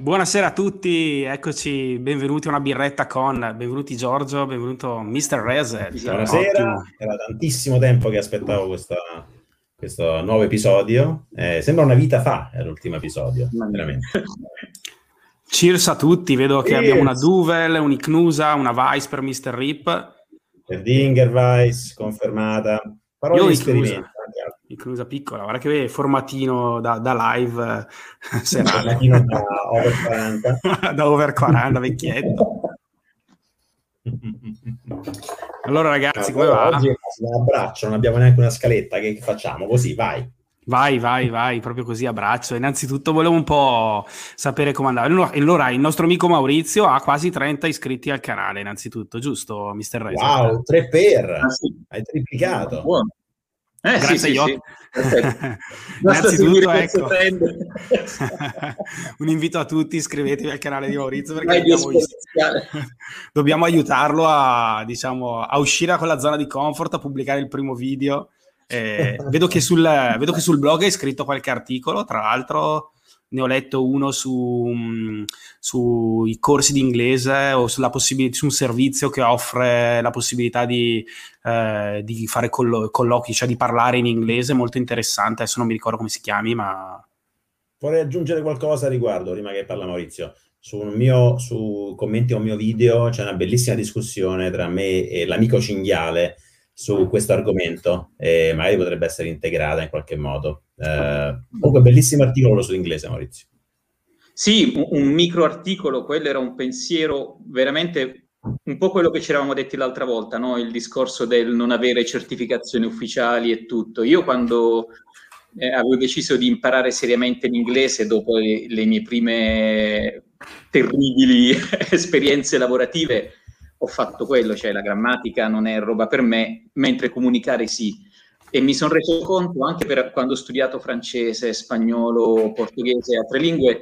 Buonasera a tutti, eccoci, benvenuti a una birretta con, benvenuti Giorgio, benvenuto Mr. Reset. Buonasera, Ottimo. era tantissimo tempo che aspettavo questa, questo nuovo episodio, eh, sembra una vita fa, è l'ultimo episodio, veramente. Cheers a tutti, vedo che abbiamo una Duvel, un'Icnusa, una Vice per Mr. Rip. Per Dinger Vice, confermata. Parole Io di esperimento inclusa piccola, guarda che formatino da, da live eh, serale. Da over 40. da over 40, vecchietto. allora ragazzi, come va? Oggi un abbraccio, non abbiamo neanche una scaletta, che facciamo? Così, vai. Vai, vai, vai, proprio così abbraccio. Innanzitutto volevo un po' sapere come andava. Allora, il nostro amico Maurizio ha quasi 30 iscritti al canale, innanzitutto, giusto, Mr. Rezo? Wow, tre per! Ah, sì. Hai triplicato. Buono. Eh, Grazie sì, sì, sì. Innanzitutto, ecco, un invito a tutti, iscrivetevi al canale di Maurizio perché dobbiamo, dobbiamo, aiutarlo a, diciamo, a uscire da quella zona di comfort, a pubblicare il primo video. Eh, vedo, che sul, vedo che sul blog hai scritto qualche articolo, tra l'altro ne ho letto uno su, mm, sui corsi di inglese o sulla possib- su un servizio che offre la possibilità di, eh, di fare collo- colloqui, cioè di parlare in inglese, molto interessante. Adesso non mi ricordo come si chiami, ma... Vorrei aggiungere qualcosa a riguardo, prima che parla Maurizio. Su un mio, su commenti a un mio video c'è una bellissima discussione tra me e l'amico cinghiale su questo argomento e magari potrebbe essere integrata in qualche modo. Eh, comunque, bellissimo articolo sull'inglese, Maurizio. Sì, un, un micro articolo, quello era un pensiero veramente un po' quello che ci eravamo detti l'altra volta, no? il discorso del non avere certificazioni ufficiali e tutto. Io quando eh, avevo deciso di imparare seriamente l'inglese dopo le, le mie prime terribili esperienze lavorative, ho fatto quello, cioè la grammatica non è roba per me, mentre comunicare sì. E mi sono reso conto anche per quando ho studiato francese, spagnolo, portoghese e altre lingue,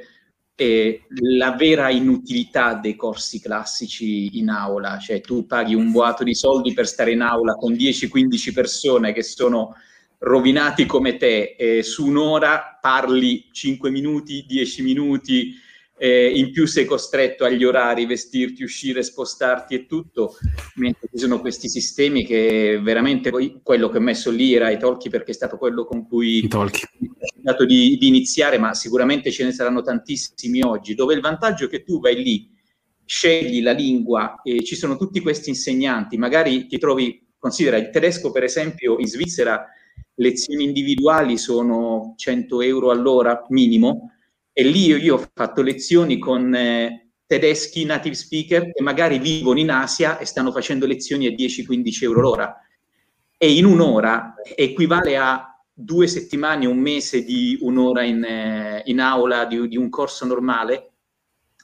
eh, la vera inutilità dei corsi classici in aula, cioè tu paghi un boato di soldi per stare in aula con 10-15 persone che sono rovinati come te, e su un'ora parli 5 minuti, 10 minuti, eh, in più sei costretto agli orari, vestirti, uscire, spostarti e tutto, mentre ci sono questi sistemi che veramente quello che ho messo lì era i talkie perché è stato quello con cui ho cercato di, di, iniziare, ma sicuramente ce ne saranno tantissimi oggi, dove il vantaggio è che tu vai lì, scegli la lingua e ci sono tutti questi insegnanti, magari ti trovi, considera il tedesco per esempio in Svizzera lezioni individuali sono 100 euro all'ora minimo, e lì io, io ho fatto lezioni con eh, tedeschi native speaker che magari vivono in Asia e stanno facendo lezioni a 10-15 euro l'ora. E in un'ora equivale a due settimane, un mese di un'ora in, eh, in aula di, di, un corso normale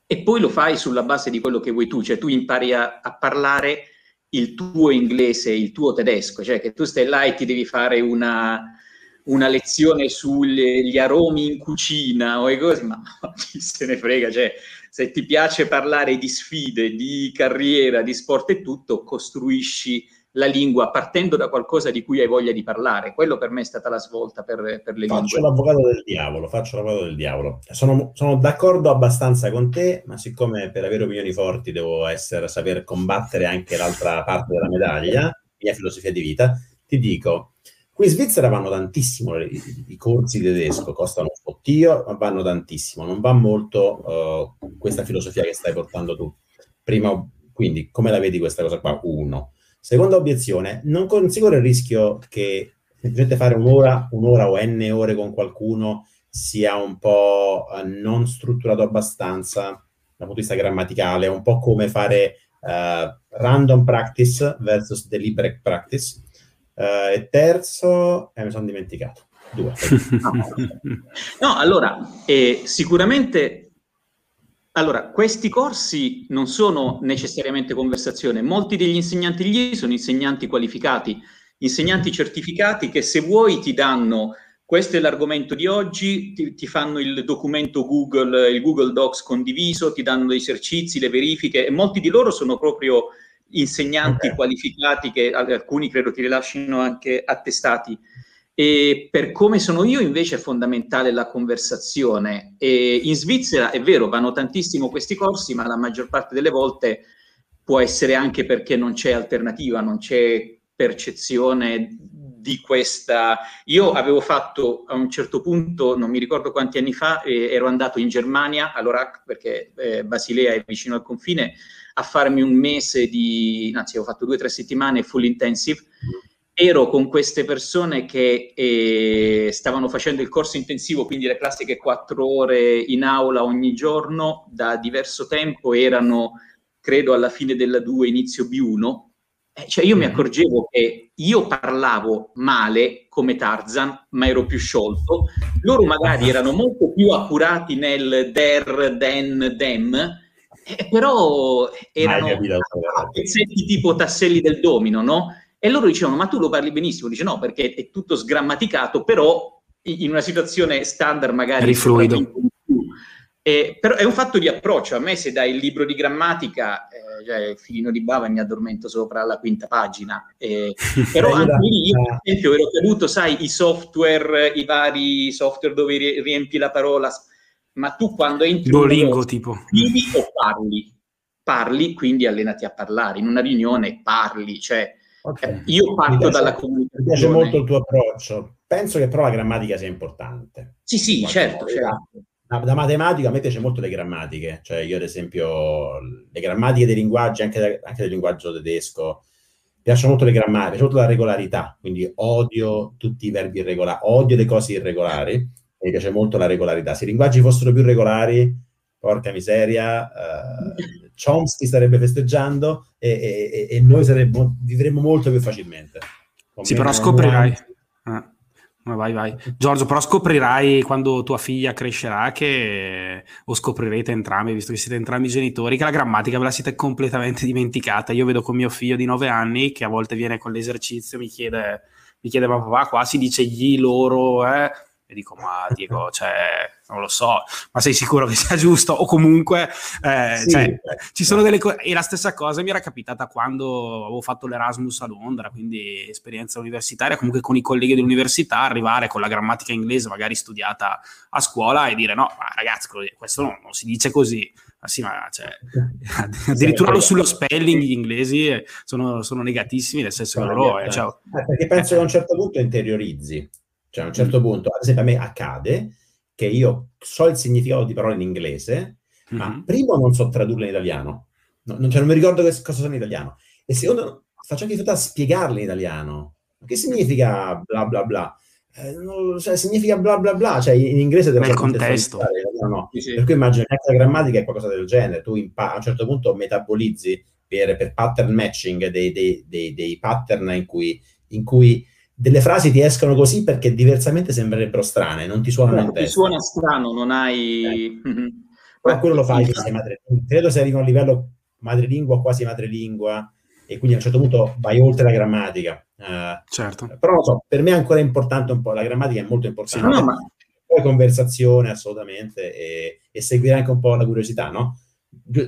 e poi lo fai sulla base di quello che vuoi tu, cioè tu impari a, a parlare il tuo inglese, il tuo tedesco, cioè che tu stai là e ti devi fare una, una lezione sugli aromi in cucina o cose, ma chi se ne frega, cioè se ti piace parlare di sfide, di carriera, di sport e tutto, costruisci la lingua partendo da qualcosa di cui hai voglia di parlare. Quello per me è stata la svolta per, per le faccio lingue. Faccio l'avvocato del diavolo, faccio l'avvocato del diavolo. Sono, sono, d'accordo abbastanza con te, ma siccome per avere opinioni forti devo essere, saper combattere anche l'altra parte della medaglia, mia filosofia di vita, ti dico Qui in Svizzera vanno tantissimo i, i corsi di tedesco, costano un fottio, ma vanno tantissimo. Non va molto uh, questa filosofia che stai portando tu. Prima, quindi, come la vedi questa cosa qua? Uno. Seconda obiezione, non considero il rischio che semplicemente fare un'ora, un'ora o n ore con qualcuno sia un po' uh, non strutturato abbastanza dal punto di vista grammaticale, un po' come fare uh, random practice versus deliberate practice Uh, e terzo, eh, mi sono dimenticato. Due. no, allora, eh, sicuramente Allora, questi corsi non sono necessariamente conversazione, molti degli insegnanti lì sono insegnanti qualificati, insegnanti certificati che se vuoi ti danno questo è l'argomento di oggi, ti, ti, fanno il documento Google, il Google Docs condiviso, ti danno gli esercizi, le verifiche e molti di loro sono proprio insegnanti okay. qualificati che alcuni credo ti rilascino anche attestati. E per come sono io invece è fondamentale la conversazione. E in Svizzera è vero, vanno tantissimo questi corsi, ma la maggior parte delle volte può essere anche perché non c'è alternativa, non c'è percezione di questa... Io avevo fatto a un certo punto, non mi ricordo quanti anni fa, eh, ero andato in Germania, all'Orac, perché eh, Basilea è vicino al confine, a farmi un mese di... anzi, ho fatto due o tre settimane full intensive. Ero con queste persone che eh, stavano facendo il corso intensivo, quindi le classiche quattro ore in aula ogni giorno, da diverso tempo, erano credo alla fine della 2, inizio B1, eh, cioè io mi accorgevo che io parlavo male come Tarzan, ma ero più sciolto. Loro magari erano molto più accurati nel der, den, dem, eh, però erano pezzetti tipo tasselli del domino, no? E loro dicevano, ma tu lo parli benissimo. Dice, no, perché è tutto sgrammaticato, però in una situazione standard magari... Rifluido. Eh, però è un fatto di approccio. A me se dai il libro di grammatica, eh, cioè il filino di bava mi addormento sopra la quinta pagina. Eh, però anche lì, io, per esempio, ero caduto, sai, i software, i vari software dove riempi la parola, ma tu quando entri... Duolingo, in tipo. Scrivi o parli? Parli, quindi allenati a parlare. In una riunione parli, cioè... Okay. Eh, io parto piace, dalla comunicazione. Mi piace molto il tuo approccio. Penso che però la grammatica sia importante. Sì, sì, certo, certo da matematico a me piace molto le grammatiche, cioè io ad esempio le grammatiche dei linguaggi, anche, anche del linguaggio tedesco, mi piacciono molto le grammatiche, mi piace molto la regolarità, quindi odio tutti i verbi irregolari, odio le cose irregolari, mi piace molto la regolarità. Se i linguaggi fossero più regolari, porca miseria, uh, Chomsky starebbe festeggiando e, e, e noi saremmo, vivremmo molto più facilmente. Sì, però scoprirai. Ah. Vai, vai. Giorgio, però scoprirai quando tua figlia crescerà che, o scoprirete entrambi, visto che siete entrambi genitori, che la grammatica ve la siete completamente dimenticata. Io vedo con mio figlio di 9 anni che a volte viene con l'esercizio, mi chiede, mi chiede ma papà, qua si dice gli, loro, eh? E dico, ma Diego, cioè, non lo so, ma sei sicuro che sia giusto? O comunque, eh, sì, cioè, ci sono delle cose... E la stessa cosa mi era capitata quando avevo fatto l'Erasmus a Londra, quindi esperienza universitaria, comunque con i colleghi dell'università, arrivare con la grammatica inglese magari studiata a scuola e dire, no, ma ragazzi, questo non, non si dice così. Ma sì, ma cioè, addirittura sullo spelling gli inglesi sono, sono negatissimi, nel senso che loro... Eh, cioè, perché penso che a un certo punto interiorizzi cioè a un certo punto, ad esempio a me accade che io so il significato di parole in inglese, mm-hmm. ma primo non so tradurle in italiano, no, non, cioè, non mi ricordo che cosa sono in italiano, e secondo faccio anche fatica a spiegarle in italiano. Che significa bla bla bla? Eh, non, cioè, significa bla bla bla, cioè in inglese devo Nel contesto. No. Sì, sì. Per cui immagino che anche la grammatica è qualcosa del genere, tu impa- a un certo punto metabolizzi per, per pattern matching dei, dei, dei, dei pattern in cui, in cui delle frasi ti escono così perché diversamente sembrerebbero strane, non ti suonano no, in testa. Ti suona strano, non hai... Eh. Mm-hmm. Ma quello lo fai sei madrelingua. Credo se arrivi a un livello madrelingua, quasi madrelingua, e quindi a un certo punto vai oltre la grammatica. Uh, certo. Però lo so, per me è ancora importante un po', la grammatica è molto importante. Sì, no, ma... Poi conversazione, assolutamente, e, e, seguire anche un po' la curiosità, no?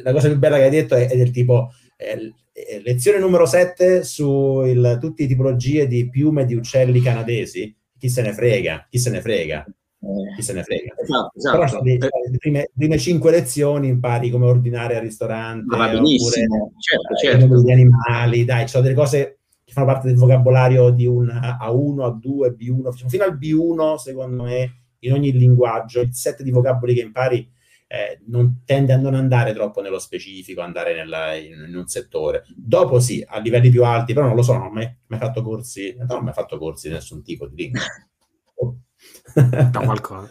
La cosa più bella che hai detto è, è del tipo... Eh, eh, lezione numero 7 su il, tutte le tipologie di piume di uccelli canadesi. Chi se ne frega? Chi se ne frega? Chi se ne frega? Esatto, esatto. Però le, le, prime, prime, cinque lezioni impari come ordinare al ristorante. Va benissimo, certo, eh, certo. Gli animali, dai, ci sono delle cose che fanno parte del vocabolario di un A1, A2, B1, fino al B1, secondo me, in ogni linguaggio, il set di vocaboli che impari eh, non tende a non andare troppo nello specifico, andare nella, in, in, un settore. Dopo sì, a livelli più alti, però non lo so, non ho mai, mai fatto corsi, non ho mai fatto corsi di nessun tipo di lingua. da qualcosa.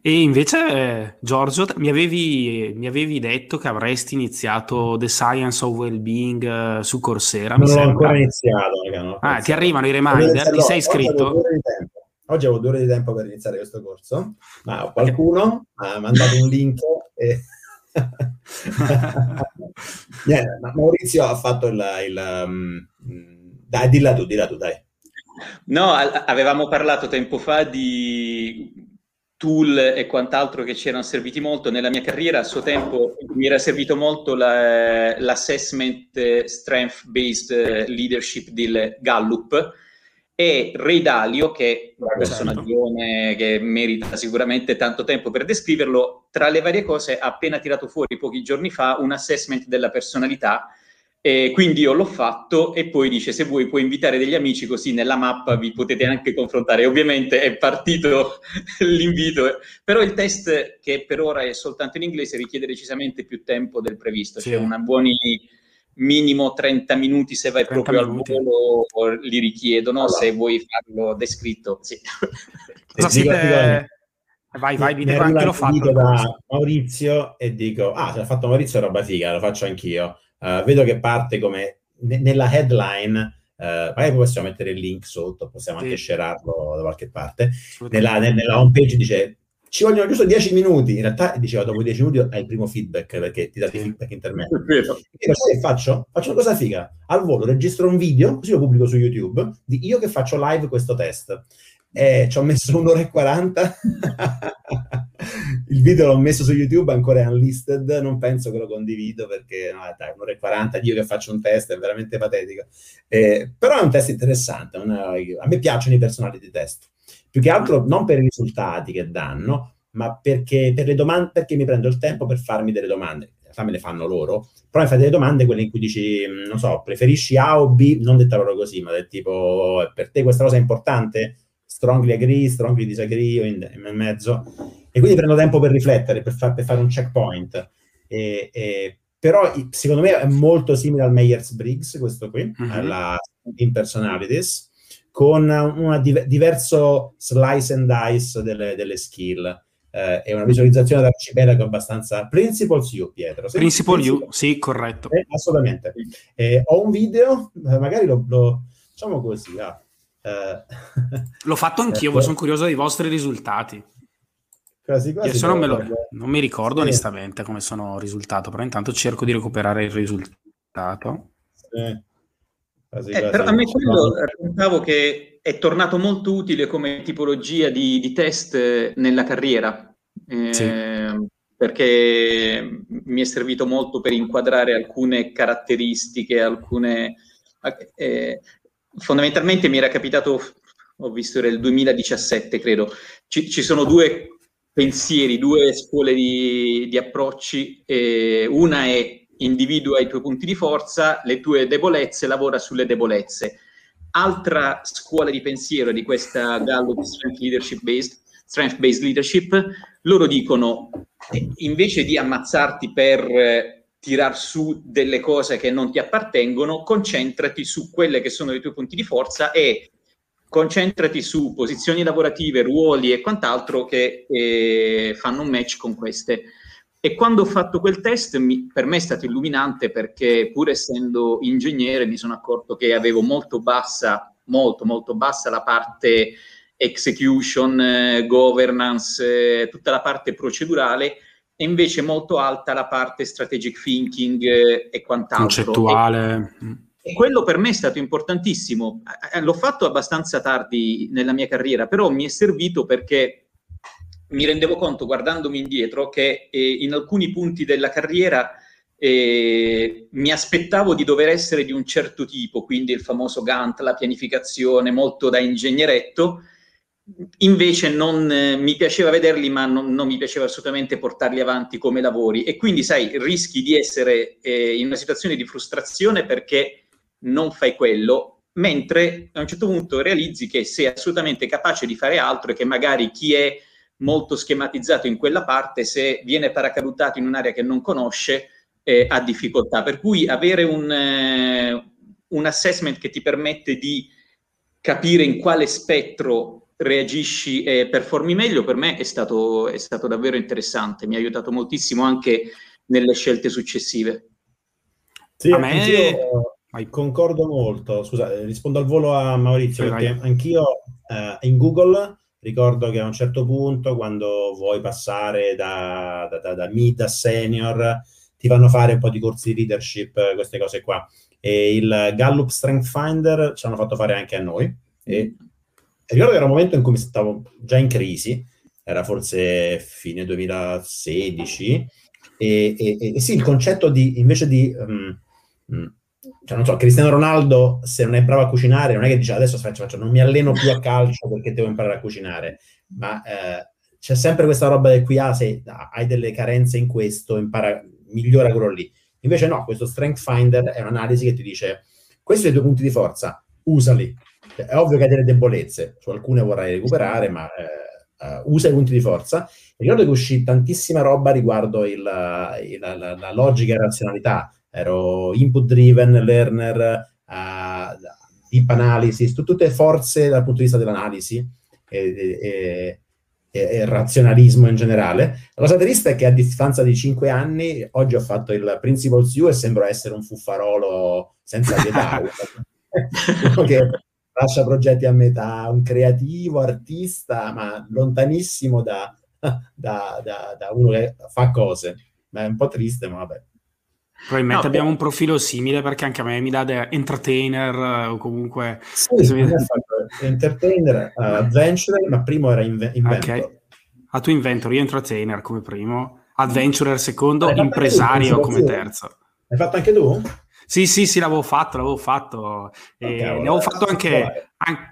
E invece, eh, Giorgio, mi avevi, mi avevi, detto che avresti iniziato The Science of Wellbeing uh, su Coursera. Non l'ho ancora iniziato. No, ah, ti arrivano i reminder? Ti sei iscritto? Oggi avevo due ore di tempo per iniziare questo corso, ma qualcuno ha mandato un link e... yeah, Maurizio ha fatto il... il um... Dai, dilla tu, dilla tu, dai. No, avevamo parlato tempo fa di tool e quant'altro che ci erano serviti molto. Nella mia carriera a suo tempo mi era servito molto la, l'assessment strength based leadership di Gallup e Ray Dalio, che è un personaggio che merita sicuramente tanto tempo per descriverlo, tra le varie cose ha appena tirato fuori pochi giorni fa un assessment della personalità e quindi io l'ho fatto e poi dice se vuoi puoi invitare degli amici così nella mappa vi potete anche confrontare. Ovviamente è partito l'invito, però il test che per ora è soltanto in inglese richiede decisamente più tempo del previsto, sì. cioè una buoni minimo 30 minuti se vai proprio minuti. al volo li richiedono, allora. se vuoi farlo descritto. Sì. Cosa siete... Vai, vai, mi anche l'ho fatto. da Maurizio e dico, ah, se l'ha fatto Maurizio è roba figa, lo faccio anch'io. Uh, vedo che parte come ne- nella headline, uh, magari possiamo mettere il link sotto, possiamo sì. anche shararlo da qualche parte. Nella, nella home page dice ci vogliono giusto 10 minuti. In realtà diceva dopo 10 minuti hai il primo feedback perché ti dà il feedback intermedio. E che faccio? Faccio una cosa figa. Al volo registro un video, così lo pubblico su YouTube, di io che faccio live questo test. E ci ho messo un'ora e 40. il video l'ho messo su YouTube, ancora è unlisted, non penso che lo condivido perché no, dai, un'ora e 40 io che faccio un test è veramente patetico. Eh, però è un test interessante, una, a me piacciono i personality test. Più che altro non per i risultati che danno, ma perché, per le domande, perché mi prendo il tempo per farmi delle domande. In realtà me le fanno loro, però mi fai delle domande, quelle in cui dici, mm, non so, preferisci A o B, non detta loro così, ma del tipo, per te questa cosa è importante? Strongly agree, strongly disagree, o in, in mezzo. E quindi prendo tempo per riflettere, per, far, per fare un checkpoint. E, e, però secondo me è molto simile al Myers-Briggs, questo qui, mm-hmm. alla Team Personalities, con un div- diverso slice and dice delle, delle skill. Eh, è una visualizzazione d'arcipelago abbastanza Principles U, Pietro. Sì? Principle U, sì, corretto. Eh, assolutamente. Eh, ho un video, eh, magari lo, lo facciamo così. Ah. L'ho fatto anch'io, ecco. sono curioso dei vostri risultati. Quasi, quasi Adesso non, lo, non, mi ricordo sì. onestamente come sono risultato, però intanto cerco di recuperare il risultato. Sì. Quasi, eh, però a me quello raccontavo che è tornato molto utile come tipologia di, di test nella carriera, eh, sì. perché mi è servito molto per inquadrare alcune caratteristiche, alcune... Eh, fondamentalmente mi era capitato, ho visto era il 2017 credo, ci, ci sono due pensieri, due scuole di, di approcci, una è individua i tuoi punti di forza, le tue debolezze, lavora sulle debolezze. Altra scuola di pensiero di questa Gallup Strength Leadership Based, Strength Based Leadership, loro dicono invece di ammazzarti per eh, tirar su delle cose che non ti appartengono, concentrati su quelle che sono i tuoi punti di forza e concentrati su posizioni lavorative, ruoli e quant'altro che eh, fanno un match con queste. E quando ho fatto quel test mi, per me è stato illuminante perché pur essendo ingegnere mi sono accorto che avevo molto bassa, molto molto bassa la parte execution, eh, governance, eh, tutta la parte procedurale e invece molto alta la parte strategic thinking eh, e quant'altro. Concettuale. E, e quello per me è stato importantissimo. L'ho fatto abbastanza tardi nella mia carriera, però mi è servito perché mi rendevo conto guardandomi indietro che eh, in alcuni punti della carriera eh, mi aspettavo di dover essere di un certo tipo, quindi il famoso Gantt, la pianificazione, molto da ingegneretto, invece non eh, mi piaceva vederli, ma non, non, mi piaceva assolutamente portarli avanti come lavori. E quindi, sai, rischi di essere eh, in una situazione di frustrazione perché non fai quello, mentre a un certo punto realizzi che sei assolutamente capace di fare altro e che magari chi è molto schematizzato in quella parte, se viene paracadutato in un'area che non conosce, eh, ha difficoltà. Per cui avere un, eh, un assessment che ti permette di capire in quale spettro reagisci e performi meglio, per me è stato, è stato davvero interessante, mi ha aiutato moltissimo anche nelle scelte successive. Sì, a me... Vai. Concordo molto. Scusa, rispondo al volo a Maurizio sì, perché vai. anch'io eh, in Google ricordo che a un certo punto, quando vuoi passare da, da, da, da mid a senior, ti fanno fare un po' di corsi di leadership, queste cose qua. E il Gallup Strength Finder ci hanno fatto fare anche a noi. E ricordo che era un momento in cui mi stavo già in crisi, era forse fine 2016, e, e, e sì, il concetto di, invece di... Um, cioè, non so, Cristiano Ronaldo, se non è bravo a cucinare, non è che dice adesso faccio, faccio, non mi alleno più a calcio perché devo imparare a cucinare, ma eh, c'è sempre questa roba del qui, ah, se hai delle carenze in questo, impara, migliora quello lì. Invece no, questo Strength Finder è un'analisi che ti dice, questi sono i tuoi punti di forza, usali. Cioè, è ovvio che hai delle debolezze, su alcune vorrai recuperare, ma eh, uh, usa i punti di forza. Ricordo che uscì tantissima roba riguardo il, il, la, la, la logica e razionalità, ero input driven, learner, uh, deep analysis, tutte forze dal punto di vista dell'analisi e, e, e, e, razionalismo in generale. La cosa triste è che a distanza di cinque anni, oggi ho fatto il Principal U e sembro essere un fuffarolo senza pietà. che lascia progetti a metà, un creativo, artista, ma lontanissimo da, da, da, da uno che fa cose. Ma è un po' triste, ma vabbè. Probabilmente no, abbiamo un profilo simile perché anche a me mi dà da entertainer eh, o comunque... Sì, mi... entertainer, uh, adventurer, ma primo era inve- inventor. Ok, a ah, tu inventor, io entertainer come primo, adventurer secondo, impresario come terzo. Hai fatto anche tu? Sì, sì, sì, l'avevo fatto, l'avevo fatto. Okay, ne avevo fatto anche,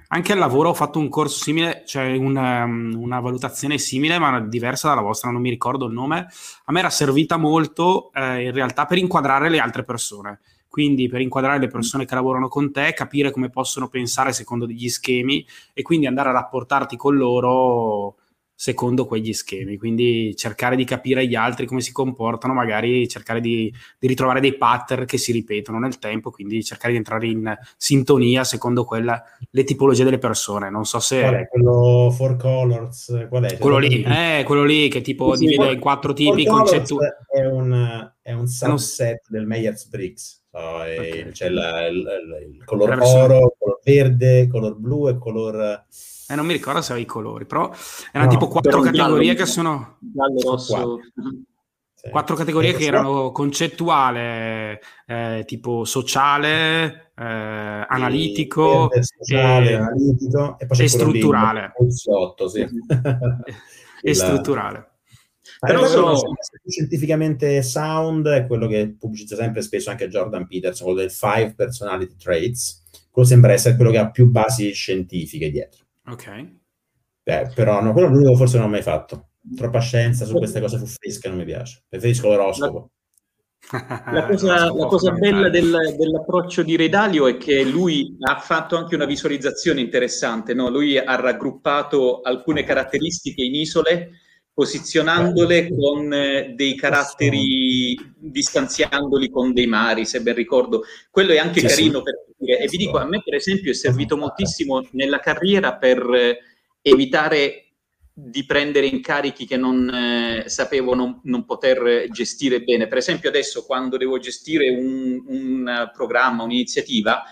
anche, al lavoro, ho fatto un corso simile, cioè una, um, una, valutazione simile, ma diversa dalla vostra, non mi ricordo il nome. A me era servita molto eh, in realtà per inquadrare le altre persone. Quindi per inquadrare le persone che lavorano con te, capire come possono pensare secondo degli schemi e quindi andare a rapportarti con loro secondo quegli schemi, quindi cercare di capire gli altri come si comportano, magari cercare di, di, ritrovare dei pattern che si ripetono nel tempo, quindi cercare di entrare in sintonia secondo quella, le tipologie delle persone. Non so se... Qual è quello Four Colors? Qual è? Quello lì, eh, quello lì che tipo sì, divide in quattro tipi concettuali. È un, è un subset del Myers-Briggs. So, okay. C'è la, il, il, color oro, il color verde, il color blu e il color eh, non mi ricordo se aveva i colori, però erano no, tipo quattro categorie giallo, che sono... Giallo, rosso... Quattro, sì. quattro categorie che erano concettuale, eh, tipo sociale, eh, analitico, sociale, e, analitico e, e strutturale. Lì, sì. e strutturale. Però sono... scientificamente sound è quello che pubblicizza sempre spesso anche Jordan Peterson, quello del Five Personality Traits. Quello sembra essere quello che ha più basi scientifiche dietro. Ok. Beh, però no, quello l'unico forse non ho mai fatto. Troppa scienza su queste cose fuffesche non mi piace. Preferisco l'oroscopo. La cosa, la cosa bella del, dell'approccio di Redalio è che lui ha fatto anche una visualizzazione interessante. No? Lui ha raggruppato alcune caratteristiche in isole, posizionandole con eh, dei caratteri, distanziandoli con dei mari, se ben ricordo. Quello è anche sì, carino sì. per e vi dico, a me per esempio è servito moltissimo nella carriera per eh, evitare di prendere incarichi che non eh, sapevo non, non, poter gestire bene. Per esempio adesso quando devo gestire un, un programma, un'iniziativa,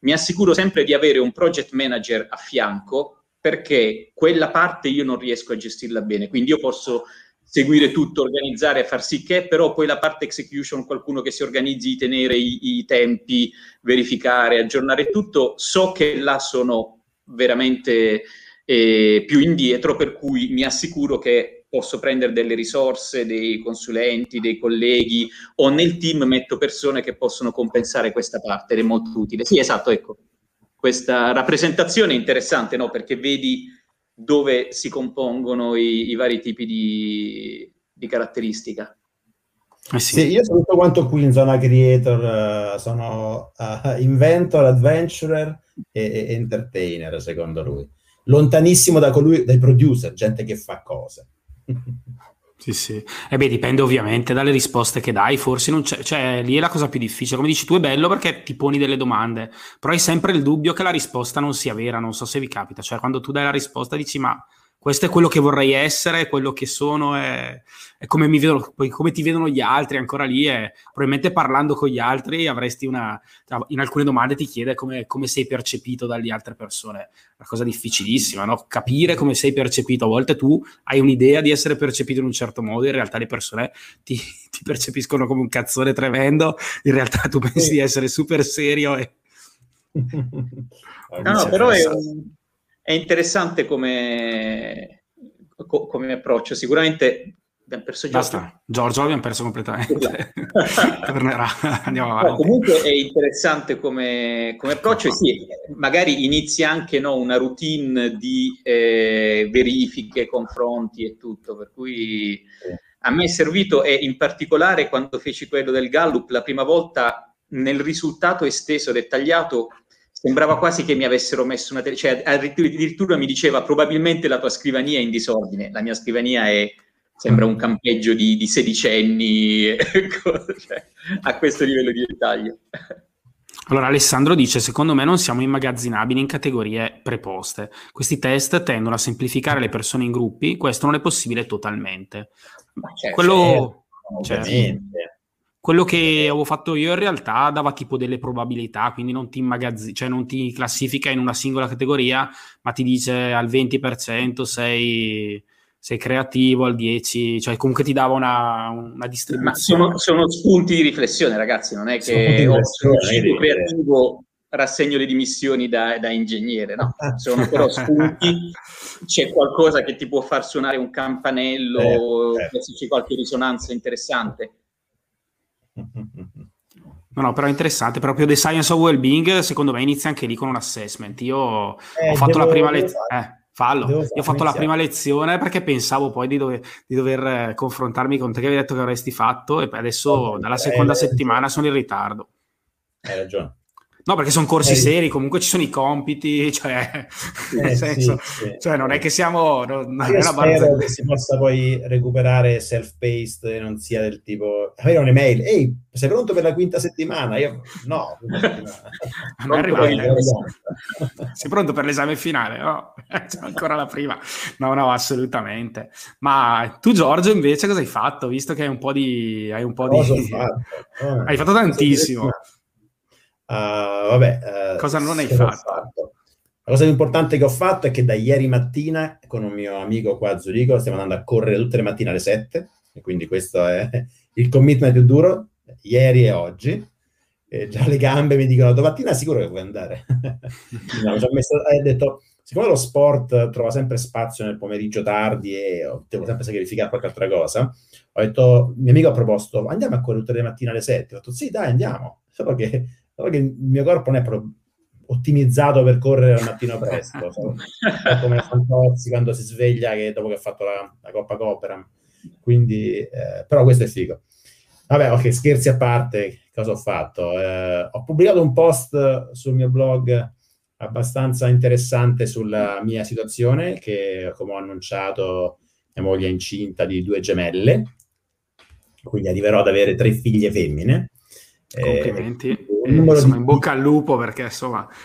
mi assicuro sempre di avere un project manager a fianco perché quella parte io non riesco a gestirla bene. Quindi io posso seguire tutto, organizzare, far sì che, però poi la parte execution, qualcuno che si organizzi, tenere i, i tempi, verificare, aggiornare tutto, so che là sono veramente eh, più indietro, per cui mi assicuro che posso prendere delle risorse, dei consulenti, dei colleghi o nel team metto persone che possono compensare questa parte ed è molto utile. Sì, esatto, ecco. Questa rappresentazione è interessante, no? Perché vedi dove si compongono i, i vari tipi di, di caratteristica. Eh sì. sì. io sono tutto quanto qui in zona creator, uh, sono uh, inventor, adventurer e, e, entertainer, secondo lui. Lontanissimo da colui, dai producer, gente che fa cose. Sì, sì. E eh beh, dipende ovviamente dalle risposte che dai, forse non c'è, cioè lì è la cosa più difficile. Come dici tu è bello perché ti poni delle domande, però hai sempre il dubbio che la risposta non sia vera, non so se vi capita, cioè quando tu dai la risposta dici ma questo è quello che vorrei essere, quello che sono, è, è come, mi vedono, come ti vedono gli altri, ancora lì, è, probabilmente parlando con gli altri avresti una, in alcune domande ti chiede come, come sei percepito dalle altre persone, una cosa difficilissima, no? capire come sei percepito, a volte tu hai un'idea di essere percepito in un certo modo, in realtà le persone ti, ti percepiscono come un cazzone tremendo, in realtà tu pensi di essere super serio e... no, no, però è un è interessante come, co- come approccio. Sicuramente abbiamo perso Giorgio. Basta, Giorgio l'abbiamo perso completamente. Tornerà, andiamo avanti. No, comunque è interessante come, come approccio e sì, magari inizia anche no, una routine di eh, verifiche, confronti e tutto, per cui a me è servito e in particolare quando feci quello del Gallup la prima volta nel risultato esteso, dettagliato, sembrava quasi che mi avessero messo una... Te- cioè addirittura mi diceva probabilmente la tua scrivania è in disordine, la mia scrivania è, sembra un campeggio di, di sedicenni, cioè, a questo livello di dettaglio. Allora Alessandro dice, secondo me non siamo immagazzinabili in categorie preposte. Questi test tendono a semplificare le persone in gruppi, questo non è possibile totalmente. Certo, Quello... Certo, cioè, quello che avevo fatto io in realtà dava tipo delle probabilità, quindi non ti, immagazzi- cioè non ti classifica in una singola categoria, ma ti dice al 20% sei, sei creativo, al 10%, cioè comunque ti dava una, una distribuzione. Ma sono, sono, spunti di riflessione, ragazzi, non è che ho sono creativo, rassegno le dimissioni da, da ingegnere, no? Sono però spunti, c'è qualcosa che ti può far suonare un campanello, eh, eh. c'è qualche risonanza interessante. No, no, però è interessante. Proprio The Science of Wellbeing, secondo me, inizia anche lì con un assessment. Io eh, ho fatto devo, la prima lezione. Eh, fallo. Io ho fatto la prima lezione perché pensavo poi di dover, di dover eh, confrontarmi con te che avevi detto che avresti fatto e adesso oh, dalla seconda settimana sono in ritardo. Hai ragione. No, perché sono corsi eh, seri, comunque ci sono i compiti, cioè, eh, nel senso, sì, sì. Cioè, non è che siamo... Non, non Io spero che si possa poi recuperare self-paced e non sia del tipo... Avere un'email, ehi, sei pronto per la quinta settimana? Io, no. non arrivare. sei pronto per l'esame finale? No, c'è ancora la prima. No, no, assolutamente. Ma tu, Giorgio, invece cosa hai fatto? Visto che hai un po' di... Hai, un po di... Fatto. Oh, hai fatto tantissimo. Uh, vabbè, uh, Cosa non hai fatto? fatto? La cosa più importante che ho fatto è che da ieri mattina con un mio amico qua a Zurigo stiamo andando a correre tutte le mattine alle 7 e quindi questo è il commitment più duro, ieri e oggi. E già le gambe mi dicono domattina sicuro che puoi andare. no, messo, ho detto, siccome lo sport trova sempre spazio nel pomeriggio tardi e devo sempre sacrificare qualche altra cosa, ho detto, mio amico ha proposto, andiamo a correre tutte le mattine alle 7. Ho detto, sì, dai, andiamo. Solo che Solo che il mio corpo non è proprio ottimizzato per correre al mattino presto, so. come Fantozzi quando si sveglia che dopo che ha fatto la, la Coppa Copera. Quindi, eh, però questo è figo. Vabbè, ok, scherzi a parte, cosa ho fatto? Eh, ho pubblicato un post sul mio blog abbastanza interessante sulla mia situazione, che come ho annunciato, mia moglie è incinta di due gemelle, quindi arriverò ad avere tre figlie femmine. Complimenti. Eh, eh, insomma, di... in bocca al lupo perché insomma.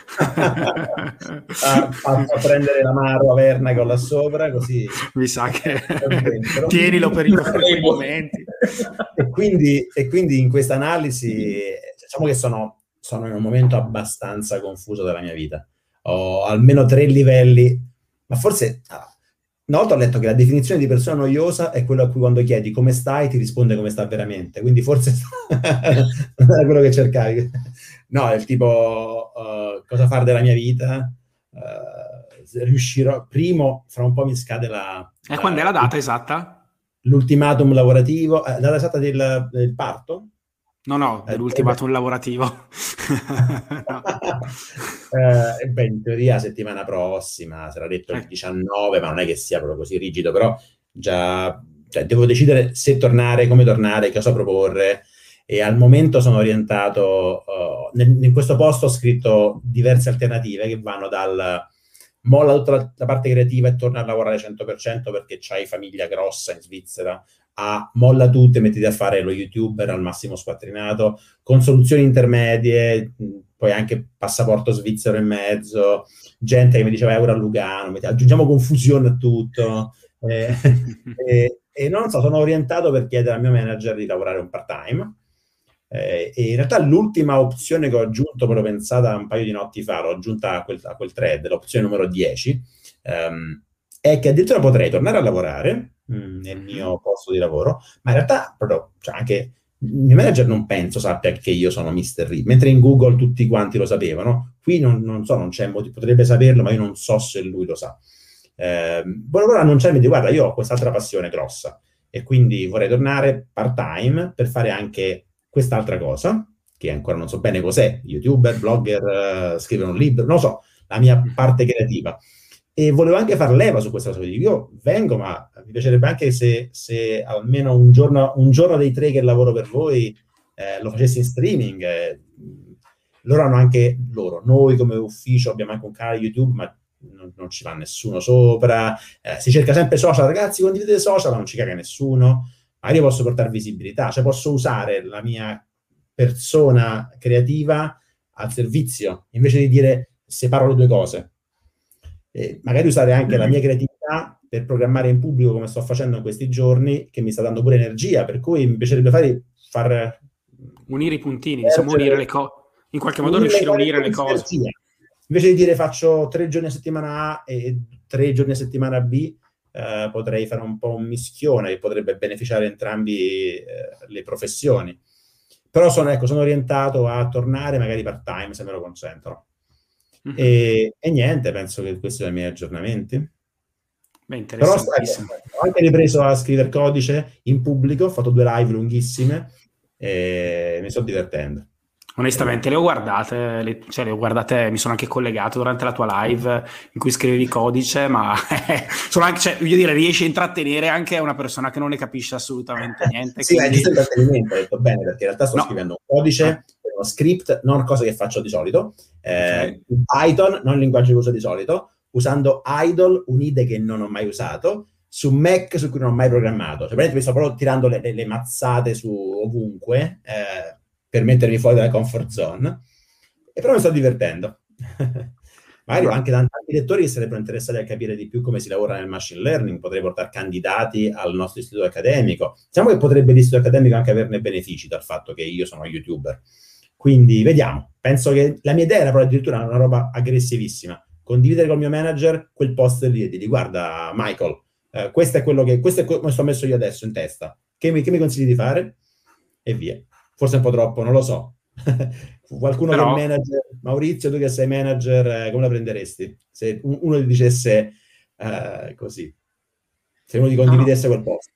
Ha fatto prendere la mano a Verna con là sopra così mi sa che tienilo per i momenti. E quindi, e quindi in questa analisi diciamo che sono, sono in un momento abbastanza confuso della mia vita. Ho almeno tre livelli ma forse ah, una volta ho letto che la definizione di persona noiosa è quella a cui quando chiedi come stai ti risponde come sta veramente, quindi forse non era quello che cercavi. No, è il tipo uh, cosa fare della mia vita, uh, riuscirò, primo, fra un po' mi scade la... E quando è la data esatta? L'ultimatum lavorativo, eh, la data esatta del, del parto? No, no, dell'ultimatum eh, lavorativo. eh, beh, in teoria settimana prossima, sarà detto il 19, eh. ma non è che sia proprio così rigido, però già cioè, devo decidere se tornare, come tornare, cosa proporre. E al momento sono orientato, uh, nel, in questo posto ho scritto diverse alternative che vanno dal molla tutta la, la, parte creativa e torna a lavorare 100% perché c'hai famiglia grossa in Svizzera, a molla tutto e mettiti a fare lo youtuber al massimo squattrinato, con soluzioni intermedie, poi anche passaporto svizzero in mezzo, gente che mi diceva euro a Lugano, aggiungiamo confusione a tutto. Eh, e, e, non so, sono orientato per chiedere al mio manager di lavorare un part-time. Eh, e in realtà l'ultima opzione che ho aggiunto, però pensata un paio di notti fa, l'ho aggiunta a quel, a quel thread, l'opzione numero 10, ehm, è che addirittura potrei tornare a lavorare mh, mm, nel mio posto di lavoro, ma in realtà proprio, cioè anche il mio manager non penso sappia che io sono Mr. Reed, mentre in Google tutti quanti lo sapevano, qui non, non so, non c'è motivo, potrebbe saperlo, ma io non so se lui lo sa. Eh, volevo annunciarmi di guarda, io ho quest'altra passione grossa e quindi vorrei tornare part-time per fare anche quest'altra cosa, che ancora non so bene cos'è, youtuber, blogger, uh, scrivere un libro, non lo so, la mia parte creativa. E volevo anche far leva su questa cosa. Io vengo, ma mi piacerebbe anche se, se almeno un giorno, un giorno, dei tre che lavoro per voi eh, lo facessi in streaming. Eh, loro hanno anche loro, noi come ufficio abbiamo anche un canale YouTube, ma non, non ci va nessuno sopra. Eh, si cerca sempre social, ragazzi, condividete social, ma non ci caga nessuno. Ma io posso portare visibilità, cioè posso usare la mia persona creativa al servizio, invece di dire separo le due cose. Eh, magari usare anche la mia creatività per programmare in pubblico come sto facendo in questi giorni, che mi sta dando pure energia, per cui mi piacerebbe fare, far... Unire i puntini, diciamo unire le cose, in qualche modo riuscire a unire le cose. Invece di dire faccio tre giorni a settimana A e tre giorni a settimana B, eh, potrei fare un po' un mischione che potrebbe beneficiare entrambi eh, le professioni. Però sono, ecco, sono orientato a tornare magari part-time se me lo consentono. Mm-hmm. E, e, niente, penso che questi sono i miei aggiornamenti. Beh, Però sai, ho anche ripreso a scrivere codice in pubblico, ho fatto due live lunghissime e mi sto divertendo. Onestamente le ho guardate, le, cioè le ho guardate, mi sono anche collegato durante la tua live in cui scrivevi codice, ma sono anche, cioè, voglio dire, riesci a intrattenere anche una persona che non ne capisce assolutamente niente. sì, quindi... è giusto intrattenimento, ho detto bene, perché in realtà sto no. scrivendo un codice, ah. uno script, non cose che faccio di solito, eh, okay. Python, non il linguaggio che uso di solito, usando idle, un'ide che non ho mai usato, su Mac su cui non ho mai programmato. Cioè, mi sto proprio tirando le, le, le mazzate su ovunque. Eh, per mettermi fuori dalla comfort zone. E però mi sto divertendo. Magari ho anche tanti lettori che sarebbero interessati a capire di più come si lavora nel machine learning, potrei portare candidati al nostro istituto accademico. Diciamo che potrebbe l'istituto accademico anche averne benefici dal fatto che io sono youtuber. Quindi vediamo. Penso che la mia idea era però addirittura una roba aggressivissima. Condividere col mio manager quel post lì e dirgli guarda Michael, eh, questo è quello che questo è come sto messo io adesso in testa. Che mi, che mi consigli di fare? E via forse un po' troppo, non lo so. Qualcuno Però... che è manager, Maurizio, tu che sei manager, eh, come la prenderesti? Se uno ti dicesse eh, così, se uno ti condividesse no, no. quel post.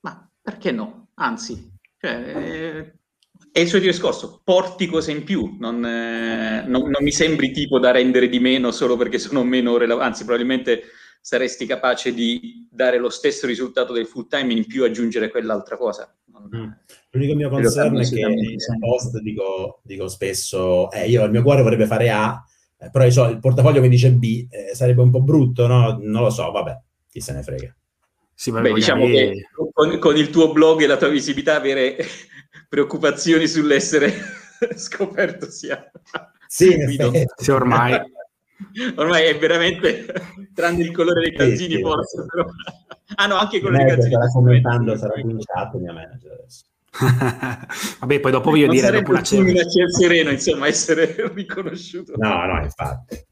Ma perché no? Anzi, cioè, eh, è il suo discorso, porti cose in più, non, eh, non, non, mi sembri tipo da rendere di meno solo perché sono meno relevante, anzi probabilmente saresti capace di dare lo stesso risultato del full time in più aggiungere quell'altra cosa. Mm. L'unico mio concern è che in post dico, dico spesso, eh, io il mio cuore vorrebbe fare A, eh, però so, il portafoglio mi dice B, eh, sarebbe un po' brutto, no? Non lo so, vabbè, chi se ne frega. Sì, Beh, diciamo che con, con, il tuo blog e la tua visibilità avere preoccupazioni sull'essere scoperto sia... Sì, sì ormai... ormai è veramente, tranne il colore dei calzini sì, forse, però... Ah no, anche con le calzini. Starà commentando, sarà cominciato mia manager adesso. Vabbè, poi dopo voglio non dire, dopo una certa... sereno, insomma, essere riconosciuto. No, no, infatti.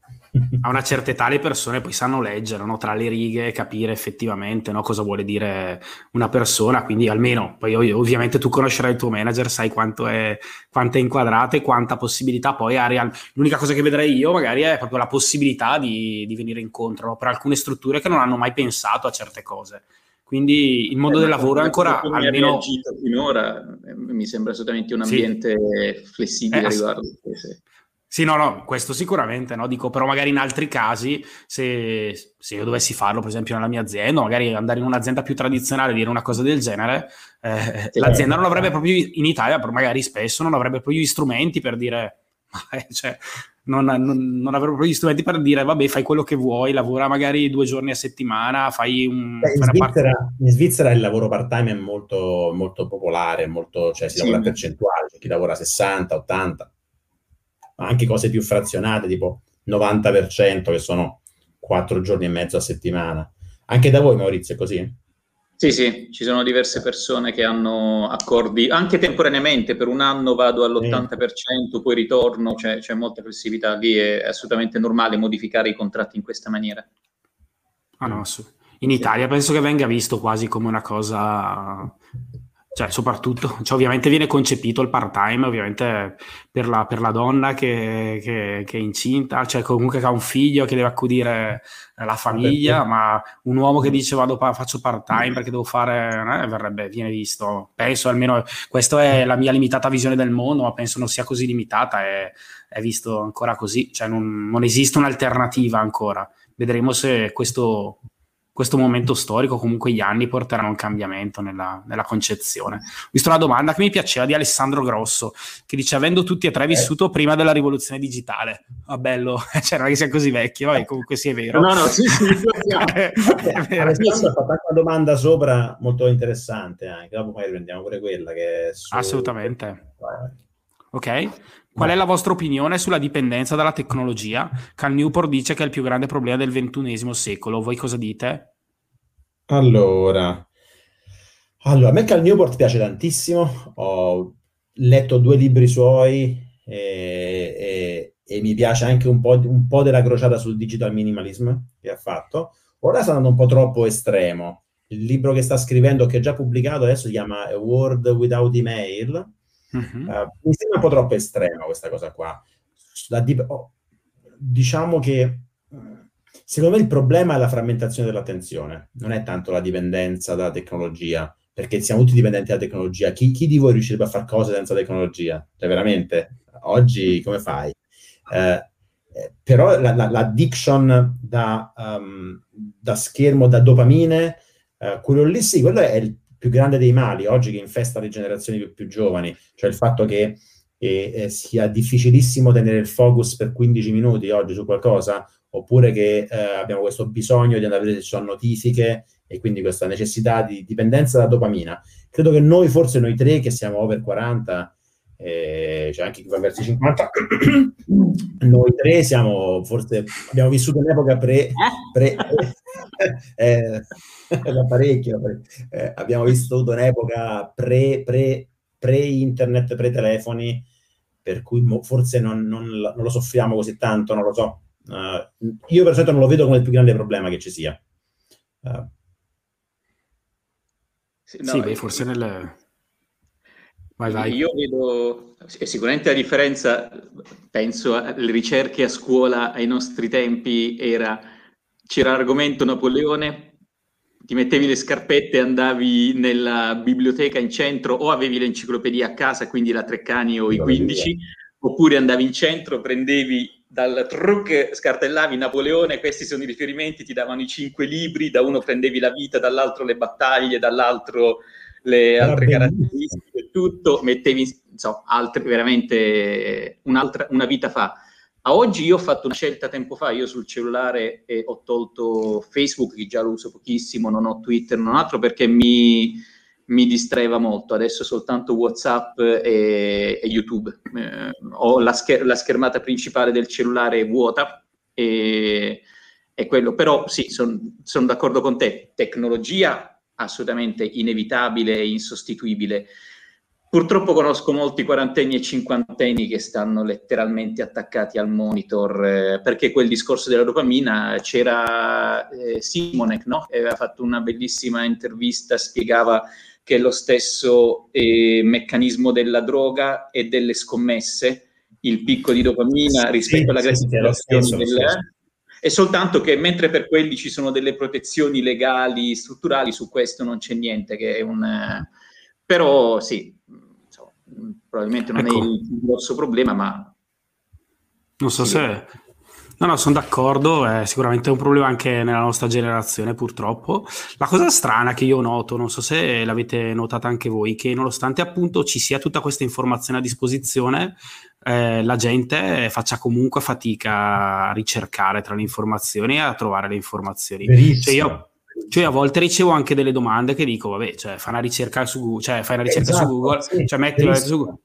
A una certa età le persone poi sanno leggere no? tra le righe, capire effettivamente no? cosa vuole dire una persona, quindi almeno, poi ovviamente tu conoscerai il tuo manager, sai quanto è, quanto è inquadrato e quanta possibilità poi ha. Real... L'unica cosa che vedrei io magari è proprio la possibilità di, di venire incontro no? per alcune strutture che non hanno mai pensato a certe cose. Quindi il mondo eh, del lavoro è ancora almeno... finora eh, mi sembra assolutamente un ambiente sì. flessibile eh, riguardo. Sì. Sì, no, no, questo sicuramente, no? Dico, però magari in altri casi, se, se, io dovessi farlo, per esempio nella mia azienda, magari andare in un'azienda più tradizionale e dire una cosa del genere, eh, sì, l'azienda non avrebbe proprio, in Italia, magari spesso, non avrebbe proprio gli strumenti per dire cioè, non, non, non, avrebbero gli strumenti per dire vabbè fai quello che vuoi, lavora magari due giorni a settimana, fai un... Beh, in, Svizzera, parte... in, Svizzera, il lavoro part-time è molto, molto popolare, molto, cioè si sì. lavora a percentuale, c'è chi lavora 60, 80, ma anche cose più frazionate, tipo 90% che sono quattro giorni e mezzo a settimana. Anche da voi Maurizio è così? Sì, sì, ci sono diverse persone che hanno accordi, anche temporaneamente, per un anno vado all'80%, poi ritorno, cioè, c'è molta flessibilità lì, è assolutamente normale modificare i contratti in questa maniera. Ah no, in Italia penso che venga visto quasi come una cosa cioè soprattutto, cioè, ovviamente viene concepito il part-time, ovviamente per la, per la donna che, che, che, è incinta, cioè comunque che ha un figlio che deve accudire la famiglia, ma un uomo che dice vado faccio part-time perché devo fare, eh, verrebbe, viene visto, penso almeno, questa è la mia limitata visione del mondo, ma penso non sia così limitata, è, è visto ancora così, cioè non, non esiste un'alternativa ancora, vedremo se questo questo momento storico, comunque gli anni porteranno un cambiamento nella, nella, concezione. Ho visto una domanda che mi piaceva di Alessandro Grosso, che dice, avendo tutti e tre eh. vissuto prima della rivoluzione digitale, ah bello, cioè non è che sia così vecchio, eh, comunque sì è vero. No, no, sì, sì, è vero. Fatto una domanda sopra molto interessante, anche dopo poi prendiamo pure quella che su... Assolutamente. Ok, Qual è la vostra opinione sulla dipendenza dalla tecnologia? Cal Newport dice che è il più grande problema del ventunesimo secolo. Voi cosa dite? Allora, allora a me Cal Newport piace tantissimo. Ho letto due libri suoi e, e, e mi piace anche un po', un po', della crociata sul digital minimalism che ha fatto. Ora sta andando un po' troppo estremo. Il libro che sta scrivendo, che è già pubblicato adesso, si chiama A World Without Email Uh-huh. Uh, mi sembra un po' troppo estrema questa cosa qua. Di- oh, diciamo che secondo me il problema è la frammentazione dell'attenzione, non è tanto la dipendenza dalla tecnologia, perché siamo tutti dipendenti dalla tecnologia. Chi, chi di voi riuscirebbe a fare cose senza tecnologia? Cioè, veramente, oggi come fai? Uh, però la, la, l'addiction da, um, da, schermo, da dopamine, uh, quello lì sì, quello è il più grande dei mali oggi che infesta le generazioni più, più giovani, cioè il fatto che eh, eh, sia difficilissimo tenere il focus per 15 minuti oggi su qualcosa, oppure che eh, abbiamo questo bisogno di andare a vedere se ci sono notifiche e quindi questa necessità di dipendenza da dopamina. Credo che noi, forse noi tre che siamo over 40, eh, c'è anche chi va verso i 50, noi tre siamo, forse abbiamo vissuto un'epoca pre, pre eh, da parecchio, eh, abbiamo vissuto un'epoca pre, pre, pre-internet, pre-telefoni, per cui mo, forse non, non, non, lo soffriamo così tanto, non lo so. Uh, io per esempio non lo vedo come il più grande problema che ci sia. Uh. Sì, no, sì beh, forse nel Vai, vai. Io vedo sicuramente la differenza, penso alle ricerche a scuola ai nostri tempi, era c'era l'argomento Napoleone, ti mettevi le scarpette e andavi nella biblioteca in centro o avevi l'enciclopedia a casa, quindi la Treccani o i 15, oppure andavi in centro, prendevi dal truc, scartellavi Napoleone, questi sono i riferimenti, ti davano i cinque libri, da uno prendevi la vita, dall'altro le battaglie, dall'altro le altre caratteristiche, tutto, mettevi insomma, altri, veramente una vita fa. A oggi io ho fatto una scelta tempo fa, io sul cellulare eh, ho tolto Facebook, che già lo uso pochissimo, non ho Twitter, non altro, perché mi, mi distraeva molto. Adesso soltanto WhatsApp e, e YouTube. Eh, ho la, scher- la, schermata principale del cellulare vuota e, e quello. Però sì, sono son d'accordo con te. Tecnologia assolutamente inevitabile e insostituibile. Purtroppo conosco molti quarantenni e cinquantenni che stanno letteralmente attaccati al monitor eh, perché quel discorso della dopamina c'era eh, Simonek, no? aveva fatto una bellissima intervista, spiegava che è lo stesso eh, meccanismo della droga e delle scommesse, il picco di dopamina rispetto sì, alla gratificazione sì, del, è soltanto che mentre per quelli ci sono delle protezioni legali, strutturali, su questo non c'è niente che è un... però sì, insomma, probabilmente non ecco. è il grosso problema, ma... Non so se No, no, sono d'accordo, è sicuramente un problema anche nella nostra generazione purtroppo. La cosa strana che io noto, non so se l'avete notata anche voi, che nonostante appunto ci sia tutta questa informazione a disposizione, eh, la gente faccia comunque fatica a ricercare tra le informazioni e a trovare le informazioni. Cioè io, cioè a volte ricevo anche delle domande che dico, vabbè, cioè fai una ricerca su Google, cioè fai una ricerca esatto, su Google, sì, cioè mettila su Google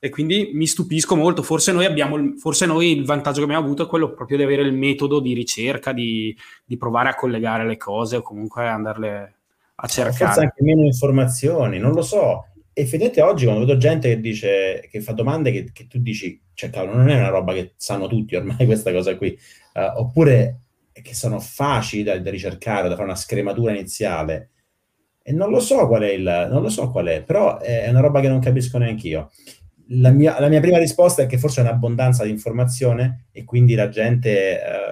e quindi mi stupisco molto. Forse noi abbiamo, forse noi il vantaggio che abbiamo avuto è quello proprio di avere il metodo di ricerca, di, di provare a collegare le cose o comunque andarle a cercare. Forse anche meno informazioni, non lo so. Effettivamente oggi quando vedo gente che dice, che fa domande che, che tu dici, cioè cavolo, non è una roba che sanno tutti ormai questa cosa qui, uh, oppure che sono facili da, da ricercare, da fare una scrematura iniziale. E non lo so qual è il, non lo so qual è, però è una roba che non capisco neanche io la mia, la mia, prima risposta è che forse è un'abbondanza di informazione e quindi la gente eh,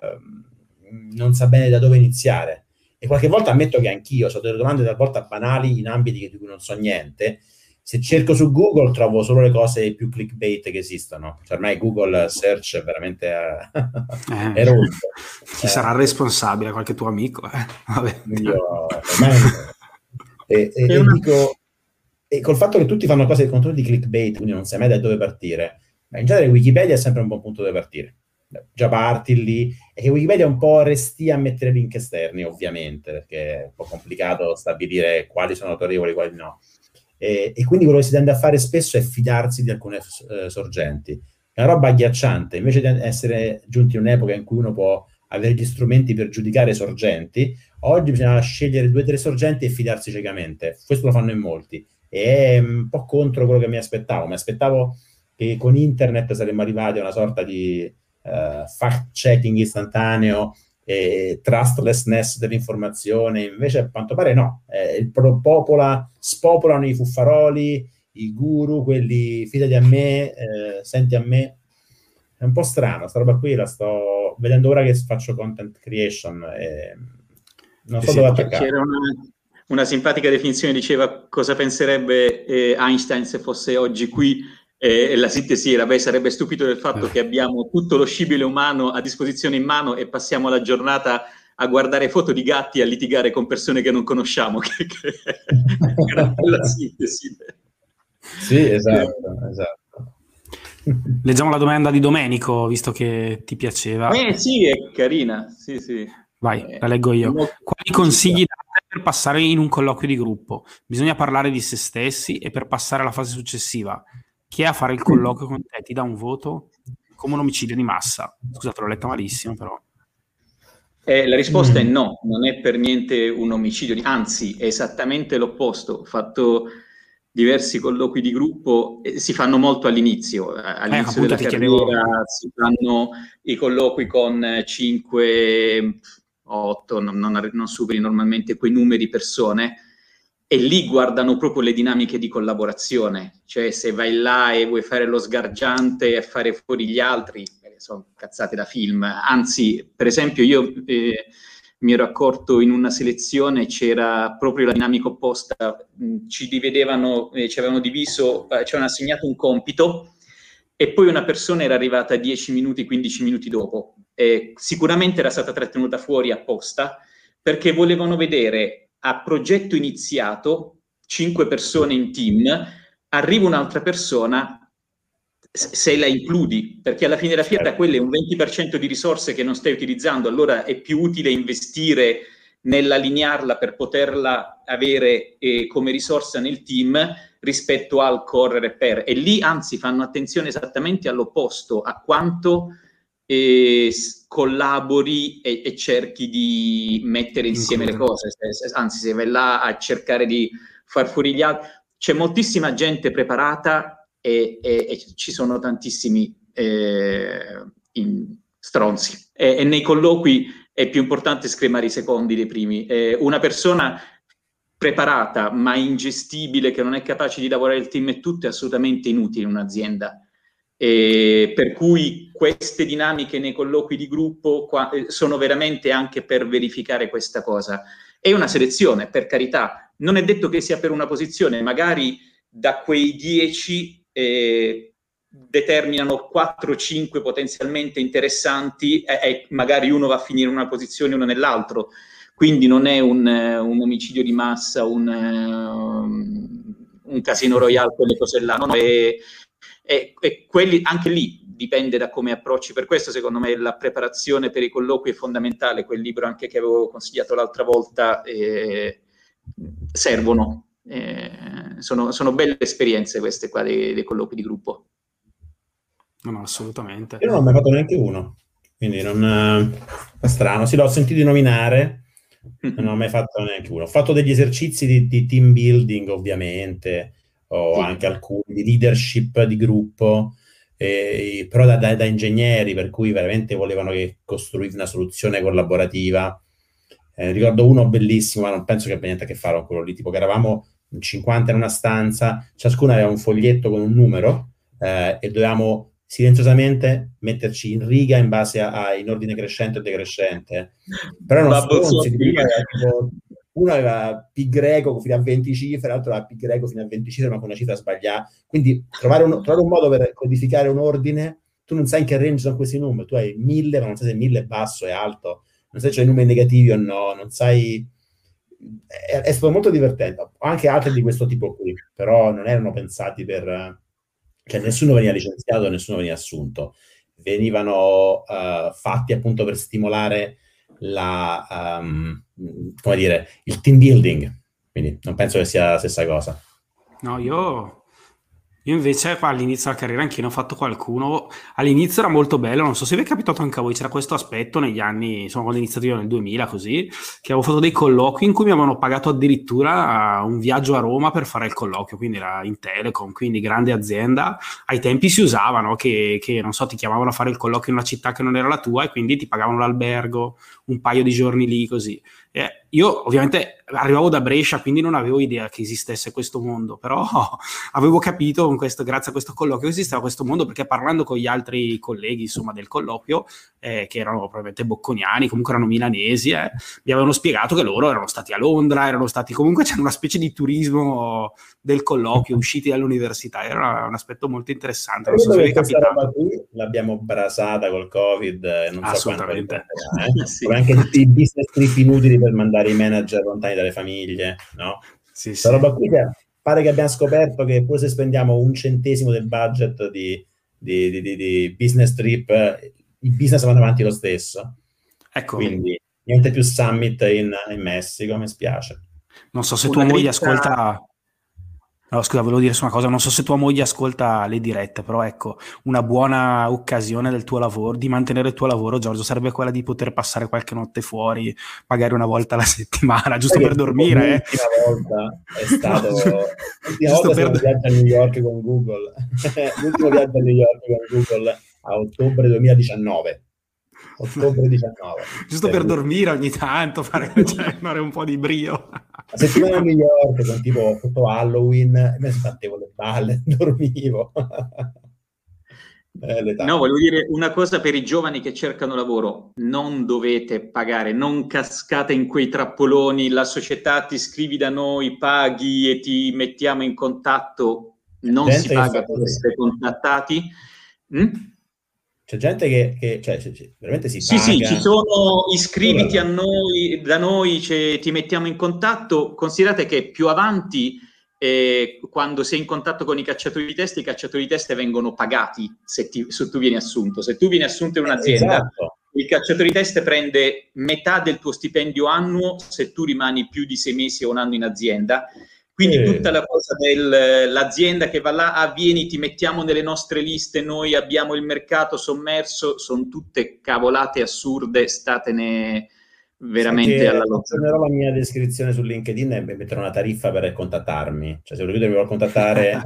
non sa bene da dove iniziare. E qualche volta ammetto che anch'io ho delle domande talvolta banali in ambiti di cui non so niente. Se cerco su Google trovo solo le cose più clickbait che esistono. Cioè, ormai Google Search è veramente eh, è rotto. Chi eh, sarà responsabile? Qualche tuo amico? Eh? Vabbè. Io, ormai, e, e, e dico e col fatto che tutti fanno cose di controllo di clickbait, quindi non sai mai da dove partire, ma in genere Wikipedia è sempre un buon punto dove partire. Già parti lì, e che Wikipedia è un po' resti a mettere link esterni, ovviamente, perché è un po' complicato stabilire quali sono autorevoli e quali no. E, e, quindi quello che si tende a fare spesso è fidarsi di alcune eh, sorgenti. È una roba agghiacciante, invece di essere giunti in un'epoca in cui uno può avere gli strumenti per giudicare sorgenti, oggi bisogna scegliere due o tre sorgenti e fidarsi ciecamente. Questo lo fanno in molti è un po' contro quello che mi aspettavo. Mi aspettavo che con internet saremmo arrivati a una sorta di uh, fact-checking istantaneo e trustlessness dell'informazione, invece a quanto pare no, eh, il popola, spopolano i fuffaroli, i guru, quelli fidati a me, eh, senti a me. È un po' strano, sta roba qui la sto vedendo ora che faccio content creation e non so dove attaccare. C'era una, una simpatica definizione diceva cosa penserebbe eh, Einstein se fosse oggi qui eh, la sintesi era, beh, sarebbe stupito del fatto che abbiamo tutto lo scibile umano a disposizione in mano e passiamo la giornata a guardare foto di gatti e a litigare con persone che non conosciamo, che, che era la sintesi. Sì, esatto, esatto. Leggiamo la domanda di Domenico, visto che ti piaceva. Eh sì, è carina, sì, sì. Vai, eh, la leggo io. Quali consigli per passare in un colloquio di gruppo? Bisogna parlare di se stessi e per passare alla fase successiva, chi è a fare il colloquio con te ti dà un voto come un omicidio di massa? Scusate, l'ho letta malissimo, però. Eh, la risposta mm. è no, non è per niente un omicidio, di... anzi è esattamente l'opposto. Ho fatto diversi colloqui di gruppo, eh, si fanno molto all'inizio, eh, all'inizio eh, della carriera chiedevo... si fanno i colloqui con 5, 8, non, non, non superi normalmente quei numeri persone, e lì guardano proprio le dinamiche di collaborazione, cioè se vai là e vuoi fare lo sgargiante e fare fuori gli altri, eh, sono cazzate da film. Anzi, per esempio, io eh, mi ero accorto in una selezione c'era proprio la dinamica opposta, mm, ci dividevano, eh, ci avevano diviso, eh, ci avevano assegnato un compito e poi una persona era arrivata 10 minuti, 15 minuti dopo. Sicuramente era stata trattenuta fuori apposta perché volevano vedere a progetto iniziato, cinque persone in team, arriva un'altra persona, se la includi, perché alla fine della fiera certo. quello è un 20% di risorse che non stai utilizzando, allora è più utile investire nell'allinearla per poterla avere eh, come risorsa nel team rispetto al correre per. E lì anzi fanno attenzione esattamente all'opposto, a quanto e collabori e, e, cerchi di mettere insieme le cose, anzi se vai là a cercare di far fuori gli altri, c'è moltissima gente preparata e, e, e ci sono tantissimi eh, stronzi. E, nei colloqui è più importante scremare i secondi dei primi. Eh, una persona preparata ma ingestibile che non è capace di lavorare il team e tutto è assolutamente inutile in un'azienda e per cui queste dinamiche nei colloqui di gruppo qua, eh, sono veramente anche per verificare questa cosa. È una selezione, per carità, non è detto che sia per una posizione, magari da quei dieci eh, determinano 4-5 potenzialmente interessanti e, e, magari uno va a finire in una posizione e uno nell'altro. Quindi non è un, un omicidio di massa, un, un casino royale, quelle cose là. No, e, e, e quelli, anche lì dipende da come approcci. Per questo, secondo me, la preparazione per i colloqui è fondamentale. Quel libro anche che avevo consigliato l'altra volta eh, servono. Eh, sono, sono, belle esperienze queste qua dei, dei colloqui di gruppo. No, no, assolutamente. Io non ho mai fatto neanche uno, quindi non è strano. Sì, l'ho sentito nominare, non ho mai fatto neanche uno. Ho fatto degli esercizi di, di team building, ovviamente, o sì. anche alcuni di leadership di gruppo, eh, però da, da, da, ingegneri, per cui veramente volevano che costruire una soluzione collaborativa. Eh, ricordo uno bellissimo, ma non penso che abbia niente a che fare con quello lì, tipo che eravamo 50 in una stanza, ciascuno aveva un foglietto con un numero eh, e dovevamo silenziosamente metterci in riga in base a, a in ordine crescente o decrescente. Però non stronzi, prima era tipo uno aveva pi greco fino a 20 cifre, l'altro aveva pi greco fino a 20 cifre, ma con una cifra sbagliata. Quindi trovare un, trovare un, modo per codificare un ordine, tu non sai in che range sono questi numeri, tu hai 1000, ma non sai se 1000 è basso, è alto, non sai se hai numeri negativi o no, non sai... È, è stato molto divertente. Anche altri di questo tipo qui, però non erano pensati per... Cioè nessuno veniva licenziato, nessuno veniva assunto. Venivano uh, fatti appunto per stimolare la, um, come dire, il team building. Quindi non penso che sia la stessa cosa. No, io io invece all'inizio della carriera anch'io ne ho fatto qualcuno. All'inizio era molto bello, non so se vi è capitato anche a voi, c'era questo aspetto negli anni, insomma quando ho iniziato io nel 2000 così, che avevo fatto dei colloqui in cui mi avevano pagato addirittura un viaggio a Roma per fare il colloquio, quindi era in Telecom, quindi grande azienda. Ai tempi si usavano che, che non so, ti chiamavano a fare il colloquio in una città che non era la tua e quindi ti pagavano l'albergo un paio di giorni lì così. Eh, io ovviamente arrivavo da Brescia, quindi non avevo idea che esistesse questo mondo, però avevo capito questo, grazie a questo colloquio che esisteva questo mondo perché parlando con gli altri colleghi insomma, del colloquio, eh, che erano probabilmente bocconiani, comunque erano milanesi, eh, mi avevano spiegato che loro erano stati a Londra, erano stati comunque c'era una specie di turismo del colloquio, usciti dall'università, era un aspetto molto interessante. Non so se vi è capitato. Qui l'abbiamo brasata col Covid, non so quanto eh? sì. anche i business trip inutili per mandare i manager lontani dalle famiglie, no? Sì, sì. roba qui che pare che abbiamo scoperto che pure se spendiamo un centesimo del budget di, di, di, di, di business trip, i business vanno avanti lo stesso. Ecco. Quindi niente più summit in, in Messico, mi spiace. Non so se Una tua moglie ascolta No, scusa, volevo dire una cosa, non so se tua moglie ascolta le dirette, però ecco, una buona occasione del tuo lavoro, di mantenere il tuo lavoro, Giorgio, sarebbe quella di poter passare qualche notte fuori, magari una volta alla settimana, giusto per dormire. L'ultima eh. volta è stato... l'ultima volta per... viaggio a New York con Google. L'ultimo viaggio a New York con Google a ottobre 2019 ottobre 19. Giusto per, per dormire ogni tanto, fare, cioè, fare un po' di brio. La settimana a New York, con tipo sotto Halloween, me sbattevo le balle, dormivo. Eh, no, volevo dire una cosa per i giovani che cercano lavoro, non dovete pagare, non cascate in quei trappoloni, la società ti scrivi da noi, paghi e ti mettiamo in contatto, non si paga per essere contattati. Mm? C'è gente che, che cioè, veramente si sì, paga. Sì, ci sono iscriviti a noi, da noi, cioè, ti mettiamo in contatto. Considerate che più avanti, eh, quando sei in contatto con i cacciatori di teste, i cacciatori di teste vengono pagati se, ti, se tu vieni assunto. Se tu vieni assunto in un'azienda, esatto. il cacciatore di teste prende metà del tuo stipendio annuo se tu rimani più di sei mesi o un anno in azienda quindi eh. tutta la cosa dell'azienda che va là, ah vieni, ti mettiamo nelle nostre liste, noi abbiamo il mercato sommerso, sono tutte cavolate assurde, statene veramente Senti, alla lotta. la mia descrizione su LinkedIn e metterò una tariffa per contattarmi. Cioè se volete mi vuole contattare...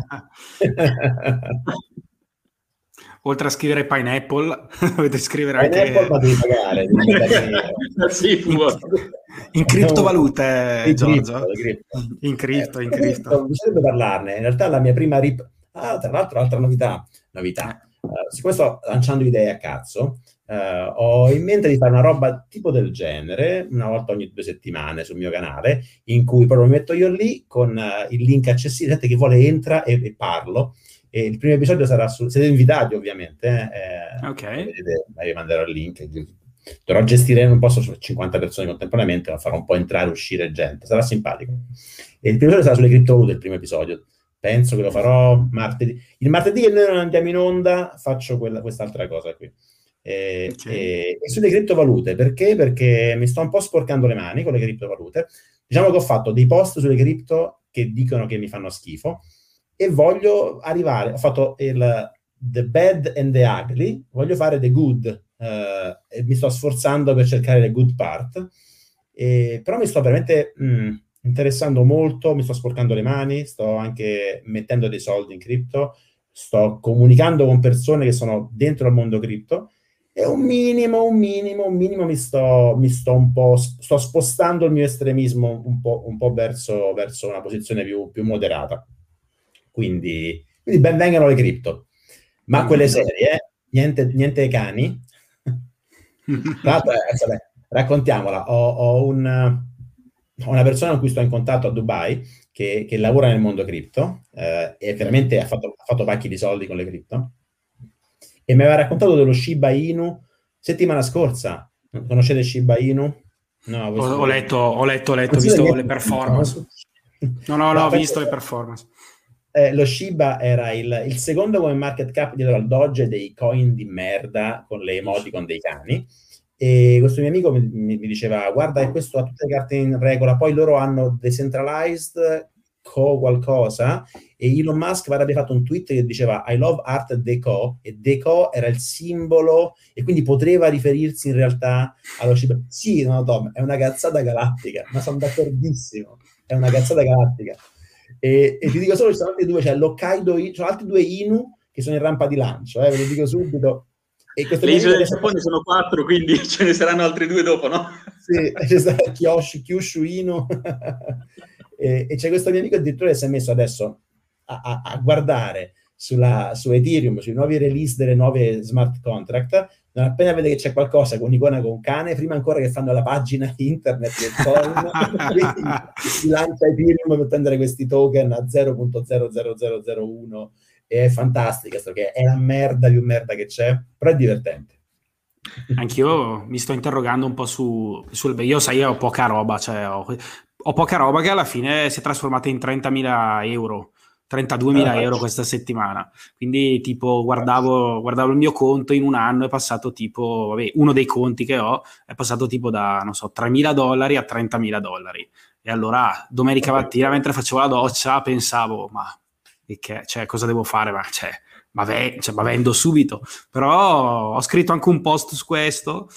oltre a scrivere Pineapple, dovete scrivere Pineapple anche... pagare. Sì, in, criptovalute, in Giorgio. Cripto, in cripto, eh, in cripto. Bisognerebbe parlarne. In realtà la mia prima rip... Ah, tra l'altro, altra novità. novità. Uh, siccome sto lanciando idee a cazzo, uh, ho in mente di fare una roba tipo del genere, una volta ogni due settimane sul mio canale, in cui proprio mi metto io lì con uh, il link accessibile, che vuole entra e, e parlo E il primo episodio sarà su... Siete invitati, ovviamente. Eh, ok. Vedete, vi manderò il link. Dovrò gestire, non posso 50 persone contemporaneamente, ma farò un po' entrare e uscire gente. Sarà simpatico. E il primo episodio sarà sulle criptovalute, il primo episodio. Penso che lo farò martedì. Il martedì che noi non andiamo in onda, faccio quella, quest'altra cosa qui. E, okay. e, e, sulle criptovalute, perché? Perché mi sto un po' sporcando le mani con le criptovalute. Diciamo che ho fatto dei post sulle cripto che dicono che mi fanno schifo e voglio arrivare, ho fatto il The Bad and the Ugly, voglio fare The Good eh, e mi sto sforzando per cercare le good part, e, però mi sto veramente mh, mm, interessando molto, mi sto sporcando le mani, sto anche mettendo dei soldi in cripto, sto comunicando con persone che sono dentro il mondo cripto e un minimo, un minimo, un minimo mi sto, mi sto un po', sto spostando il mio estremismo un po', un po verso, verso, una posizione più, più moderata. Quindi, quindi ben vengano le cripto. Ma quelle serie, eh? niente, niente cani. Tra l'altro, eh, raccontiamola, ho, ho, un, una persona con cui sto in contatto a Dubai che, che lavora nel mondo cripto eh, e veramente ha fatto, ha fatto pacchi di soldi con le cripto e mi aveva raccontato dello Shiba Inu settimana scorsa. Conoscete Shiba Inu? No, ho, ho, letto, ho letto, ho letto, ho visto le performance. No, no, no, ho visto le performance. Eh, lo Shiba era il, il, secondo come market cap dietro al Doge dei coin di merda con le emoticon dei cani. E questo mio amico mi, mi, diceva: Guarda, questo ha tutte le carte in regola. Poi loro hanno decentralized co qualcosa e Elon Musk avrebbe fatto un tweet che diceva I love art deco e deco era il simbolo e quindi poteva riferirsi in realtà allo cibo. Sì, no, Tom, è una cazzata galattica, ma sono d'accordissimo, è una cazzata galattica. E, e ti dico solo, ci sono altri due, c'è l'Hokkaido, ci sono altri due Inu che sono in rampa di lancio, eh, ve lo dico subito. E Le isole del Giappone sono quattro, quindi ce ne saranno altri due dopo, no? Sì, c'è stato Kyoshu, Kyushu Inu. e, e, c'è questo mio amico addirittura che si è messo adesso a, a, a guardare sulla, su Ethereum, sui nuovi release delle nuove smart contract, non appena vede che c'è qualcosa con un'icona con cane, prima ancora che fanno la pagina internet del coin, si lancia Ethereum per prendere questi token a 0.00001 e è fantastica, perché è la merda più merda che c'è, però è divertente. Anch'io mi sto interrogando un po' su, sul... Io sai, ho poca roba, cioè ho, ho poca roba che alla fine si è trasformata in 30.000 euro 32.000 ah, euro questa settimana. Quindi, tipo, guardavo, guardavo, il mio conto in un anno, è passato tipo, vabbè, uno dei conti che ho è passato tipo da, non so, 3.000 dollari a 30.000 dollari. E allora, domenica mattina, mentre facevo la doccia, pensavo, ma che, cioè, cosa devo fare? Ma, cioè, ma, ve, cioè, ma vendo subito. Però ho scritto anche un post su questo,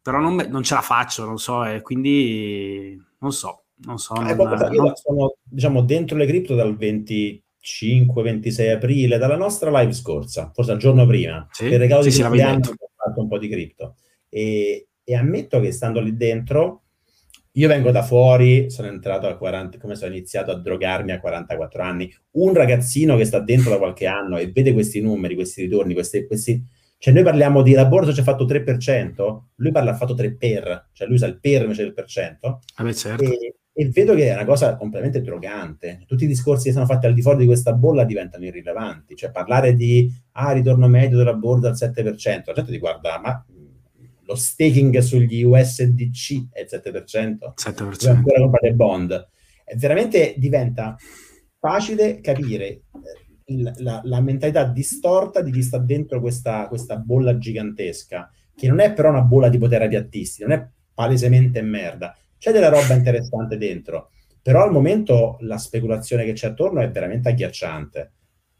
però non, non ce la faccio, non so, e quindi non so. Non so, eh, non, non... sono diciamo dentro le cripto dal 20 5-26 aprile, dalla nostra live scorsa, forse il giorno prima, sì, per regalo sì, di compleanno ho fatto un po' di cripto. E, e, ammetto che stando lì dentro, io vengo da fuori, sono entrato a 40, come sono iniziato a drogarmi a 44 anni, un ragazzino che sta dentro da qualche anno e vede questi numeri, questi ritorni, questi... questi cioè noi parliamo di la borsa ci ha fatto 3%, lui parla ha fatto 3 per, cioè lui usa il per invece del per cento. Ah beh, certo. E, e vedo che è una cosa completamente drogante. Tutti i discorsi che sono fatti al di fuori di questa bolla diventano irrilevanti. Cioè, parlare di ah, ritorno medio della borsa al 7%, la gente ti guarda, ma lo staking sugli USDC è il 7%, 7%. ancora comprare bond. E veramente diventa facile capire eh, il, la, la, mentalità distorta di chi sta dentro questa, questa bolla gigantesca, che non è però una bolla tipo terapiattisti, non è palesemente merda c'è della roba interessante dentro, però al momento la speculazione che c'è attorno è veramente agghiacciante.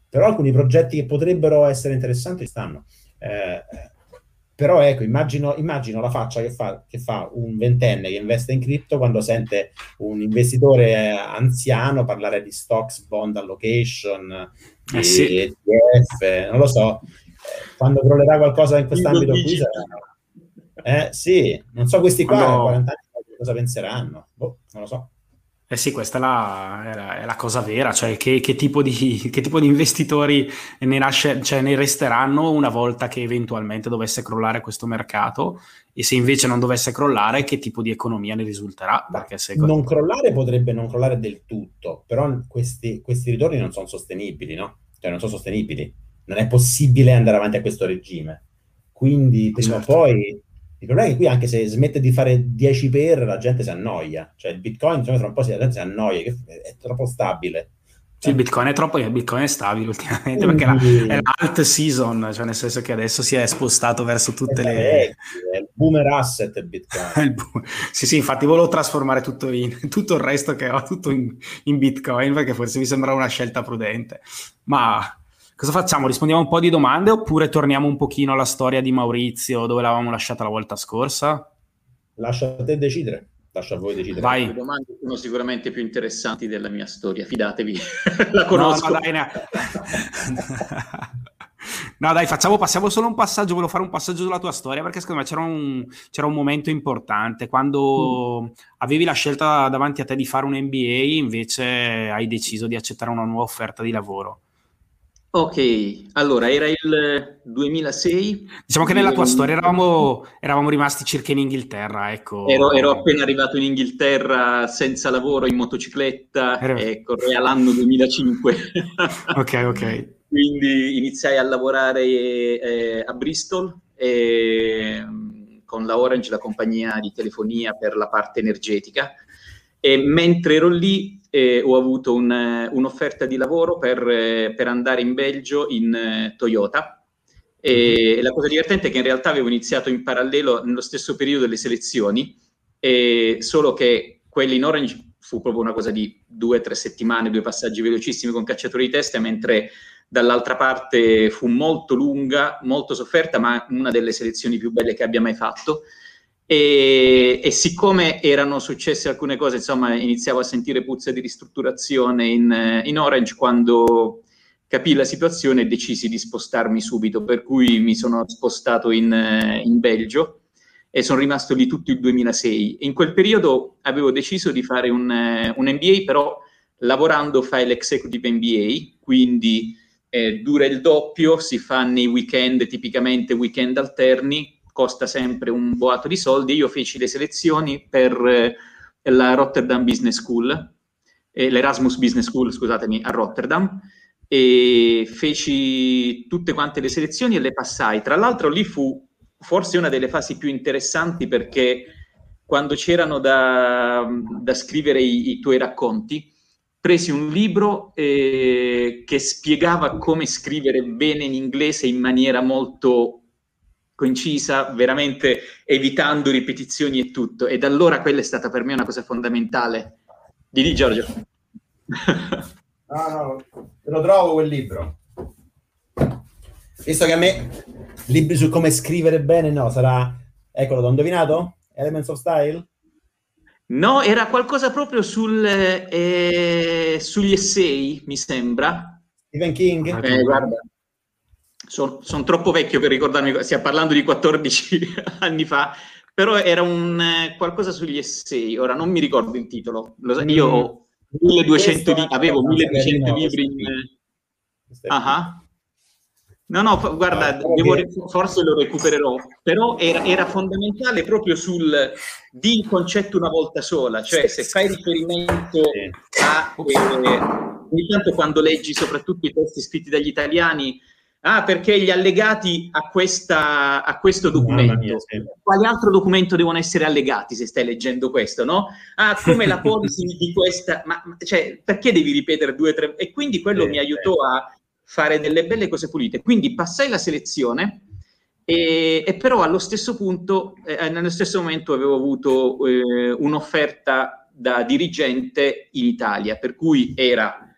Però alcuni progetti che potrebbero essere interessanti stanno. Eh, però ecco, immagino, immagino, la faccia che fa, che fa, un ventenne che investe in cripto quando sente un investitore anziano parlare di stocks, bond allocation, di eh sì. ETF, non lo so. Quando crollerà qualcosa in quest'ambito qui sarà... Eh, sì, non so questi qua, no. 40 anni cosa penseranno? Boh, non lo so. Eh sì, questa è la, è la, è la cosa vera, cioè che, che, tipo di, che, tipo di, investitori ne, nasce, cioè ne, resteranno una volta che eventualmente dovesse crollare questo mercato e se invece non dovesse crollare che tipo di economia ne risulterà? Perché se... Non crollare potrebbe non crollare del tutto, però questi, questi ritorni non sono sostenibili, no? cioè non sono sostenibili. Non è possibile andare avanti a questo regime. Quindi prima certo. o poi il problema è che qui anche se smette di fare 10 per la gente si annoia, cioè il Bitcoin tra un po' la gente si annoia, è troppo stabile. Sì, il Bitcoin è troppo, il Bitcoin è stabile ultimamente perché la, è l'alt season, cioè nel senso che adesso si è spostato verso tutte è le... È il boomer asset il Bitcoin. il bo- sì, sì, infatti volevo trasformare tutto, in, tutto il resto che ho tutto in, in Bitcoin perché forse mi sembrava una scelta prudente. Ma Cosa facciamo? Rispondiamo un po' di domande oppure torniamo un pochino alla storia di Maurizio dove l'avevamo lasciata la volta scorsa? Lascia a te decidere. Lascia a voi decidere. Vai. Le domande sono sicuramente più interessanti della mia storia, fidatevi. la conosco. No, no, dai, ne... no, dai, facciamo, passiamo solo un passaggio. Volevo fare un passaggio sulla tua storia perché secondo me c'era un, c'era un momento importante. Quando mm. avevi la scelta davanti a te di fare un MBA, invece hai deciso di accettare una nuova offerta di lavoro. Ok, allora era il 2006. Diciamo che nella tua storia eravamo, eravamo rimasti circa in Inghilterra, ecco. Ero, ero, appena arrivato in Inghilterra senza lavoro in motocicletta, Era... ecco, l'anno 2005. ok, ok. Quindi iniziai a lavorare eh, a Bristol eh, con la Orange, la compagnia di telefonia per la parte energetica. E mentre ero lì eh, ho avuto un, un'offerta di lavoro per, eh, per, andare in Belgio in eh, Toyota. E la cosa divertente è che in realtà avevo iniziato in parallelo nello stesso periodo delle selezioni, solo che quelli in Orange fu proprio una cosa di due o tre settimane, due passaggi velocissimi con cacciatori di testa, mentre dall'altra parte fu molto lunga, molto sofferta, ma una delle selezioni più belle che abbia mai fatto. E, e, siccome erano successe alcune cose, insomma, iniziavo a sentire puzza di ristrutturazione in, in Orange quando capì la situazione e decisi di spostarmi subito, per cui mi sono spostato in, in Belgio e sono rimasto lì tutto il 2006. In quel periodo avevo deciso di fare un, un MBA, però lavorando fai l'executive MBA, quindi eh, dura il doppio, si fa nei weekend, tipicamente weekend alterni, costa sempre un boato di soldi. Io feci le selezioni per eh, la Rotterdam Business School, eh, l'Erasmus Business School, scusatemi, a Rotterdam, e feci tutte quante le selezioni e le passai. Tra l'altro lì fu forse una delle fasi più interessanti perché quando c'erano da, da scrivere i, i, tuoi racconti, presi un libro eh, che spiegava come scrivere bene in inglese in maniera molto concisa, veramente evitando ripetizioni e tutto. Ed allora quella è stata per me una cosa fondamentale. Di lì, Giorgio. no, no, lo trovo quel libro. Visto che a me libri su come scrivere bene, no, sarà... Eccolo, l'ho indovinato? Elements of Style? No, era qualcosa proprio sul, eh, sugli essay, mi sembra. Stephen King? Eh, guarda, sono son troppo vecchio per ricordarmi, stiamo parlando di 14 anni fa, però era un eh, qualcosa sugli essay, ora non mi ricordo il titolo, Lo, io ho 1200 li- avevo 1200 libri in... Uh-huh. No, no, guarda, devo, forse lo recupererò, però era, era, fondamentale proprio sul di il concetto una volta sola, cioè se fai riferimento a... Eh, ogni tanto quando leggi soprattutto i testi scritti dagli italiani Ah, perché gli allegati a, questa, a questo documento. Mia, sì. Quali altro documento devono essere allegati se stai leggendo questo, no? Ah, come la policy di questa... Ma cioè, perché devi ripetere due o tre... E quindi quello sì, mi aiutò sì. a fare delle belle cose pulite. Quindi passai la selezione e, e però allo stesso punto, eh, nello stesso momento avevo avuto eh, un'offerta da dirigente in Italia, per cui era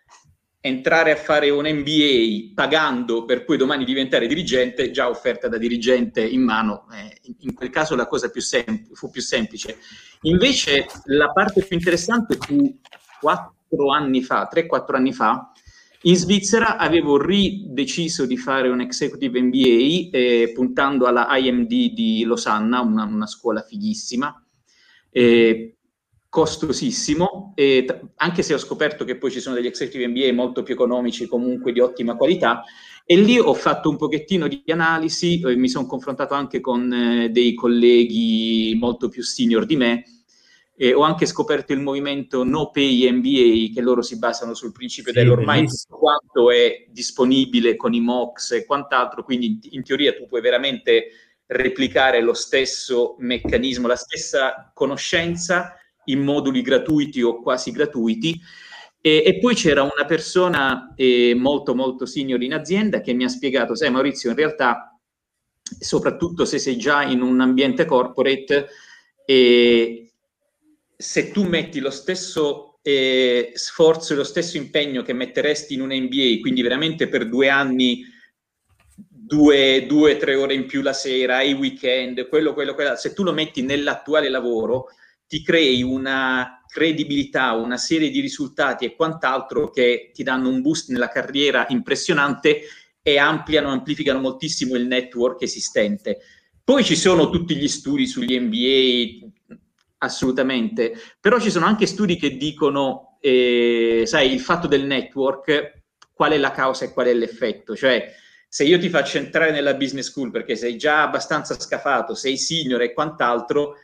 entrare a fare un MBA pagando per poi domani diventare dirigente, già offerta da dirigente in mano, eh, in quel caso la cosa più sem- fu più semplice. Invece la parte più interessante fu quattro anni fa, 3-4 anni fa, in Svizzera avevo rideciso di fare un executive MBA eh, puntando alla IMD di Losanna, una, una scuola fighissima. Eh, costosissimo, e t- anche se ho scoperto che poi ci sono degli executive MBA molto più economici, comunque di ottima qualità, e lì ho fatto un pochettino di analisi, eh, mi sono confrontato anche con eh, dei colleghi molto più senior di me, eh, ho anche scoperto il movimento No Pay MBA, che loro si basano sul principio sì, dell'ormai tutto quanto è disponibile con i MOX e quant'altro, quindi in teoria tu puoi veramente replicare lo stesso meccanismo, la stessa conoscenza in moduli gratuiti o quasi gratuiti. E, e poi c'era una persona eh, molto molto senior in azienda che mi ha spiegato, sai Maurizio, in realtà, soprattutto se sei già in un ambiente corporate, eh, se tu metti lo stesso eh, sforzo e lo stesso impegno che metteresti in un MBA, quindi veramente per due anni, due, due tre ore in più la sera, i weekend, quello, quello, quello, se tu lo metti nell'attuale lavoro, ti crei una credibilità, una serie di risultati e quant'altro che ti danno un boost nella carriera impressionante e ampliano, amplificano moltissimo il network esistente. Poi ci sono tutti gli studi sugli MBA, assolutamente, però ci sono anche studi che dicono, eh, sai, il fatto del network, qual è la causa e qual è l'effetto, cioè se io ti faccio entrare nella business school perché sei già abbastanza scafato, sei senior e quant'altro,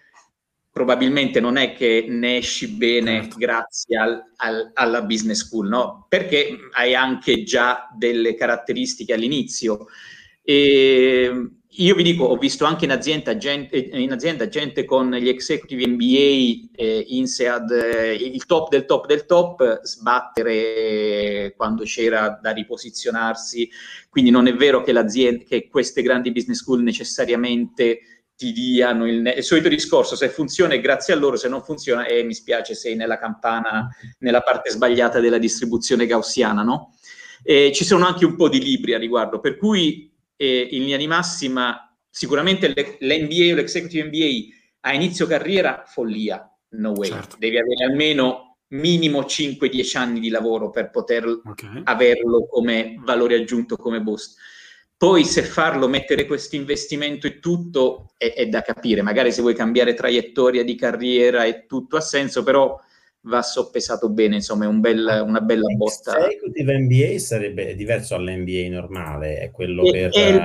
probabilmente non è che ne esci bene certo. grazie al, al, alla business school, no? Perché hai anche già delle caratteristiche all'inizio. E io vi dico, ho visto anche in azienda gente, in azienda gente con gli executive MBA, eh, INSEAD, eh, il top del top del top, sbattere quando c'era da riposizionarsi. Quindi non è vero che, che queste grandi business school necessariamente ti diano il, il, solito discorso, se funziona è grazie a loro, se non funziona, eh, mi spiace, sei nella campana, nella parte sbagliata della distribuzione gaussiana, no? E ci sono anche un po' di libri a riguardo, per cui eh, in linea di massima, sicuramente l'NBA o l'executive MBA a inizio carriera, follia, no way. Certo. Devi avere almeno minimo 5-10 anni di lavoro per poter okay. averlo come valore aggiunto, come boost. Poi se farlo, mettere questo investimento e tutto è, è, da capire, magari se vuoi cambiare traiettoria di carriera e tutto ha senso, però va soppesato bene, insomma è un bel, una bella botta. L'executive MBA sarebbe diverso dall'MBA normale, è quello e, per... E,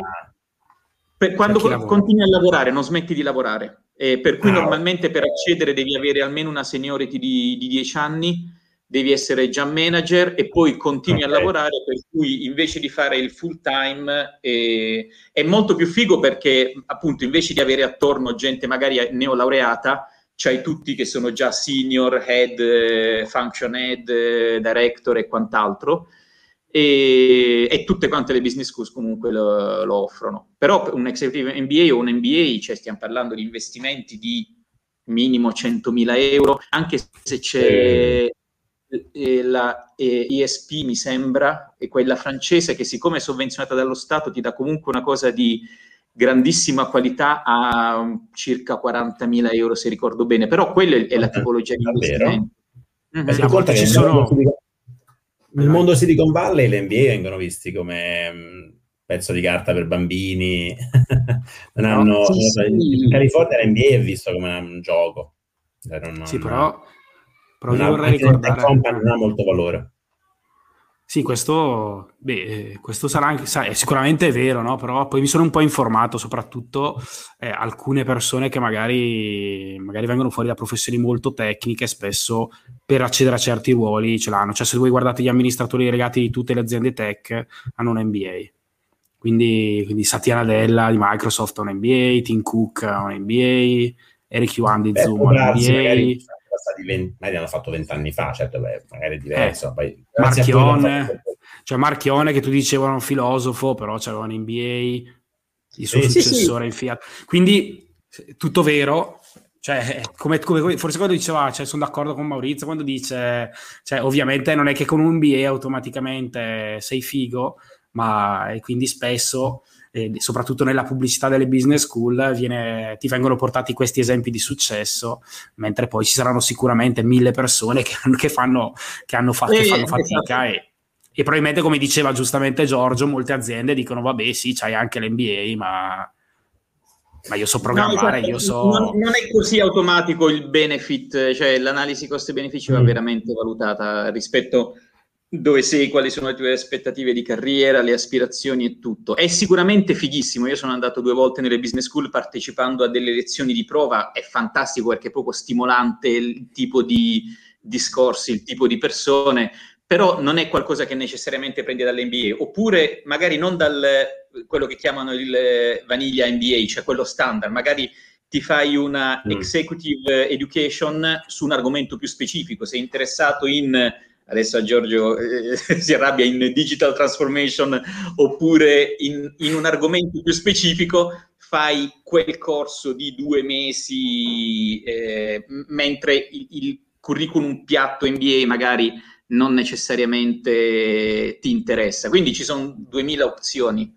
per quando per continui a lavorare, non smetti di lavorare. Eh, per cui ah, normalmente per accedere devi avere almeno una seniority di, di 10 anni, devi essere già manager e poi continui okay. a lavorare, per cui invece di fare il full time eh, è molto più figo perché appunto invece di avere attorno gente magari neolaureata, c'hai tutti che sono già senior, head, eh, function head, eh, director e quant'altro, e, e, tutte quante le business schools comunque lo, lo, offrono. Però un executive MBA o un MBA, cioè stiamo parlando di investimenti di minimo 100.000 euro, anche se c'è eh, la eh, ESP, mi sembra, e quella francese, che siccome è sovvenzionata dallo Stato ti dà comunque una cosa di grandissima qualità a circa 40.000 euro se ricordo bene, però quella è la tipologia di investimento. Mm-hmm. Sì, conta che sono... nel mondo Silicon Valley le NBA vengono visti come mm, pezzo di carta per bambini, non hanno, no, sì, sì. in California l'NBA è visto come un gioco. Cioè non, sì, però, però non vorrei ricordare... non ha molto valore. Sì, questo, beh, questo sarà anche, sai, sicuramente è vero, no? Però poi mi sono un po' informato, soprattutto eh, alcune persone che magari, magari vengono fuori da professioni molto tecniche, spesso per accedere a certi ruoli ce l'hanno. Cioè, se voi guardate gli amministratori delegati di tutte le aziende tech, hanno un MBA. Quindi, quindi Satya Nadella di Microsoft ha un MBA, Tim Cook ha un MBA, Eric Yuan di Zoom ha un MBA. Magari stati 20, magari hanno fatto vent'anni fa, certo, beh, magari è diverso. Eh, poi, Marchione, cioè Marchione che tu dicevi era un filosofo, però c'era un MBA, il suo sì, successore sì, sì. in Fiat. Quindi tutto vero, cioè, come, come, forse quando diceva, cioè, sono d'accordo con Maurizio quando dice, cioè, ovviamente non è che con un MBA automaticamente sei figo, ma e quindi spesso e soprattutto nella pubblicità delle business school viene, ti vengono portati questi esempi di successo, mentre poi ci saranno sicuramente mille persone che, che, fanno, che hanno fatto, eh, fanno fatica esatto. e, e, probabilmente come diceva giustamente Giorgio, molte aziende dicono vabbè sì, c'hai anche l'NBA, ma ma io so programmare, no, io so... Non, non, è così automatico il benefit, cioè l'analisi costi-benefici va mm. veramente valutata rispetto dove sei, quali sono le tue aspettative di carriera, le aspirazioni e tutto. È sicuramente fighissimo. Io sono andato due volte nelle business school partecipando a delle lezioni di prova, è fantastico perché è proprio stimolante il tipo di discorsi, il tipo di persone, però non è qualcosa che necessariamente prendi dall'NBA, oppure magari non dal quello che chiamano il vaniglia NBA, cioè quello standard, magari ti fai una mm. executive education su un argomento più specifico, sei interessato in adesso a Giorgio eh, si arrabbia in digital transformation oppure in, in, un argomento più specifico, fai quel corso di due mesi eh, mentre il, il, curriculum piatto MBA magari non necessariamente ti interessa. Quindi ci sono duemila opzioni.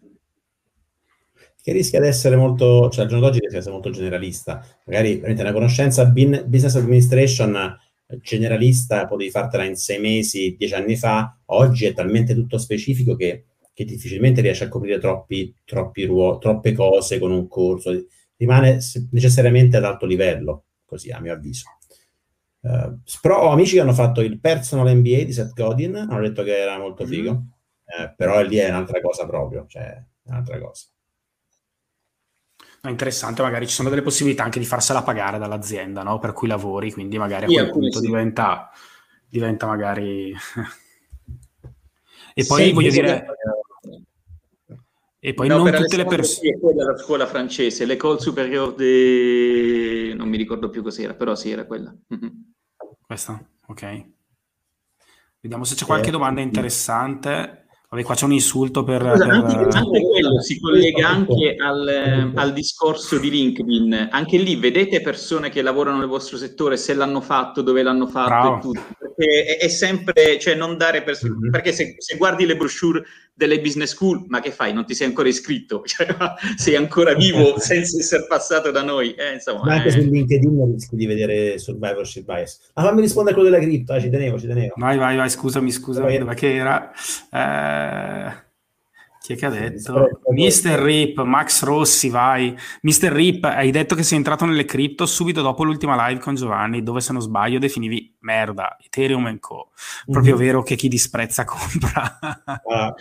Che rischia di essere molto, cioè al giorno d'oggi rischia di essere molto generalista. Magari veramente una conoscenza business administration generalista potevi fartela in sei mesi, dieci anni fa, oggi è talmente tutto specifico che, che difficilmente riesci a coprire troppi, troppi ruo- troppe cose con un corso, rimane necessariamente ad alto livello, così a mio avviso. Uh, però ho amici che hanno fatto il personal MBA di Seth Godin, hanno detto che era molto figo, mm-hmm. eh, però lì è un'altra cosa proprio, cioè è un'altra cosa. Interessante, magari ci sono delle possibilità anche di farsela pagare dall'azienda no? per cui lavori, quindi magari a quel punto sì. diventa, diventa magari... e poi sì, voglio dire... E poi no, non tutte le persone... quella la scuola francese, l'École supérieure de... non mi ricordo più cos'era, però sì, era quella. Questa? Ok. Vediamo se c'è qualche domanda interessante. Vabbè, qua c'è un insulto per... Scusa, per... Anche, anche, quello si collega anche al, al, discorso di LinkedIn. Anche lì vedete persone che lavorano nel vostro settore, se l'hanno fatto, dove l'hanno fatto Bravo. e tutto. Perché è, è, sempre, cioè non dare... Pers- mm-hmm. Perché se, se, guardi le brochure delle business school, ma che fai? Non ti sei ancora iscritto? Cioè, sei ancora vivo senza essere passato da noi. Eh, insomma, ma anche eh. su LinkedIn rischi di vedere survivorship bias. Ma fammi rispondere a quello della cripto, eh, ci tenevo, ci tenevo. Vai, vai, vai, scusami, scusami, dove che era? Eh... Chi è che ha detto? Mister Rip, Max Rossi, vai. Mister Rip, hai detto che sei entrato nelle cripto subito dopo l'ultima live con Giovanni, dove se non sbaglio definivi merda, Ethereum Co. Proprio mm-hmm. vero che chi disprezza compra. ah,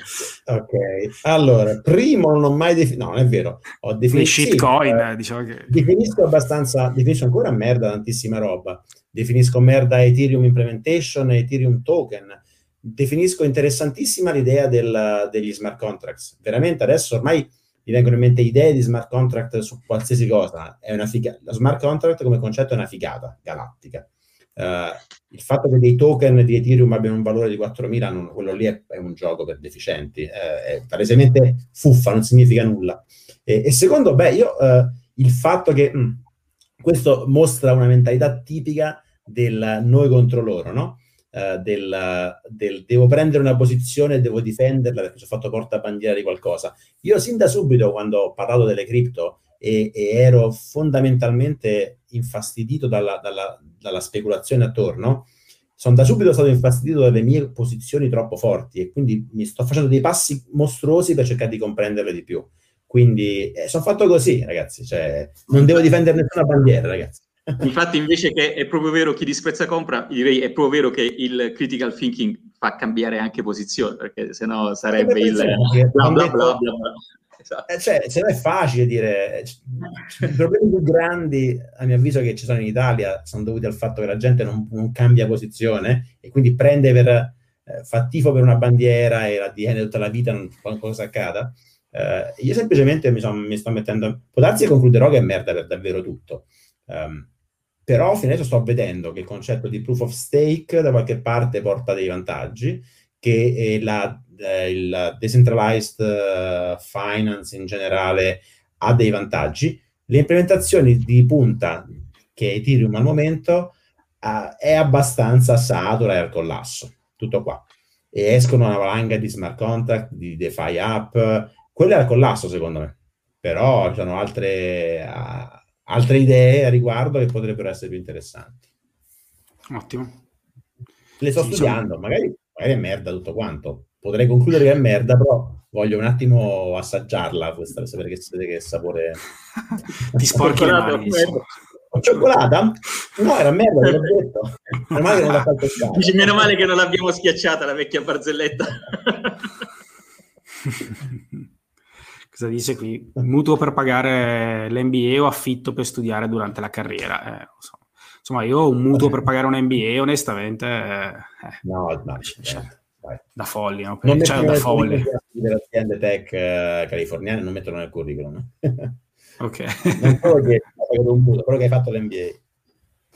ok, allora, primo non ho mai definito, no, non è vero, ho definito... shitcoin, sì, eh, diciamo che... Definisco abbastanza, definisco ancora merda tantissima roba. Definisco merda Ethereum Implementation e Ethereum Token definisco interessantissima l'idea del, degli smart contracts. Veramente adesso ormai mi vengono in mente idee di smart contract su qualsiasi cosa. È una figa- Lo smart contract come concetto è una figata galattica. Uh, il fatto che dei token di Ethereum abbiano un valore di 4.000, non, quello lì è, è, un gioco per deficienti, uh, è palesemente fuffa, non significa nulla. E, e secondo, beh, io uh, il fatto che mh, mm, questo mostra una mentalità tipica del noi contro loro, no? Uh, del, del, devo prendere una posizione devo difenderla perché sono fatto portabandiera di qualcosa. Io sin da subito, quando ho parlato delle cripto e, e ero fondamentalmente infastidito dalla, dalla, dalla, speculazione attorno, sono da subito stato infastidito dalle mie posizioni troppo forti e quindi mi sto facendo dei passi mostruosi per cercare di comprenderle di più. Quindi eh, sono fatto così, ragazzi, cioè, non devo difendere nessuna bandiera, ragazzi. Infatti, invece che è proprio vero chi disprezza compra, direi è proprio vero che il critical thinking fa cambiare anche posizione, perché sennò sarebbe il bla bla bla bla. Esatto. Eh, cioè, se no è facile dire, i problemi più grandi, a mio avviso, che ci sono in Italia sono dovuti al fatto che la gente non, non cambia posizione e quindi prende per, eh, fa tifo per una bandiera e la tiene tutta la vita, non, qualcosa accada. Eh, io semplicemente mi, son, mi, sto mettendo, può darsi che concluderò che è merda per davvero tutto. Um, però fino adesso sto vedendo che il concetto di proof of stake da qualche parte porta dei vantaggi, che la, eh, il decentralized uh, finance in generale ha dei vantaggi. Le implementazioni di punta che Ethereum al momento uh, è abbastanza satura e al collasso, tutto qua. E escono una valanga di smart contract, di DeFi app, quello è al collasso secondo me, però ci sono altre... Uh, altre idee a riguardo che potrebbero essere più interessanti. Ottimo. Le sto sì, studiando, sono... magari, magari, è merda tutto quanto. Potrei concludere che è merda, però voglio un attimo assaggiarla questa per sapere che, che sapore... Ti sporchi le mani, cioccolata? No, era merda, te l'ho detto. Meno male che non l'ha fatto Dici, meno male che non l'abbiamo schiacciata la vecchia barzelletta. Cosa dice qui? Mutuo per pagare l'MBA o affitto per studiare durante la carriera? Eh, so. Insomma, io ho un mutuo per pagare un MBA, onestamente... Eh, no, no, cioè, da folli, no? Non cioè, da folli. Le aziende tech uh, californiane non mettono nel curriculum. ok. non solo che un mutuo, che hai fatto l'MBA.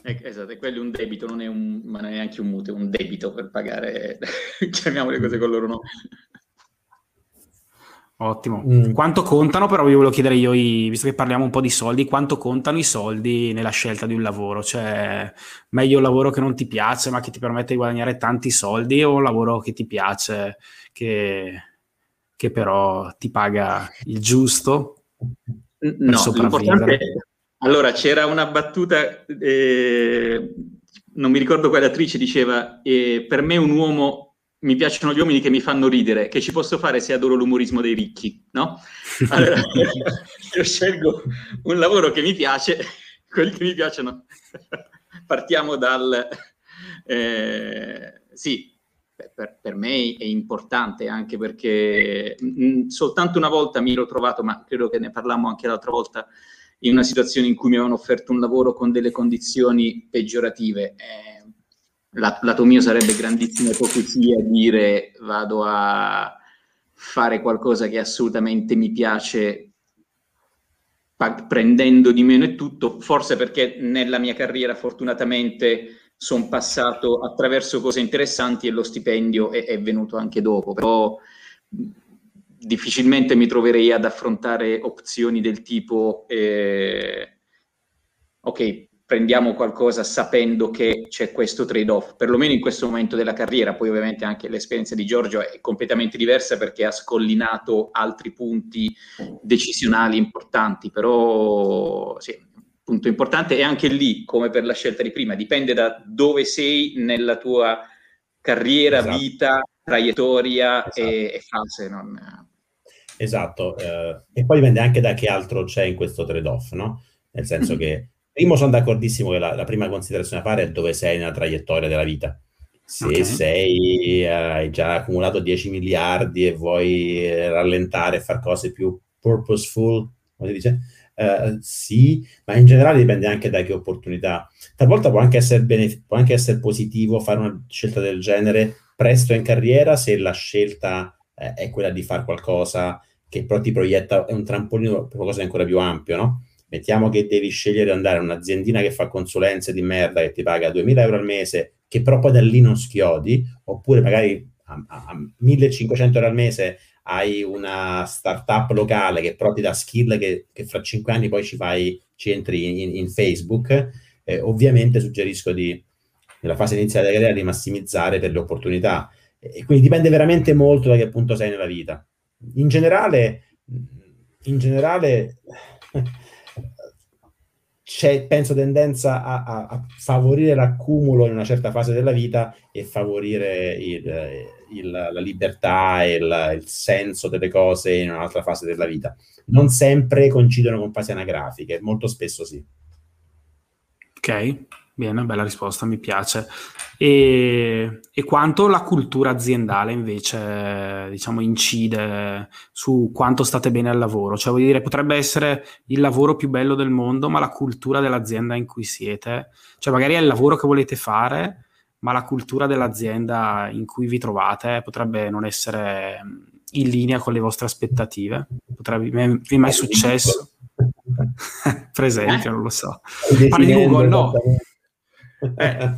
esatto, e quello è un debito, non è un, ma non è neanche un mutuo, è un debito per pagare, chiamiamo le cose con loro nome. Ottimo. Mm. Quanto contano, però vi volevo chiedere io, visto che parliamo un po' di soldi, quanto contano i soldi nella scelta di un lavoro? Cioè, meglio un lavoro che non ti piace ma che ti permette di guadagnare tanti soldi o un lavoro che ti piace che, che però ti paga il giusto? No, l'importante... Allora, c'era una battuta, eh, non mi ricordo quale attrice diceva, eh, per me un uomo mi piacciono gli uomini che mi fanno ridere, che ci posso fare se adoro l'umorismo dei ricchi, no? Allora, io scelgo un lavoro che mi piace, quelli che mi piacciono. Partiamo dal... Eh, sì, per, per, me è importante anche perché mh, mm, soltanto una volta mi ero trovato, ma credo che ne parlammo anche l'altra volta, in una situazione in cui mi avevano offerto un lavoro con delle condizioni peggiorative. Eh, lato mio sarebbe grandissima ipocrisia dire vado a fare qualcosa che assolutamente mi piace prendendo di meno e tutto, forse perché nella mia carriera fortunatamente sono passato attraverso cose interessanti e lo stipendio è, è venuto anche dopo, però difficilmente mi troverei ad affrontare opzioni del tipo eh, ok, prendiamo qualcosa sapendo che c'è questo trade-off, perlomeno in questo momento della carriera. Poi ovviamente anche l'esperienza di Giorgio è completamente diversa perché ha scollinato altri punti decisionali importanti, però sì, punto importante e anche lì, come per la scelta di prima, dipende da dove sei nella tua carriera, esatto. vita, traiettoria esatto. e, e, fase. Non... Esatto, eh, e poi dipende anche da che altro c'è in questo trade-off, no? Nel senso che Primo sono d'accordissimo che la, la, prima considerazione da fare è dove sei nella traiettoria della vita. Se okay. sei, hai già accumulato 10 miliardi e vuoi rallentare e fare cose più purposeful, come si dice? Uh, sì, ma in generale dipende anche da che opportunità. Talvolta può anche, essere benef- può anche essere positivo fare una scelta del genere presto in carriera se la scelta eh, è quella di fare qualcosa che però ti proietta, è un trampolino per qualcosa di ancora più ampio, no? Mettiamo che devi scegliere di andare a un'aziendina che fa consulenze di merda che ti paga 2000 euro al mese, che però poi da lì non schiodi, oppure magari a, a 1500 euro al mese hai una startup locale che però ti dà skill che, che fra 5 anni poi ci fai, ci entri in, in Facebook, eh, ovviamente suggerisco di, nella fase iniziale della carriera di massimizzare per le opportunità. E quindi dipende veramente molto da che punto sei nella vita. In generale, in generale c'è, penso, tendenza a, a, a, favorire l'accumulo in una certa fase della vita e favorire il, il, la libertà e il, il, senso delle cose in un'altra fase della vita. Non sempre coincidono con fasi anagrafiche, molto spesso sì. Ok, bene, bella risposta, mi piace. E, e, quanto la cultura aziendale invece diciamo, incide su quanto state bene al lavoro? Cioè, vuol dire, potrebbe essere il lavoro più bello del mondo, ma la cultura dell'azienda in cui siete, cioè magari è il lavoro che volete fare, ma la cultura dell'azienda in cui vi trovate potrebbe non essere in linea con le vostre aspettative. Potrebbe, vi è mai successo? per esempio, non lo so. Parli di Google, no? Eh,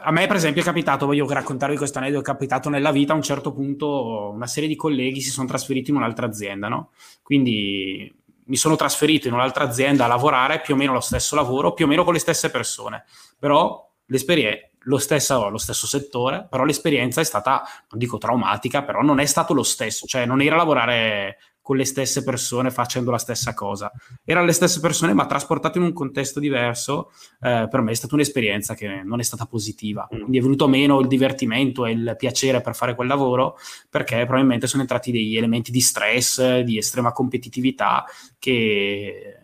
a me, per esempio, è capitato, voglio raccontarvi questo aneddoto, è capitato nella vita a un certo punto una serie di colleghi si sono trasferiti in un'altra azienda, no? Quindi mi sono trasferito in un'altra azienda a lavorare più o meno lo stesso lavoro, più o meno con le stesse persone, però l'esperienza lo stesso, lo stesso settore, però l'esperienza è stata, non dico traumatica, però non è stato lo stesso, cioè non era lavorare con le stesse persone facendo la stessa cosa. Erano le stesse persone, ma trasportate in un contesto diverso. Eh, per me è stata un'esperienza che non è stata positiva. Mm. Quindi è venuto meno il divertimento e il piacere per fare quel lavoro, perché probabilmente sono entrati degli elementi di stress, di estrema competitività che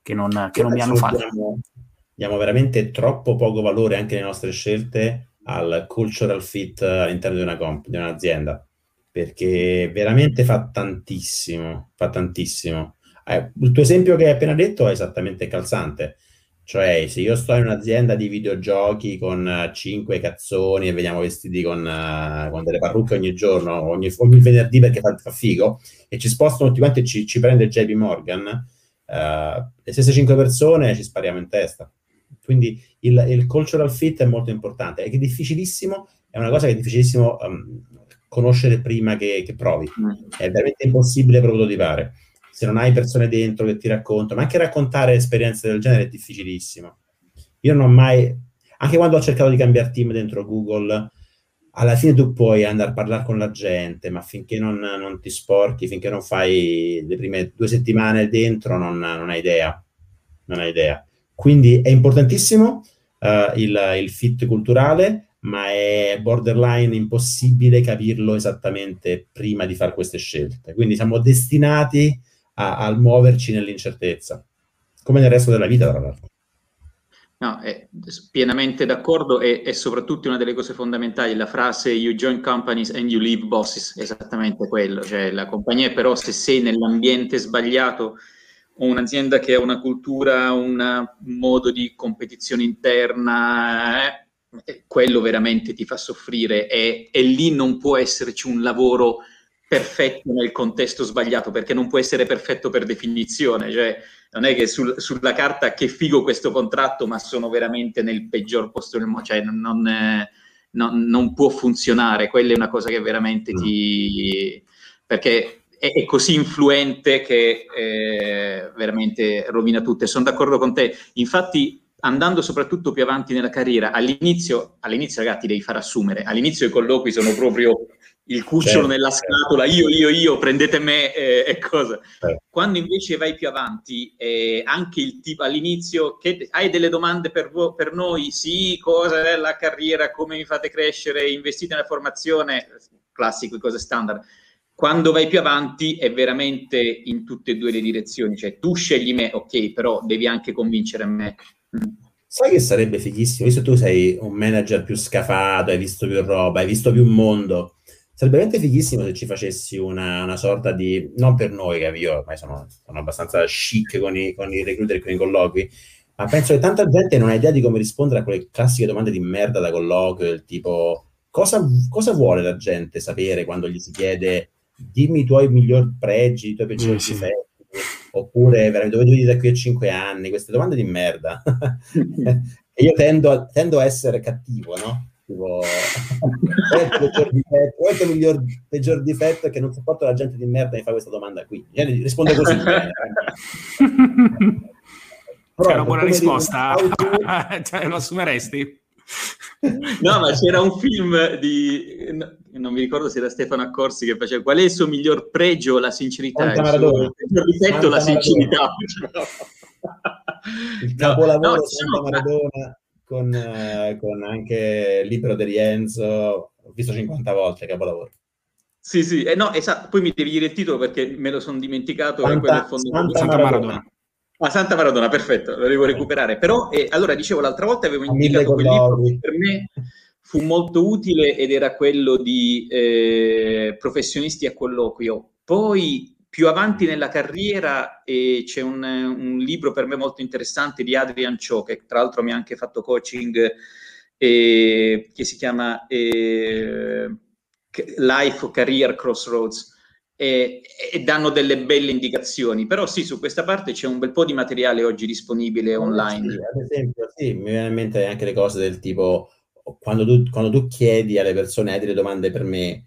che non, che non mi hanno fatto. Diamo, diamo veramente troppo poco valore anche nelle nostre scelte al cultural fit all'interno di, una comp- di un'azienda, perché veramente fa tantissimo, fa tantissimo. Eh, il tuo esempio che hai appena detto è esattamente calzante. Cioè, se io sto in un'azienda di videogiochi con cinque cazzoni e veniamo vestiti con, uh, con delle parrucche ogni giorno, ogni, ogni venerdì perché fa, fa, figo, e ci spostano tutti quanti e ci, ci prende JP Morgan, uh, le stesse cinque persone ci spariamo in testa. Quindi il, il, cultural fit è molto importante, è difficilissimo, è una cosa che è difficilissimo um, conoscere prima che, che provi, mm. è veramente impossibile prototipare. Se non hai persone dentro che ti raccontano, ma anche raccontare esperienze del genere è difficilissimo. Io non ho mai, anche quando ho cercato di cambiare team dentro Google, alla fine tu puoi andare a parlare con la gente, ma finché non, non ti sporchi, finché non fai le prime due settimane dentro, non, non hai idea. Non hai idea. Quindi è importantissimo uh, il, il fit culturale, ma è borderline impossibile capirlo esattamente prima di fare queste scelte. Quindi siamo destinati a, muoverci nell'incertezza, come nel resto della vita, tra l'altro. No, è pienamente d'accordo e è soprattutto una delle cose fondamentali, la frase you join companies and you leave bosses, esattamente quello, cioè la compagnia però se sei nell'ambiente sbagliato o un'azienda che ha una cultura, un modo di competizione interna, eh, quello veramente ti fa soffrire e, e, lì non può esserci un lavoro perfetto nel contesto sbagliato, perché non può essere perfetto per definizione, cioè non è che sul, sulla carta che figo questo contratto, ma sono veramente nel peggior posto del mondo, cioè non, non, non, non, può funzionare, quella è una cosa che veramente ti... perché è, è così influente che eh, veramente rovina tutto. Sono d'accordo con te. Infatti, andando soprattutto più avanti nella carriera, all'inizio, all'inizio ragazzi, devi far assumere. All'inizio i colloqui sono proprio il cucciolo certo, nella scatola, io, io, io, prendete me eh, e cosa. Certo. Quando invece vai più avanti, eh, anche il tipo all'inizio, che hai delle domande per, vo- per noi? Sì, cosa è la carriera, come mi fate crescere, investite nella formazione, classico, cose standard quando vai più avanti è veramente in tutte e due le direzioni, cioè tu scegli me, ok, però devi anche convincere me. Sai che sarebbe fighissimo, visto che tu sei un manager più scafato, hai visto più roba, hai visto più mondo, sarebbe veramente fighissimo se ci facessi una, una sorta di, non per noi, che io ormai sono, sono abbastanza chic con i, con i recruiter e con i colloqui, ma penso che tanta gente non ha idea di come rispondere a quelle classiche domande di merda da colloquio, del tipo cosa, cosa vuole la gente sapere quando gli si chiede dimmi i tuoi migliori pregi, i tuoi peggiori mm, difetti, oppure dove devi da qui a cinque anni, queste domande di merda. e io tendo a, tendo a, essere cattivo, no? Tipo, qual è il peggior difetto? Qual è il miglior peggior difetto? È che non sopporto la gente di merda mi fa questa domanda qui. Rispondo così. C'è una buona risposta, cioè, lo assumeresti? No, ma c'era un film di, non mi ricordo se era Stefano Accorsi che faceva qual è il suo miglior pregio, la sincerità, Santa il suo peggior difetto, la sincerità. il capolavoro no, Santa no, Maradona con, eh, con anche il libro di Rienzo, ho visto 50 volte capolavoro. Sì, sì, eh, no, esatto, poi mi devi dire il titolo perché me lo sono dimenticato. Santa, Santa Maradona. Maradona. Ah, Santa Maradona, perfetto, lo devo recuperare. Però, eh, allora, dicevo, l'altra volta avevo indicato quel libro che per me fu molto utile ed era quello di eh, professionisti a colloquio. Poi, più avanti nella carriera, eh, c'è un, un, libro per me molto interessante di Adrian Cho, che tra l'altro mi ha anche fatto coaching, che si chiama eh, Life Career Crossroads e, e, danno delle belle indicazioni. Però sì, su questa parte c'è un bel po' di materiale oggi disponibile online. Sì, ad esempio, sì, mi viene in mente anche le cose del tipo quando tu, quando tu chiedi alle persone, hai delle domande per me,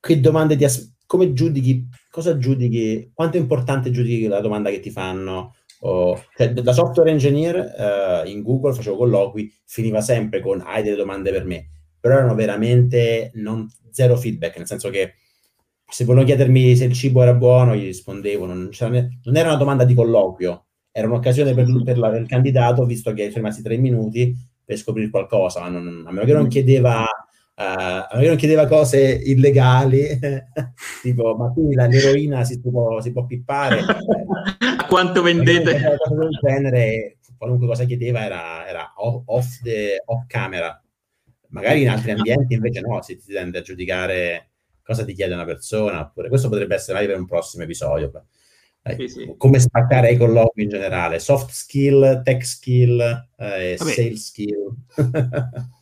che domande ti as- come giudichi, cosa giudichi, quanto è importante giudichi la domanda che ti fanno? Oh, cioè, da software engineer uh, in Google facevo colloqui, finiva sempre con hai delle domande per me, però erano veramente non, zero feedback, nel senso che se volevano chiedermi se il cibo era buono, gli rispondevo, non, non era una domanda di colloquio, era un'occasione per, per, la, per, il candidato, visto che sono rimasti tre minuti, per scoprire qualcosa, non, a meno che non chiedeva Uh, non chiedeva cose illegali, tipo, ma qui l'eroina si può, si può pippare. A quanto vendete? Del genere, qualunque cosa chiedeva era, era off, the, off camera. Magari in altri ambienti invece no, si tende a giudicare cosa ti chiede una persona, oppure questo potrebbe essere magari per un prossimo episodio. Eh, sì, sì. Come spaccare ai colloqui in generale, soft skill, tech skill, eh, sales skill.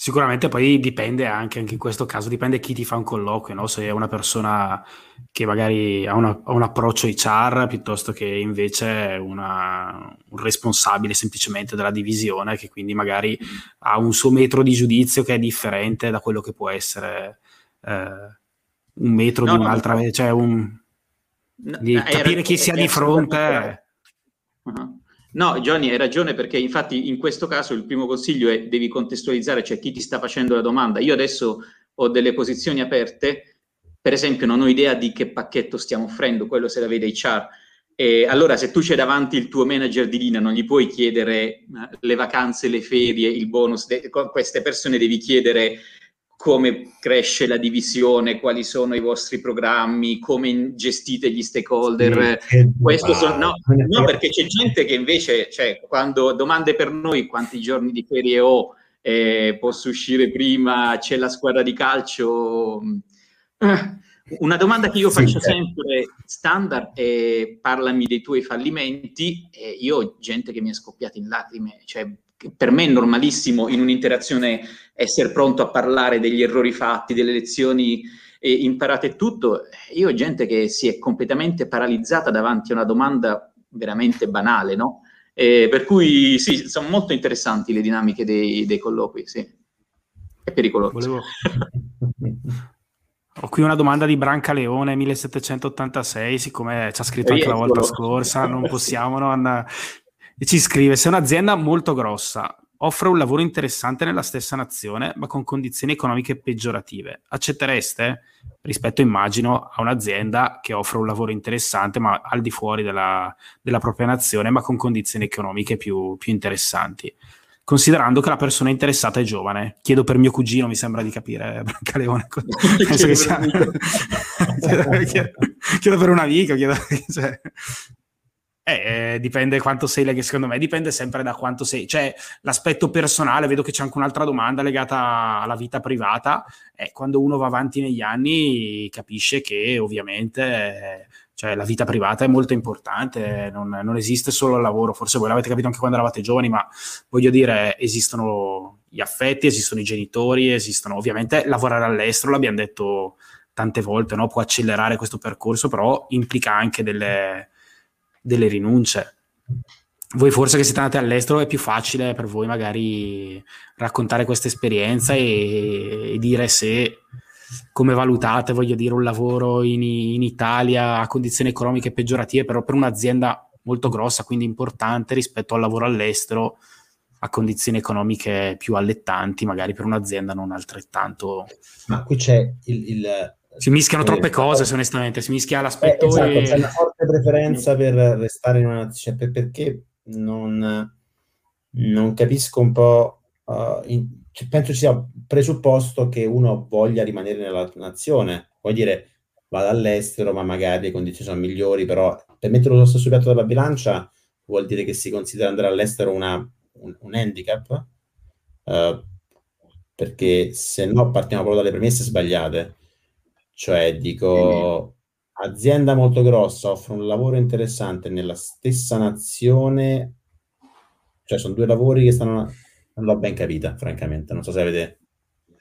Sicuramente poi dipende anche, anche in questo caso, dipende chi ti fa un colloquio, no? se è una persona che magari ha, una, ha un approccio HR piuttosto che invece una, un responsabile semplicemente della divisione che quindi magari ha un suo metro di giudizio che è differente da quello che può essere eh, un metro no, di un'altra, no, cioè un, di capire chi sia di fronte. Uh-huh. No, Johnny, hai ragione perché infatti in questo caso il primo consiglio è devi contestualizzare, cioè chi ti sta facendo la domanda. Io adesso ho delle posizioni aperte, per esempio non ho idea di che pacchetto stiamo offrendo, quello se la vede HR. E allora se tu c'è davanti il tuo manager di linea non gli puoi chiedere eh, le vacanze, le ferie, il bonus, de- queste persone devi chiedere come cresce la divisione, quali sono i vostri programmi, come gestite gli stakeholder. Sì, Questo sono, no, no, perché c'è gente che invece, cioè, quando domande per noi quanti giorni di ferie ho, eh, posso uscire prima, c'è la squadra di calcio. Eh, una domanda che io faccio sì, sempre standard è parlami dei tuoi fallimenti e io ho gente che mi è scoppiata in lacrime, cioè per me è normalissimo in un'interazione essere pronto a parlare degli errori fatti, delle lezioni eh, imparate e tutto. Io ho gente che si è completamente paralizzata davanti a una domanda veramente banale, no? Eh, per cui sì, sono molto interessanti le dinamiche dei, dei colloqui, sì. È pericoloso. Volevo... Ho qui una domanda di Branca Leone 1786, siccome ci ha scritto anche la volta scorsa, non possiamo non e ci scrive: Se un'azienda molto grossa offre un lavoro interessante nella stessa nazione, ma con condizioni economiche peggiorative, accettereste? Rispetto, immagino, a un'azienda che offre un lavoro interessante, ma al di fuori della, della propria nazione, ma con condizioni economiche più, più interessanti considerando che la persona interessata è giovane. Chiedo per mio cugino, mi sembra di capire, Branca Leone. Penso che sia... chiedo, chiedo, per un amico, chiedo... Cioè, eh, eh, dipende quanto sei legato, secondo me dipende sempre da quanto sei, cioè l'aspetto personale, vedo che c'è anche un'altra domanda legata alla vita privata, eh, quando uno va avanti negli anni capisce che ovviamente cioè, la vita privata è molto importante, non, non, esiste solo il lavoro, forse voi l'avete capito anche quando eravate giovani, ma voglio dire, esistono gli affetti, esistono i genitori, esistono ovviamente lavorare all'estero, l'abbiamo detto tante volte, no? può accelerare questo percorso, però implica anche delle delle rinunce. Voi forse che siete andati all'estero è più facile per voi magari raccontare questa esperienza e, e dire se come valutate, voglio dire, un lavoro in, in, Italia a condizioni economiche peggiorative, però per un'azienda molto grossa, quindi importante rispetto al lavoro all'estero a condizioni economiche più allettanti, magari per un'azienda non altrettanto. Ma qui c'è il, il si mischiano troppe cose, onestamente. Si mischia l'aspetto. Eh, esatto, e... c'è una forte preferenza per restare in una. Cioè, per, perché non, non, capisco un po'. Uh, in, cioè, penso ci sia un presupposto che uno voglia rimanere nella nazione. Vuol dire, vado all'estero, ma magari le condizioni sono migliori, però per metterlo sullo stesso piatto della bilancia vuol dire che si considera andare all'estero una, un, un handicap. Uh, perché se no partiamo proprio dalle premesse sbagliate cioè, dico, azienda molto grossa, offre un lavoro interessante nella stessa nazione, cioè sono due lavori che stanno... Non l'ho ben capita, francamente, non so se avete...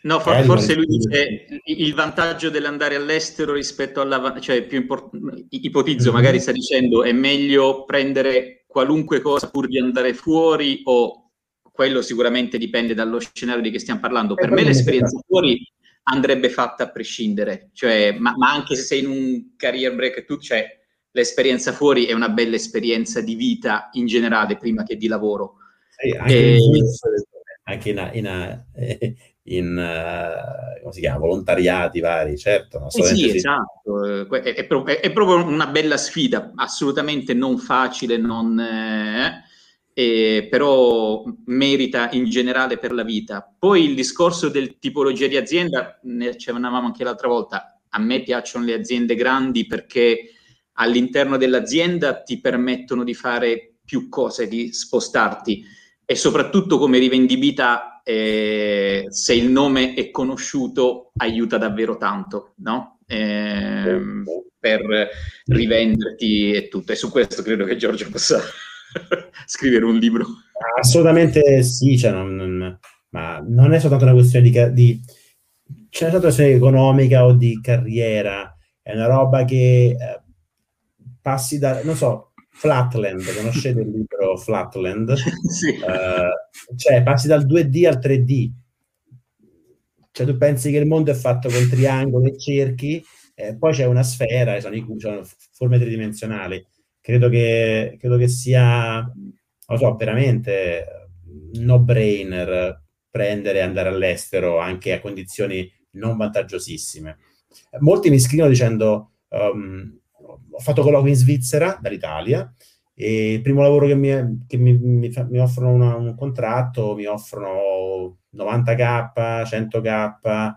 No, for- forse lui dice il vantaggio dell'andare all'estero rispetto alla... cioè più importante, ipotizzo, mm-hmm. magari sta dicendo è meglio prendere qualunque cosa pur di andare fuori o quello sicuramente dipende dallo scenario di cui stiamo parlando. Per me l'esperienza fuori andrebbe fatta a prescindere, cioè, ma, ma, anche se sei in un career break, tu, cioè, l'esperienza fuori è una bella esperienza di vita in generale prima che di lavoro. Sì, anche, e... in, anche in, in, in uh, come si chiama, volontariati vari, certo. Eh sì, esatto, è, è, è, è, proprio una bella sfida, assolutamente non facile, non... Eh, eh, però merita in generale per la vita. Poi il discorso del tipologia di azienda, ne accennavamo anche l'altra volta, a me piacciono le aziende grandi perché all'interno dell'azienda ti permettono di fare più cose, di spostarti e soprattutto come rivendibilità, eh, se il nome è conosciuto, aiuta davvero tanto, no? Eh, per rivenderti e tutto. E su questo credo che Giorgio possa scrivere un libro. Assolutamente sì, cioè non, non, ma non è soltanto una questione di, di c'è una questione economica o di carriera, è una roba che eh, passi da, non so, Flatland, conoscete il libro Flatland? sì. Uh, cioè, passi dal 2D al 3D. Cioè, tu pensi che il mondo è fatto con triangoli e cerchi, eh, poi c'è una sfera, sono, i, sono forme tridimensionali. Credo che, credo che sia, lo so, veramente no brainer prendere e andare all'estero anche a condizioni non vantaggiosissime. Molti mi scrivono dicendo um, ho fatto colloqui in Svizzera dall'Italia e il primo lavoro che mi, che mi, mi, mi offrono una, un contratto mi offrono 90k, 100k,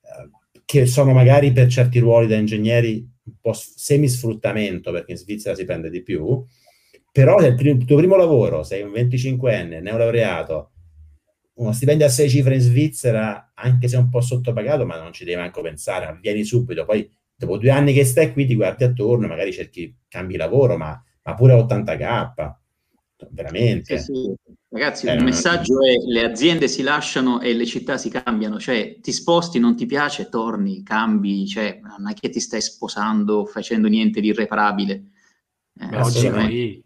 eh, che sono magari per certi ruoli da ingegneri un po' semisfruttamento, perché in Svizzera si prende di più, però se il tuo primo lavoro, sei un 25enne, neolaureato, uno stipendio a sei cifre in Svizzera, anche se un po' sottopagato, ma non ci devi manco pensare, vieni subito, poi dopo due anni che stai qui ti guardi attorno, magari cerchi, cambi lavoro, ma, ma pure 80k, veramente. Sì, sì. Ragazzi, eh, il messaggio è le aziende si lasciano e le città si cambiano, cioè ti sposti, non ti piace, torni, cambi, cioè non è che ti stai sposando, facendo niente di irreparabile. Eh, oggi, poi,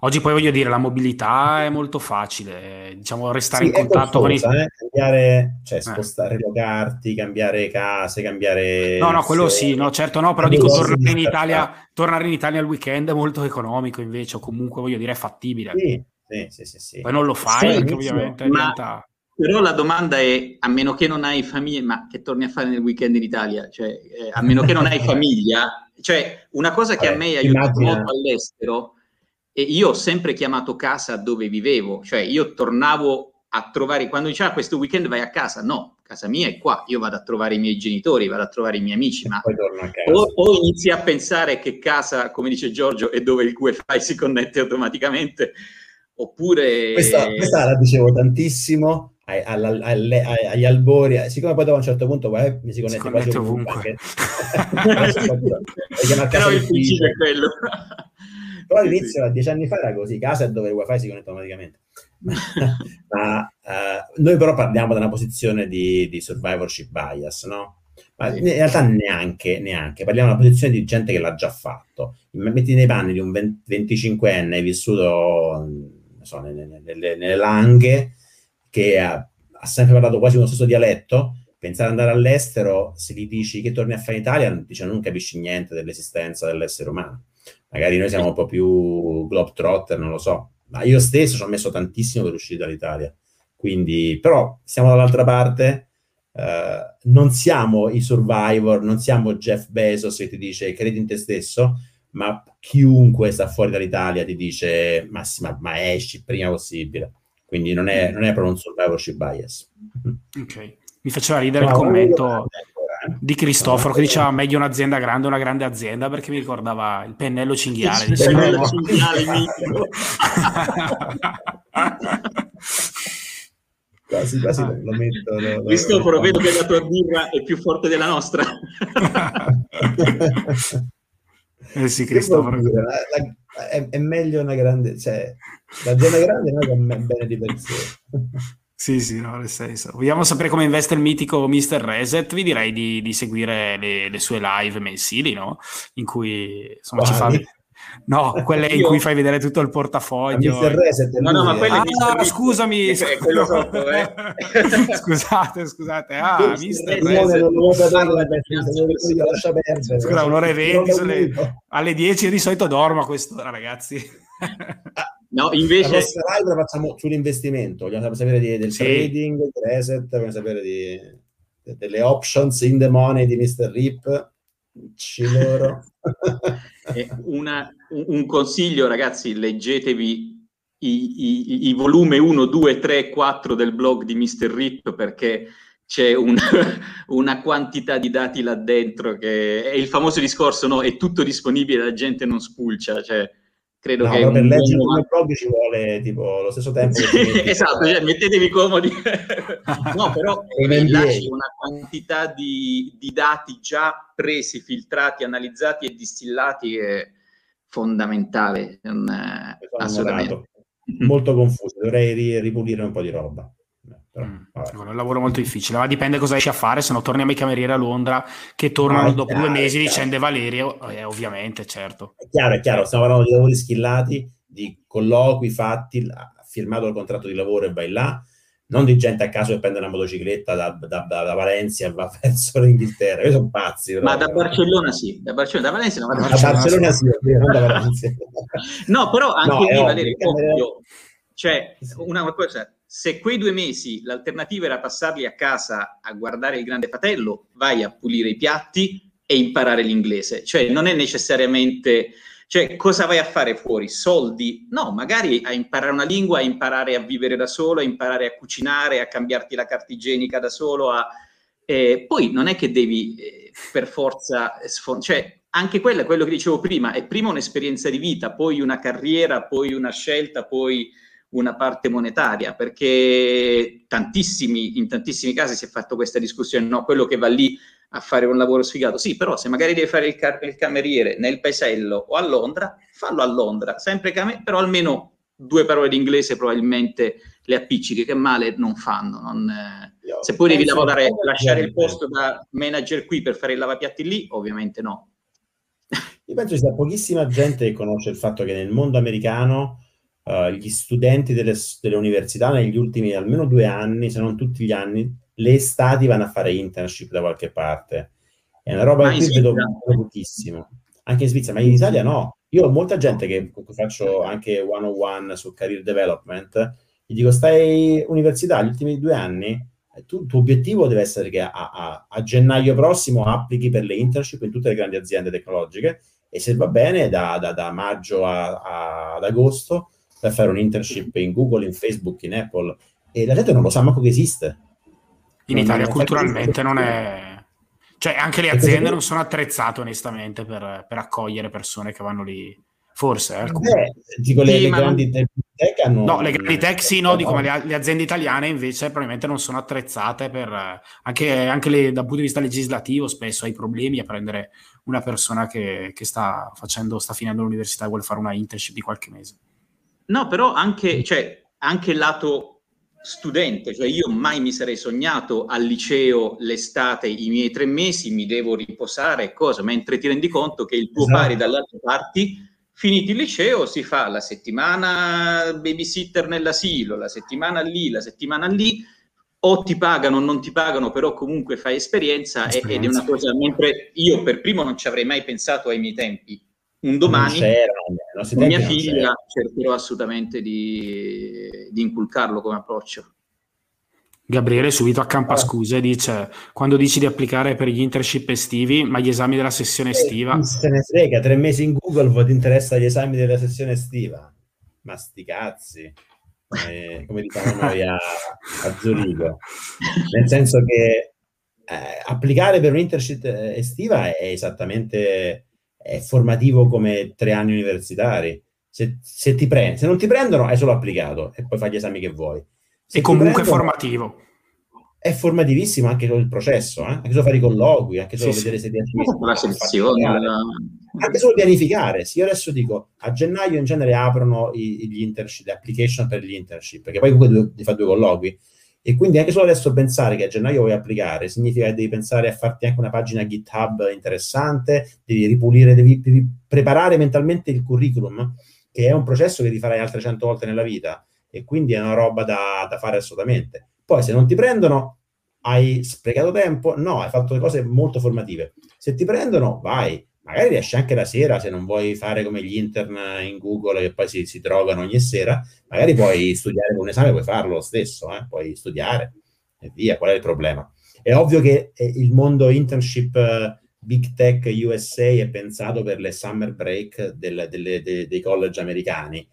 oggi, poi, voglio dire, la mobilità è molto facile, diciamo restare sì, in contatto con i... Eh? Cambiare, cioè eh. spostare, relocarti, cambiare case, cambiare... No, no, quello sì, no, certo no, però dico tornare in, Italia, tornare in Italia al weekend è molto economico invece, o comunque voglio dire è fattibile. Sì sì, sì, sì, sì. Poi non lo fai perché ovviamente ma, diventa... Però la domanda è, a meno che non hai famiglia, ma che torni a fare nel weekend in Italia? Cioè, eh, a meno che non hai famiglia, cioè una cosa che Vabbè, a me ha aiutato molto all'estero, e io ho sempre chiamato casa dove vivevo, cioè io tornavo a trovare, quando diceva questo weekend vai a casa, no, casa mia è qua, io vado a trovare i miei genitori, vado a trovare i miei amici, ma o, o, inizi a pensare che casa, come dice Giorgio, è dove il wifi si connette automaticamente, Oppure... Questa, questa la dicevo tantissimo ai, alle, agli albori, siccome poi dopo a un certo punto eh, mi si connette, si quasi ovunque. Però il principio è quello. Però all'inizio, sì. dieci anni fa, era così, casa è dove il wifi si connette automaticamente. Ma uh, noi però parliamo da una posizione di, di survivorship bias, no? Ma in realtà neanche, neanche, parliamo di una posizione di gente che l'ha già fatto. Metti nei panni di un 25enne, hai vissuto so, nelle, nelle, nelle, langhe, che ha, ha, sempre parlato quasi con lo stesso dialetto, pensare ad andare all'estero, se gli dici che torni a fare in Italia, dice, non capisci niente dell'esistenza dell'essere umano. Magari noi siamo un po' più globetrotter, non lo so, ma io stesso ci ho messo tantissimo per uscire dall'Italia. Quindi, però, siamo dall'altra parte, Uh, non siamo i survivor, non siamo Jeff Bezos che ti dice credi in te stesso, ma chiunque sta fuori dall'Italia ti dice ma, ma, ma esci prima possibile. Quindi non è, non è proprio un survivorship bias. Ok, mi faceva ridere no, il commento eh. Di Cristoforo che diceva meglio un'azienda grande una grande azienda perché mi ricordava il pennello cinghiale. Il pennello cinghiale quasi quasi lo, lo metto lo, Cristoforo vedo che la tua birra è più forte della nostra Eh sì, Cristoforo. Dire, la, la, è, è, meglio una grande, cioè, la zona grande non è bene di per sé. Sì, sì, no, nel senso. Vogliamo sapere come investe il mitico Mr. Reset? Vi direi di, di seguire le, le, sue live mensili, no? In cui insomma, ci fa No, quelle in cui fai vedere tutto il portafoglio. No, no, ma quelle ah, no, scusami. Quello sotto, eh. scusate, scusate. Ah, Mister Reset. Scusa, un'ora e venti. Le... Alle 10 di solito dormo a quest'ora, ragazzi. No, invece... La nostra live la facciamo sull'investimento. Vogliamo sapere di, del sì. trading, del reset, vogliamo sapere di, delle options in the money di Mr. Rip. Ci loro. una, un consiglio, ragazzi, leggetevi i, i, i volume 1, 2, 3, 4 del blog di Mr. Rip perché c'è un, una quantità di dati là dentro che è il famoso discorso, no? È tutto disponibile, la gente non spulcia, cioè credo no, che... per leggere un blog ci vuole tipo lo stesso tempo. Esatto, cioè, mettetevi comodi. no, però lasci una quantità di, di, dati già presi, filtrati, analizzati e distillati è fondamentale, non, assolutamente. Molto confuso, dovrei ripulire un po' di roba. Però, mm, è un lavoro molto difficile, ma dipende cosa riesci a fare, se no torniamo ai camerieri a Londra che tornano no, dopo chiaro, due mesi dicendo Valerio, eh, ovviamente, certo. È chiaro, è chiaro, stiamo parlando di lavori schillati, di colloqui fatti, firmato il contratto di lavoro e vai là, non di gente a caso che prende una motocicletta da, da, da, da Valencia e va verso l'Inghilterra, io sono pazzi. Però. Ma da Barcellona sì, da Barcellona, da Valencia no, da Barcellona, Barcellona sì, non da Valencia. no, però anche no, lì, Valerio, ovvio, cioè, una cosa, se quei due mesi l'alternativa era passarli a casa a guardare il Grande Fratello, vai a pulire i piatti e imparare l'inglese. Cioè, non è necessariamente... Cioè, cosa vai a fare fuori? Soldi? No, magari a imparare una lingua, a imparare a vivere da solo, a imparare a cucinare, a cambiarti la carta igienica da solo. A... Eh, poi non è che devi eh, per forza... Sfond- cioè, anche quella, quello che dicevo prima, è prima un'esperienza di vita, poi una carriera, poi una scelta, poi una parte monetaria, perché tantissimi, in tantissimi casi si è fatto questa discussione, no, quello che va lì a fare un lavoro sfigato, sì, però se magari devi fare il, car- il cameriere nel paesello o a Londra, fallo a Londra, sempre cam- però almeno due parole d'inglese probabilmente le appiccichi, che male non fanno. Non, eh, se poi devi lavorare, lasciare il posto da manager qui per fare il lavapiatti lì, ovviamente no. Io penso ci sia pochissima gente che conosce il fatto che nel mondo americano uh, gli studenti delle, delle, università negli ultimi almeno due anni, se non tutti gli anni, le estati vanno a fare internship da qualche parte. È una roba che vedo pochissimo. Anche in Svizzera, ma in Italia no. Io ho molta gente che faccio anche one-on-one su career development, gli dico stai università gli ultimi due anni, tu, il tuo obiettivo deve essere che a, a, a, gennaio prossimo applichi per le internship in tutte le grandi aziende tecnologiche e se va bene da, da, da maggio a, ad agosto per fare un internship in Google, in Facebook, in Apple e la gente non lo sa manco che esiste. In non Italia culturalmente non è... Cioè anche le aziende non sono attrezzate onestamente per, per accogliere persone che vanno lì. Forse, eh, Beh, dico le, sì, le grandi tech hanno... No, le grandi tech sì, no, dico, ma le, le, aziende italiane invece probabilmente non sono attrezzate per... Anche, anche le, dal punto di vista legislativo spesso hai problemi a prendere una persona che, che sta facendo, sta finendo l'università e vuole fare una internship di qualche mese. No, però anche, cioè, anche lato studente, cioè io mai mi sarei sognato al liceo l'estate, i miei tre mesi, mi devo riposare cosa, mentre ti rendi conto che il tuo esatto. pari dall'altra parte, finito il liceo, si fa la settimana babysitter nell'asilo, la settimana lì, la settimana lì, o ti pagano o non ti pagano, però comunque fai esperienza, esperienza. ed è una cosa, mentre io per primo non ci avrei mai pensato ai miei tempi, un domani con mia figlia cercherò assolutamente di, di, inculcarlo come approccio. Gabriele subito accampa allora. scuse dice quando dici di applicare per gli internship estivi ma gli esami della sessione eh, estiva? se ne frega tre mesi in Google poi ti interessa gli esami della sessione estiva. Ma sti cazzi. Eh, come diciamo noi a, a Zurigo. Nel senso che eh, applicare per un internship estiva è esattamente è formativo come tre anni universitari. Se, se, ti prend- se non ti prendono, hai solo applicato e poi fai gli esami che vuoi. Se e comunque prendono, formativo. È formativissimo anche il processo, eh? anche solo fare i colloqui, anche solo sì, vedere se riesci la selezione, anche solo pianificare. Sì, io adesso dico a gennaio in genere aprono i, gli internship, le application per gli internship, perché poi comunque devi fare due colloqui e quindi anche solo adesso pensare che a gennaio vuoi applicare significa che devi pensare a farti anche una pagina GitHub interessante, devi ripulire, devi, devi preparare mentalmente il curriculum, che è un processo che rifarai altre cento volte nella vita e quindi è una roba da, da fare assolutamente. Poi se non ti prendono, hai sprecato tempo? No, hai fatto le cose molto formative. Se ti prendono, vai, magari riesci anche la sera se non vuoi fare come gli intern in Google che poi si, si drogano ogni sera, magari puoi studiare un esame, puoi farlo lo stesso, eh? puoi studiare e via, qual è il problema? È ovvio che eh, il mondo internship uh, Big Tech USA è pensato per le summer break del, delle, de, dei college americani.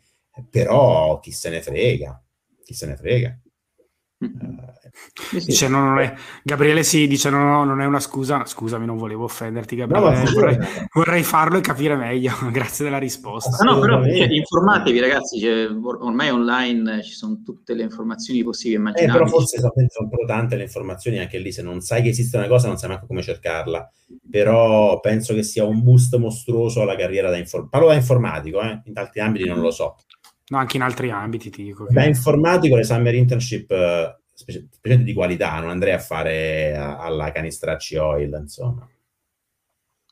però chi se ne frega, chi se ne frega. Uh, dice, no, non è... Gabriele sì, dice no, no, non è una scusa, scusami, non volevo offenderti Gabriele, no, vorrei, vorrei, farlo e capire meglio, grazie della risposta. No, però cioè, informatevi ragazzi, cioè, ormai online ci sono tutte le informazioni possibili e immaginabili. Eh, però forse sono, tante le informazioni, anche lì se non sai che esiste una cosa non sai neanche come cercarla, però penso che sia un boost mostruoso alla carriera da informatico, parlo da informatico, eh? in altri ambiti non lo so. No, anche in altri ambiti ti dico. Che... Da informatico le summer internship, eh, specialmente di qualità, non andrei a fare alla canistracci oil, insomma.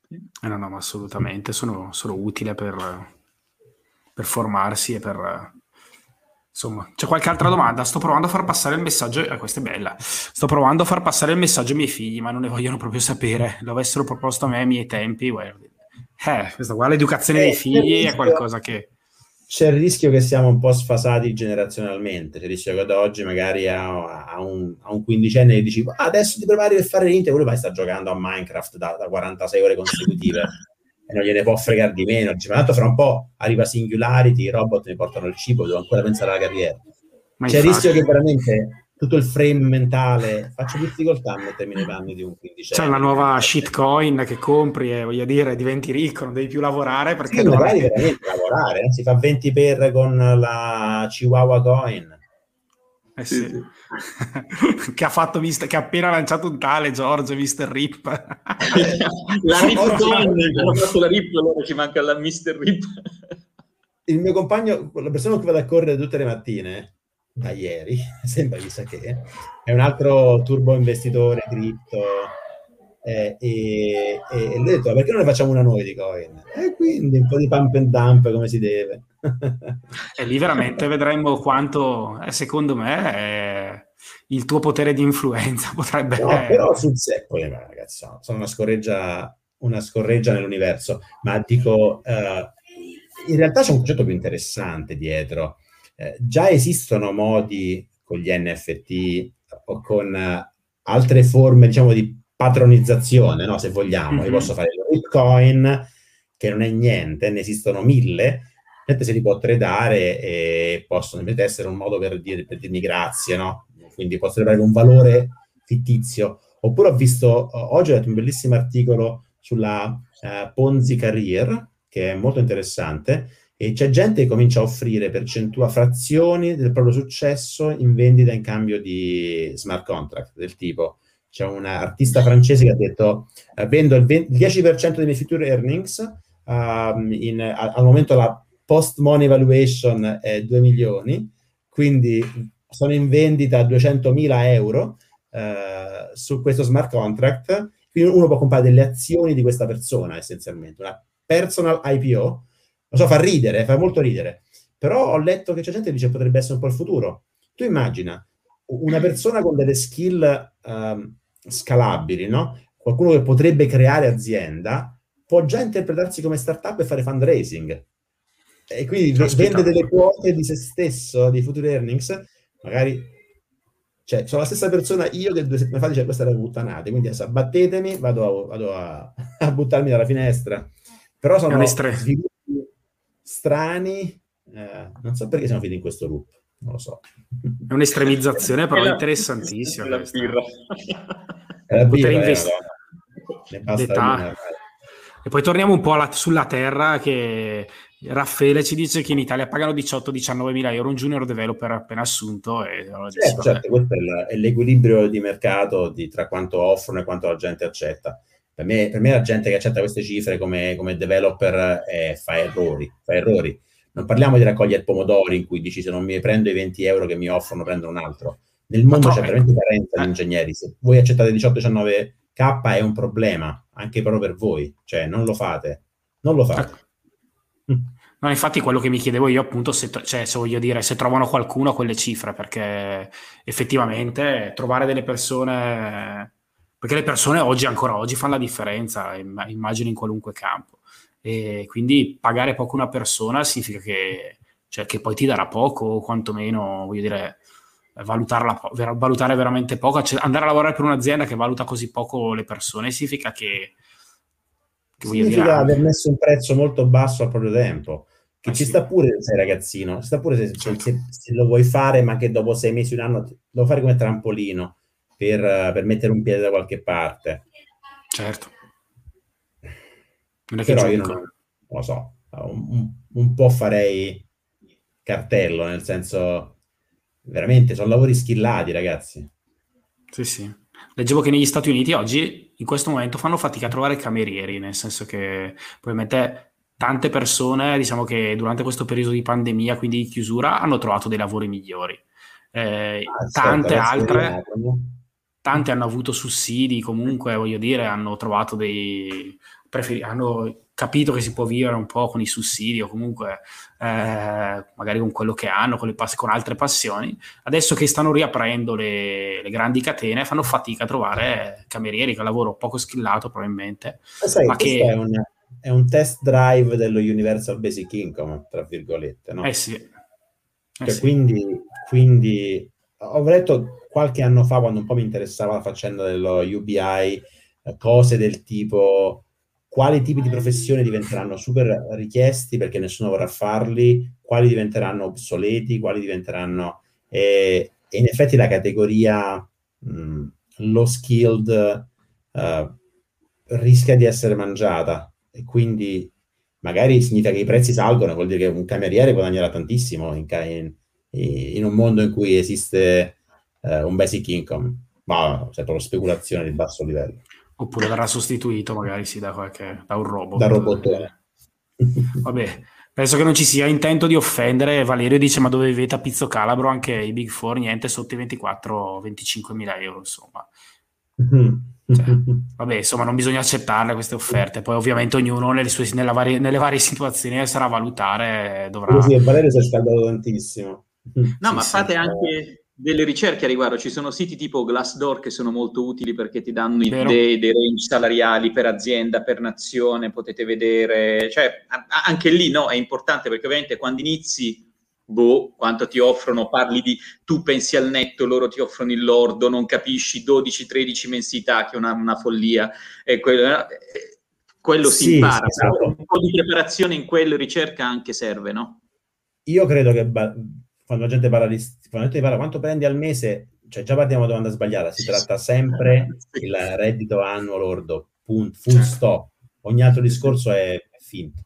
Eh no, no, ma assolutamente, sono, sono utili per, per, formarsi e per... Insomma, c'è qualche altra domanda? Sto provando a far passare il messaggio, eh, questa è bella, sto provando a far passare il messaggio ai miei figli, ma non ne vogliono proprio sapere, lo avessero proposto a me ai miei tempi, eh, questa qua, l'educazione dei eh, figli è qualcosa che c'è il rischio che siamo un po' sfasati generazionalmente, c'è il rischio che ad oggi magari a, a, un, a un, quindicenne gli dici ah, adesso ti prepari per fare l'Inter, poi vai sta giocando a Minecraft da, da 46 ore consecutive e non gliene può fregare di meno, dice, ma tanto fra un po' arriva Singularity, i robot mi portano il cibo, devo ancora pensare alla carriera. Ma c'è il rischio che veramente tutto il frame mentale, faccio difficoltà a mettermi nei panni di un quindicenne. C'è una nuova shitcoin che compri e voglio dire, diventi ricco, non devi più lavorare perché... Sì, magari è... veramente lavorare, eh? si fa 20 per con la Chihuahua Coin. Eh sì. sì. che ha fatto visto, che ha appena lanciato un tale Giorgio Mr. Rip la Rip Coin hanno fatto la Rip allora ci manca la Mr. Rip il mio compagno la persona che vado a correre tutte le mattine da ieri, sembra chissà che, è un altro turbo investitore cripto eh, e, e, lui ha detto perché non ne facciamo una noi di coin? E quindi un po' di pump and dump come si deve. e lì veramente vedremo quanto, eh, secondo me, eh, il tuo potere di influenza potrebbe... No, però sul secco, ragazzi, sono, sono una, scorreggia, una scorreggia nell'universo, ma dico, uh, in realtà c'è un concetto più interessante dietro, eh, già esistono modi con gli NFT o con uh, altre forme, diciamo, di patronizzazione, no? se vogliamo. Mm-hmm. Io posso fare il Bitcoin, che non è niente, ne esistono mille, gente se li può tradare e possono essere un modo per, dire, per dirmi grazie, no? Quindi potrebbe avere un valore fittizio. Oppure ho visto, oggi ho letto un bellissimo articolo sulla uh, Ponzi Career, che è molto interessante, e c'è gente che comincia a offrire percentuali, frazioni del proprio successo in vendita in cambio di smart contract del tipo. C'è un artista francese che ha detto uh, vendo il, 20, il, 10% dei miei future earnings uh, in, a, al momento la post money valuation è 2 milioni quindi sono in vendita a 200.000 euro uh, su questo smart contract. Quindi uno può comprare delle azioni di questa persona essenzialmente una personal IPO lo so, fa ridere, fa molto ridere. Però ho letto che c'è gente che dice potrebbe essere un po' il futuro. Tu immagina una persona con delle skill um, scalabili, no? Qualcuno che potrebbe creare azienda, può già interpretarsi come startup e fare fundraising. E quindi vende delle quote di se stesso, di future earnings, magari cioè, sono la stessa persona io che due settimane fa dice questa era puttanate, quindi adesso abbattetemi, vado, a, vado a, a, buttarmi dalla finestra. Però sono sviluppi strani. Eh, non so perché siamo finiti in questo loop, non lo so. È un'estremizzazione, però è interessantissima. La birra. È la birra, invest- e poi torniamo un po' alla, sulla terra che Raffaele ci dice che in Italia pagano 18-19 mila euro un junior developer appena assunto. E certo, certo, questo è, l'equilibrio di mercato di, tra quanto offrono e quanto la gente accetta per me, per me la gente che accetta queste cifre come, come developer eh, fa errori, fa errori. Non parliamo di raccogliere pomodori in cui dici se non mi prendo i 20 euro che mi offrono prendo un altro. Nel mondo c'è veramente carenza di ingegneri. Se voi accettate 18-19k è un problema, anche però per voi. Cioè, non lo fate. Non lo fate. No, infatti quello che mi chiedevo io appunto, se, cioè, se voglio dire, se trovano qualcuno a quelle cifre, perché effettivamente trovare delle persone perché le persone oggi, ancora oggi, fanno la differenza, immagino in qualunque campo. E quindi pagare poco una persona significa che, cioè, che poi ti darà poco, o quantomeno, voglio dire, valutare veramente poco. Cioè, andare a lavorare per un'azienda che valuta così poco le persone significa che... che significa dire, aver messo un prezzo molto basso al proprio tempo. che ah, ci sta pure se sei ragazzino, ci sta pure se, se, se, lo vuoi fare, ma che dopo sei mesi, un anno, lo fai come trampolino per, per mettere un piede da qualche parte. Certo. Non è che Però io non, non, lo so, un, un po' farei cartello, nel senso, veramente, sono lavori skillati, ragazzi. Sì, sì. Leggevo che negli Stati Uniti oggi, in questo momento, fanno fatica a trovare camerieri, nel senso che probabilmente tante persone, diciamo che durante questo periodo di pandemia, quindi di chiusura, hanno trovato dei lavori migliori. Eh, ah, tante certo, altre, tante hanno avuto sussidi, comunque, voglio dire, hanno trovato dei... Preferi- hanno capito che si può vivere un po' con i sussidi o comunque eh, magari con quello che hanno, con, pass- con, altre passioni. Adesso che stanno riaprendo le, le, grandi catene, fanno fatica a trovare camerieri che lavoro poco skillato probabilmente. Ma sai, ma che... è, un, è un test drive dello Universal Basic Income, tra virgolette, no? Eh sì. Eh cioè, sì. Quindi, quindi ho letto qualche anno fa, quando un po' mi interessava la faccenda dello UBI, eh, cose del tipo quali tipi di professioni diventeranno super richiesti perché nessuno vorrà farli, quali diventeranno obsoleti, quali diventeranno... Eh, e in effetti la categoria mh, low skilled uh, rischia di essere mangiata. E quindi magari significa che i prezzi salgono, vuol dire che un cameriere guadagnerà tantissimo in, in, in un mondo in cui esiste uh, un basic income, ma è proprio speculazione di basso livello. Oppure verrà sostituito magari sì da, qualche, da un robot. Da robot. Vabbè, penso che non ci sia intento di offendere. Valerio dice ma dove vivete a Pizzo Calabro anche i Big Four, niente sotto i 24-25 mila euro insomma. Cioè, vabbè, insomma, non bisogna accettarle queste offerte. Poi, ovviamente, ognuno nelle, sue, varie, nelle varie situazioni sarà a valutare. Dovrà... Sì, Valerio si è scaldato tantissimo. No, sì, ma fate sì, anche delle ricerche a riguardo, ci sono siti tipo Glassdoor che sono molto utili perché ti danno idee dei range salariali per azienda, per nazione, potete vedere, cioè anche lì no, è importante perché ovviamente quando inizi, boh, quanto ti offrono, parli di tu pensi al netto, loro ti offrono il lordo, non capisci 12-13 mensilità che è una, una follia, e quello, eh, quello sì, si impara, esatto. un po' di preparazione in quella ricerca anche serve, no? Io credo che quando la gente parla di quando la gente parla quanto prendi al mese, cioè già partiamo da domanda sbagliata, si tratta sempre il reddito annuo lordo, punto, full certo. stop. Ogni altro discorso è, è finto.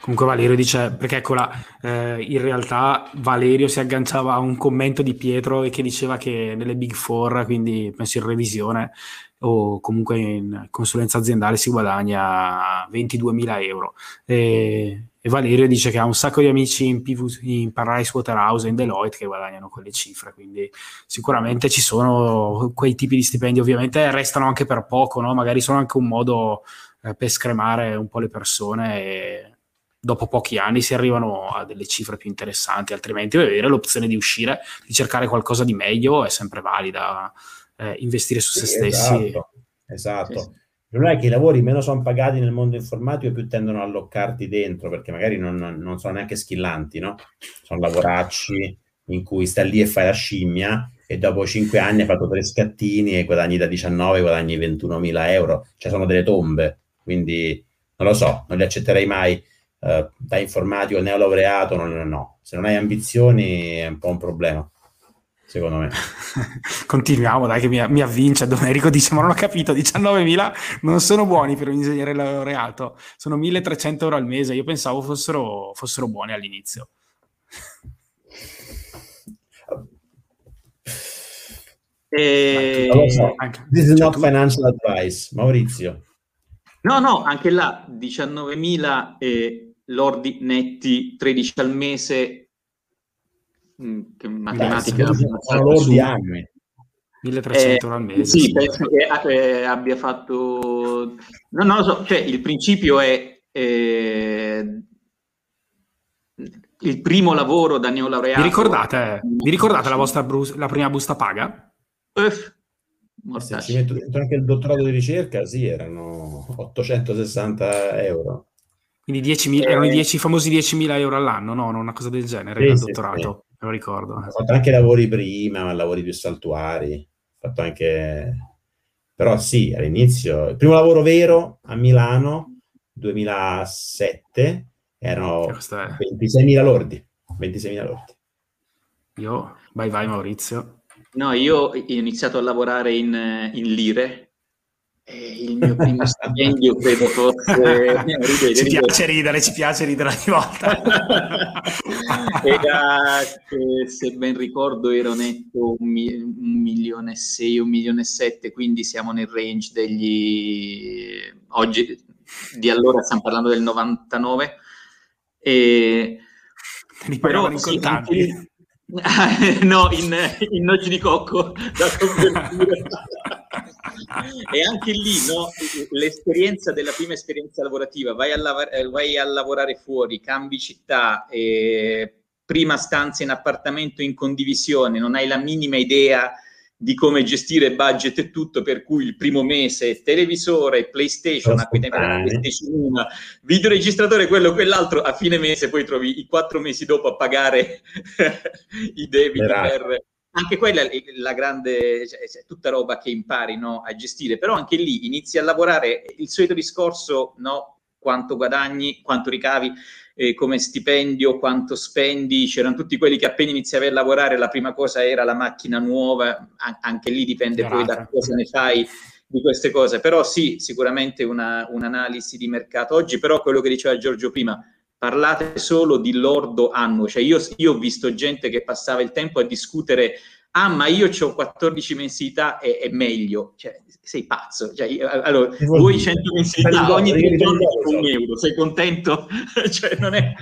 Comunque Valerio dice, perché ecco là, eh, in realtà Valerio si agganciava a un commento di Pietro che diceva che nelle Big Four, quindi penso in revisione o comunque in consulenza aziendale si guadagna 22.000 euro. E, e Valerio dice che ha un sacco di amici in, PV, in Paradise Waterhouse e in Deloitte che guadagnano quelle cifre, quindi sicuramente ci sono quei tipi di stipendi, ovviamente restano anche per poco, no? magari sono anche un modo eh, per scremare un po' le persone e dopo pochi anni si arrivano a delle cifre più interessanti, altrimenti avere l'opzione di uscire, di cercare qualcosa di meglio è sempre valida, eh, investire su se stessi. Esatto, esatto. Sì, il problema è che i lavori meno sono pagati nel mondo informatico più tendono a loccarti dentro perché magari non, non sono neanche skillanti, no? Sono lavoracci in cui stai lì e fai la scimmia e dopo cinque anni hai fatto tre scattini e guadagni da 19, guadagni 21 mila euro. Cioè sono delle tombe, quindi non lo so, non li accetterei mai uh, da informatico neolaureato, no, no, no. Se non hai ambizioni è un po' un problema secondo me. Continuiamo, dai, che mi, mi avvince. Domenico dice: Ma non ho capito, 19.000 non sono buoni per un ingegnere laureato, sono 1.300 euro al mese. Io pensavo fossero, fossero buoni all'inizio. E... Non lo so. Anche, This is cioè, not tu... financial advice, Maurizio. No, no, anche là 19.000 eh, lordi netti, 13 al mese, che matematica Dai, sono di anni 1300 eh, al mese sì, penso che eh, abbia fatto no, non lo so, cioè il principio è eh, il primo lavoro da neolaureato vi ricordate, vi ricordate la vostra brus- la prima busta paga? Uff, se ci metto dentro anche il dottorato di ricerca, sì, erano 860 euro. Quindi 10 eh, erano i 10, famosi 10.000 euro all'anno, no? Non una cosa del genere, sì, il dottorato. Lo ricordo. Ho fatto anche lavori prima, lavori più saltuari, ho fatto anche... Però sì, all'inizio, il primo lavoro vero a Milano, 2007, erano 26.000 lordi. 26.000 lordi. Io, vai vai Maurizio. No, io ho iniziato a lavorare in, in lire il mio primo stipendio credo fosse ci piace ridere ci piace ridere ogni volta. Era se ben ricordo ero netto un, mi- un milione e sei un milione e sette quindi siamo nel range degli oggi di allora stiamo parlando del 99 e però in sì, contanti. no, in, in noci di cocco da convertire. E anche lì no, l'esperienza della prima esperienza lavorativa, vai a, lav- eh, vai a lavorare fuori, cambi città, eh, prima stanza in appartamento in condivisione, non hai la minima idea di come gestire budget e tutto, per cui il primo mese televisore, PlayStation, a cui tempi era PlayStation 1, videoregistratore, quello, quell'altro, a fine mese poi trovi i quattro mesi dopo a pagare i debiti per... Anche quella è la grande, cioè, cioè, tutta roba che impari no, a gestire, però anche lì inizi a lavorare, il solito discorso, no, quanto guadagni, quanto ricavi, eh, come stipendio, quanto spendi, c'erano tutti quelli che appena iniziavi a lavorare la prima cosa era la macchina nuova, An- anche lì dipende Grazie. poi da cosa ne fai di queste cose, però sì, sicuramente una, un'analisi di mercato. Oggi però quello che diceva Giorgio prima, parlate solo di lordo annuo, cioè io, io ho visto gente che passava il tempo a discutere ah ma io ho 14 mensilità e è meglio, cioè, sei pazzo, cioè, allora, vuoi 100 mensilità ogni tre giorni un euro, sei contento? cioè, non è,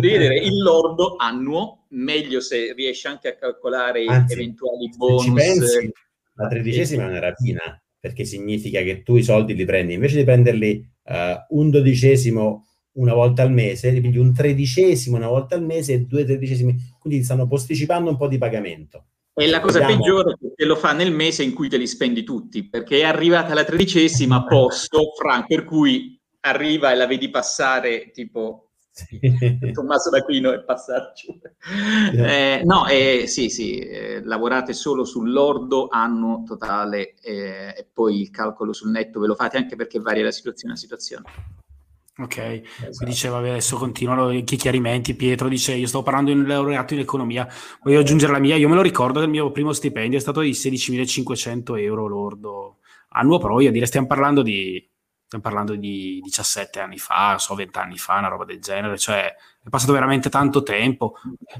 vedere, il lordo annuo, meglio se riesci anche a calcolare Anzi, eventuali bonus. Pensi, la tredicesima è una rapina, perché significa che tu i soldi li prendi, invece di prenderli uh, un dodicesimo una volta al mese, pigli un tredicesimo una volta al mese e due tredicesimi, quindi stanno posticipando un po' di pagamento. E la cosa Vediamo. peggiore è che lo fa nel mese in cui te li spendi tutti, perché è arrivata la tredicesima posto, Frank, per cui arriva e la vedi passare tipo sì. Tommaso d'Aquino e passarci. Eh, no, eh, sì, sì, eh, lavorate solo sull'ordo anno totale eh, e poi il calcolo sul netto ve lo fate anche perché varia da situazione a situazione. Ok, esatto. diceva adesso continuano i chiarimenti. Pietro dice: Io sto parlando di un laureato in economia, voglio aggiungere la mia. Io me lo ricordo che il mio primo stipendio è stato di 16.500 euro lordo annuo, però voglio dire, stiamo parlando di, stiamo parlando di 17 anni fa, so 20 anni fa, una roba del genere. Cioè, è passato veramente tanto tempo,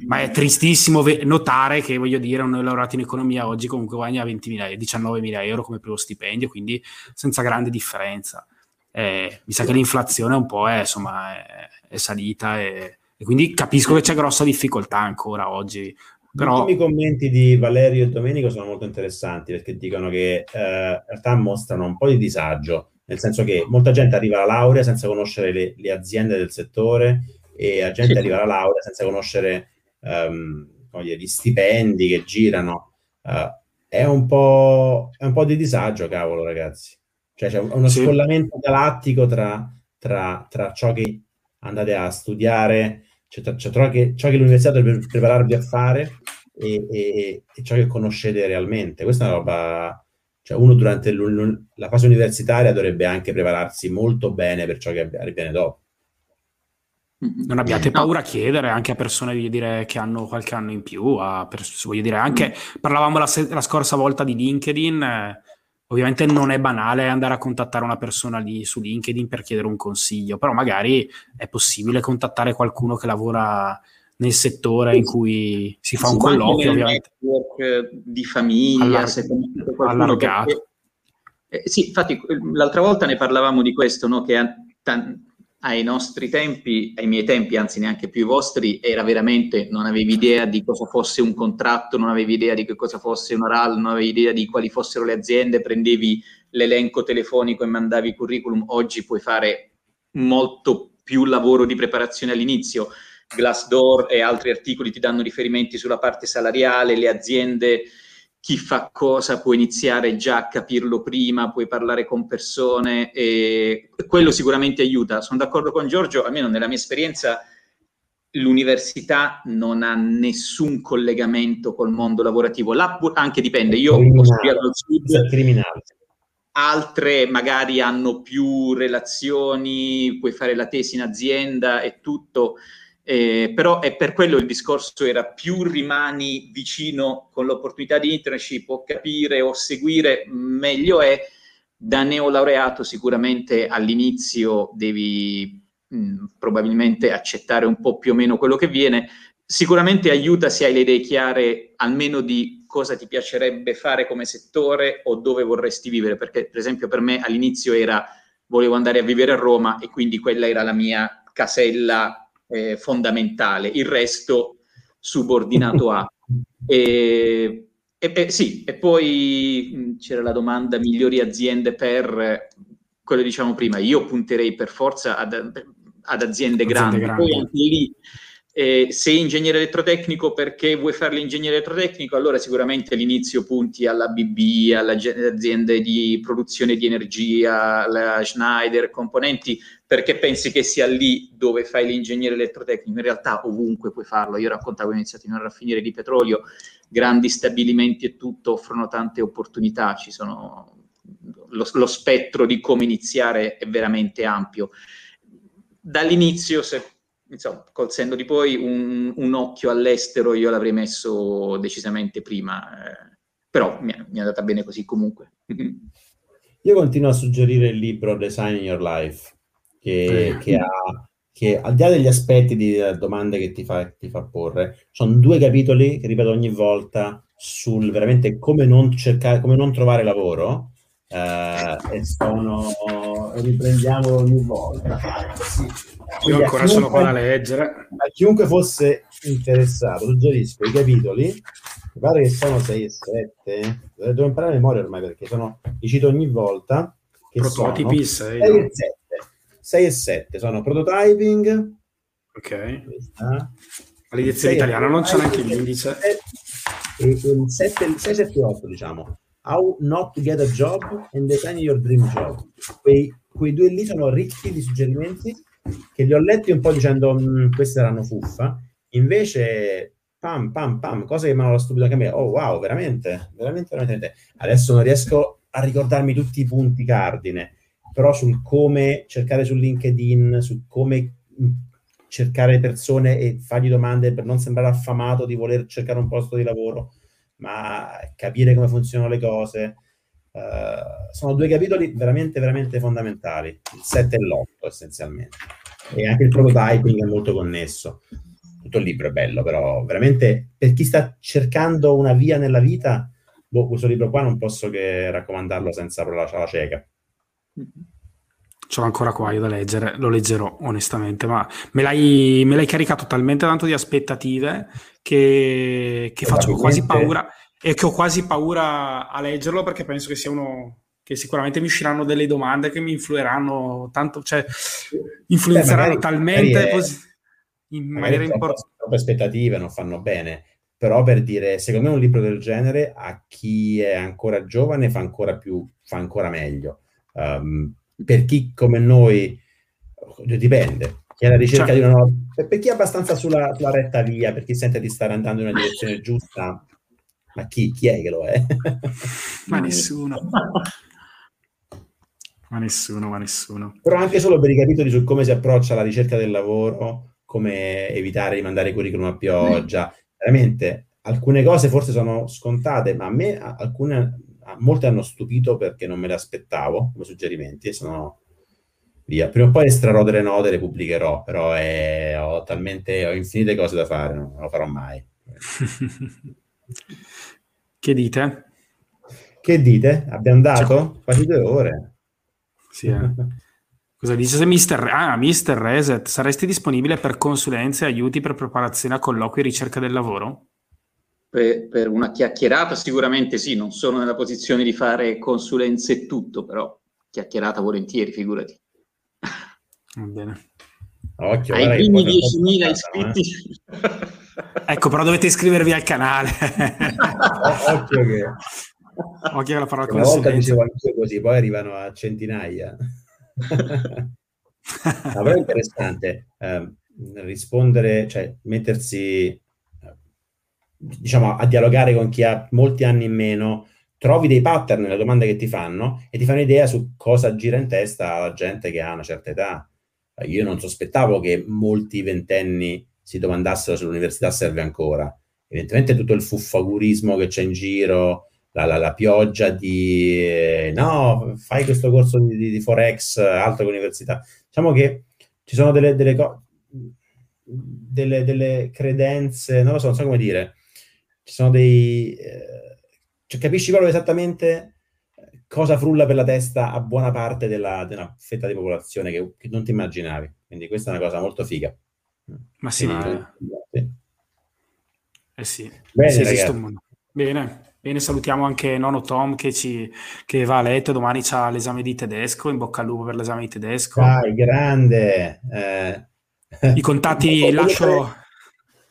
ma è tristissimo ve- notare che voglio dire, un laureato in economia oggi comunque guadagna 20.000, 19.000 euro come primo stipendio, quindi senza grande differenza eh, mi sa che l'inflazione un po' è, insomma, è, è salita e, e, quindi capisco che c'è grossa difficoltà ancora oggi. Però... I commenti di Valerio e Domenico sono molto interessanti perché dicono che eh, in realtà mostrano un po' di disagio, nel senso che molta gente arriva alla laurea senza conoscere le, le aziende del settore e la gente sì. arriva alla laurea senza conoscere um, dire, gli stipendi che girano. Uh, è, un è un po' di disagio, cavolo, ragazzi. Cioè c'è uno sì. scollamento galattico tra, tra, tra, ciò che andate a studiare, cioè, cioè ciò, che, ciò che l'università dovrebbe prepararvi a fare e, e, e, ciò che conoscete realmente. Questa è una roba, cioè uno durante la fase universitaria dovrebbe anche prepararsi molto bene per ciò che avviene dopo. Mm-hmm. Non abbiate paura a chiedere anche a persone dire, che hanno qualche anno in più, a pers- voglio dire, anche mm. parlavamo la, se- la, scorsa volta di LinkedIn, eh, Ovviamente non è banale andare a contattare una persona lì su LinkedIn per chiedere un consiglio, però magari è possibile contattare qualcuno che lavora nel settore in cui si fa si un colloquio, ovviamente. Network di famiglia, Allar- se allargato. Perché, eh, sì, infatti l'altra volta ne parlavamo di questo, no? che t- ai nostri tempi, ai miei tempi, anzi neanche più i vostri, era veramente, non avevi idea di cosa fosse un contratto, non avevi idea di che cosa fosse un RAL, non avevi idea di quali fossero le aziende, prendevi l'elenco telefonico e mandavi il curriculum, oggi puoi fare molto più lavoro di preparazione all'inizio. Glassdoor e altri articoli ti danno riferimenti sulla parte salariale, le aziende chi fa cosa può iniziare già a capirlo prima, puoi parlare con persone e quello sicuramente aiuta. Sono d'accordo con Giorgio, almeno nella mia esperienza l'università non ha nessun collegamento col mondo lavorativo. Là anche dipende, io ho studiato al sud. Criminale. altre magari hanno più relazioni, puoi fare la tesi in azienda e tutto, eh, però è per quello il discorso era più rimani vicino con l'opportunità di internship o capire o seguire, meglio è. Da neolaureato sicuramente all'inizio devi mh, probabilmente accettare un po' più o meno quello che viene, sicuramente aiuta se hai le idee chiare almeno di cosa ti piacerebbe fare come settore o dove vorresti vivere, perché per esempio per me all'inizio era volevo andare a vivere a Roma e quindi quella era la mia casella eh, fondamentale, il resto subordinato a. E, e, e, sì, e poi mh, c'era la domanda migliori aziende per quello diciamo prima, io punterei per forza ad, ad aziende, grandi. grandi, poi anche lì eh, sei ingegnere elettrotecnico perché vuoi fare l'ingegnere elettrotecnico, allora sicuramente all'inizio punti alla BB, alle aziende di produzione di energia, alla Schneider, componenti, perché pensi che sia lì dove fai l'ingegnere elettrotecnico. In realtà ovunque puoi farlo. Io raccontavo, ho iniziato in una raffineria di petrolio, grandi stabilimenti e tutto offrono tante opportunità, ci sono lo, lo spettro di come iniziare è veramente ampio. Dall'inizio, se insomma, col senno di poi un, un, occhio all'estero io l'avrei messo decisamente prima, eh, però mi, mi, è andata bene così comunque. io continuo a suggerire il libro Design Your Life, che, eh. che, ha, che al di là degli aspetti di uh, domande che ti fa, ti fa porre, sono due capitoli che ripeto ogni volta sul veramente come non cercare, come non trovare lavoro. Uh, e sono riprendiamo ogni volta. Sì io ancora sono qua a leggere. A chiunque fosse interessato, suggerisco i capitoli, mi pare che sono 6 e 7, devo imparare a memoria ormai perché sono, li cito ogni volta. Che Prototipi 6, 6 e 7. 6 e 7 sono prototyping. Ok. Questa. L'edizione italiana non c'è neanche l'indice. E il 7, 6, 7, 8 diciamo. How not to get a job and design your dream job. Quei, quei due lì sono ricchi di suggerimenti che li ho letti un po' dicendo mm, queste saranno fuffa, invece pam pam pam, cose che mi hanno stupido anche a me, oh wow, veramente, veramente, veramente. Adesso non riesco a ricordarmi tutti i punti cardine, però sul come cercare su LinkedIn, su come mm, cercare persone e fargli domande per non sembrare affamato di voler cercare un posto di lavoro, ma capire come funzionano le cose. Uh, sono due capitoli veramente, veramente fondamentali, il 7 e l'8 essenzialmente. E anche il prototyping è molto connesso. Tutto il libro è bello, però veramente per chi sta cercando una via nella vita, boh, questo libro qua non posso che raccomandarlo senza la, cieca. Ce l'ho ancora qua io da leggere, lo leggerò onestamente, ma me l'hai, me l'hai caricato talmente tanto di aspettative che, che faccio quasi paura e che ho quasi paura a leggerlo perché penso che sia uno che sicuramente mi usciranno delle domande che mi influiranno tanto, cioè influenzeranno Beh, talmente così, in maniera importante. Troppe aspettative non fanno bene, però per dire, secondo me un libro del genere a chi è ancora giovane fa ancora più, fa ancora meglio. Um, per chi come noi, dipende, chi è alla ricerca cioè, di una... Per chi è abbastanza sulla, sulla retta via, per chi sente di stare andando in una direzione giusta, ma chi, chi è che lo è? ma nessuno. ma nessuno, ma nessuno. Però anche solo per i capitoli su come si approccia la ricerca del lavoro, come evitare di mandare curriculum a pioggia. Mm. Veramente, alcune cose forse sono scontate, ma a me alcune, molte hanno stupito perché non me le aspettavo come suggerimenti e sono via. Prima o poi estrarrò delle note, le pubblicherò, però è, ho talmente, ho infinite cose da fare, non lo farò mai. Che dite? Che dite? Abbiamo dato quasi due ore. Sì, eh. Cosa dice se Mister, ah, Mister Reset, saresti disponibile per consulenze e aiuti per preparazione a colloqui e ricerca del lavoro? Per, per, una chiacchierata sicuramente sì, non sono nella posizione di fare consulenze e tutto, però chiacchierata volentieri, figurati. Va bene. Occhio, Ai primi 10.000 iscritti. Eh? ecco, però dovete iscrivervi al canale. Occhio che... Occhio alla parola Una volta dicevo anche così, poi arrivano a centinaia. Ma però è interessante eh, rispondere, cioè mettersi, diciamo, a dialogare con chi ha molti anni in meno, trovi dei pattern nelle domande che ti fanno e ti fanno idea su cosa gira in testa alla gente che ha una certa età. Io non sospettavo che molti ventenni si domandassero se l'università serve ancora. Evidentemente tutto il fuffagurismo che c'è in giro, la, la, la pioggia di eh, no, fai questo corso di, di, di Forex, altro che università. Diciamo che ci sono delle, delle, delle, delle credenze, non lo so, non so come dire, ci sono dei... Eh, cioè capisci proprio esattamente cosa frulla per la testa a buona parte della, della fetta di popolazione che, che, non ti immaginavi. Quindi questa è una cosa molto figa. Ma sì, ma... sì. Eh sì, Bene, sì esiste un mondo. Bene. Bene, salutiamo anche Nono Tom che, ci, che va a letto, domani c'ha l'esame di tedesco, in bocca al lupo per l'esame di tedesco. Dai, grande! Eh. I contatti lascio...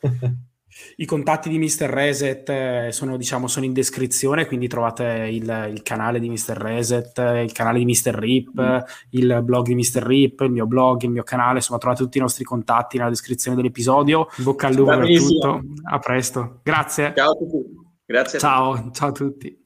I contatti di Mr. Reset eh, sono, diciamo, sono in descrizione, quindi trovate il, il, canale di Mr. Reset, il canale di Mr. Rip, mm. il blog di Mr. Rip, il mio blog, il mio canale, insomma trovate tutti i nostri contatti nella descrizione dell'episodio. Bocca al lupo per tutto, a presto. Grazie. Ciao a tutti. Grazie. Ciao, ciao a tutti.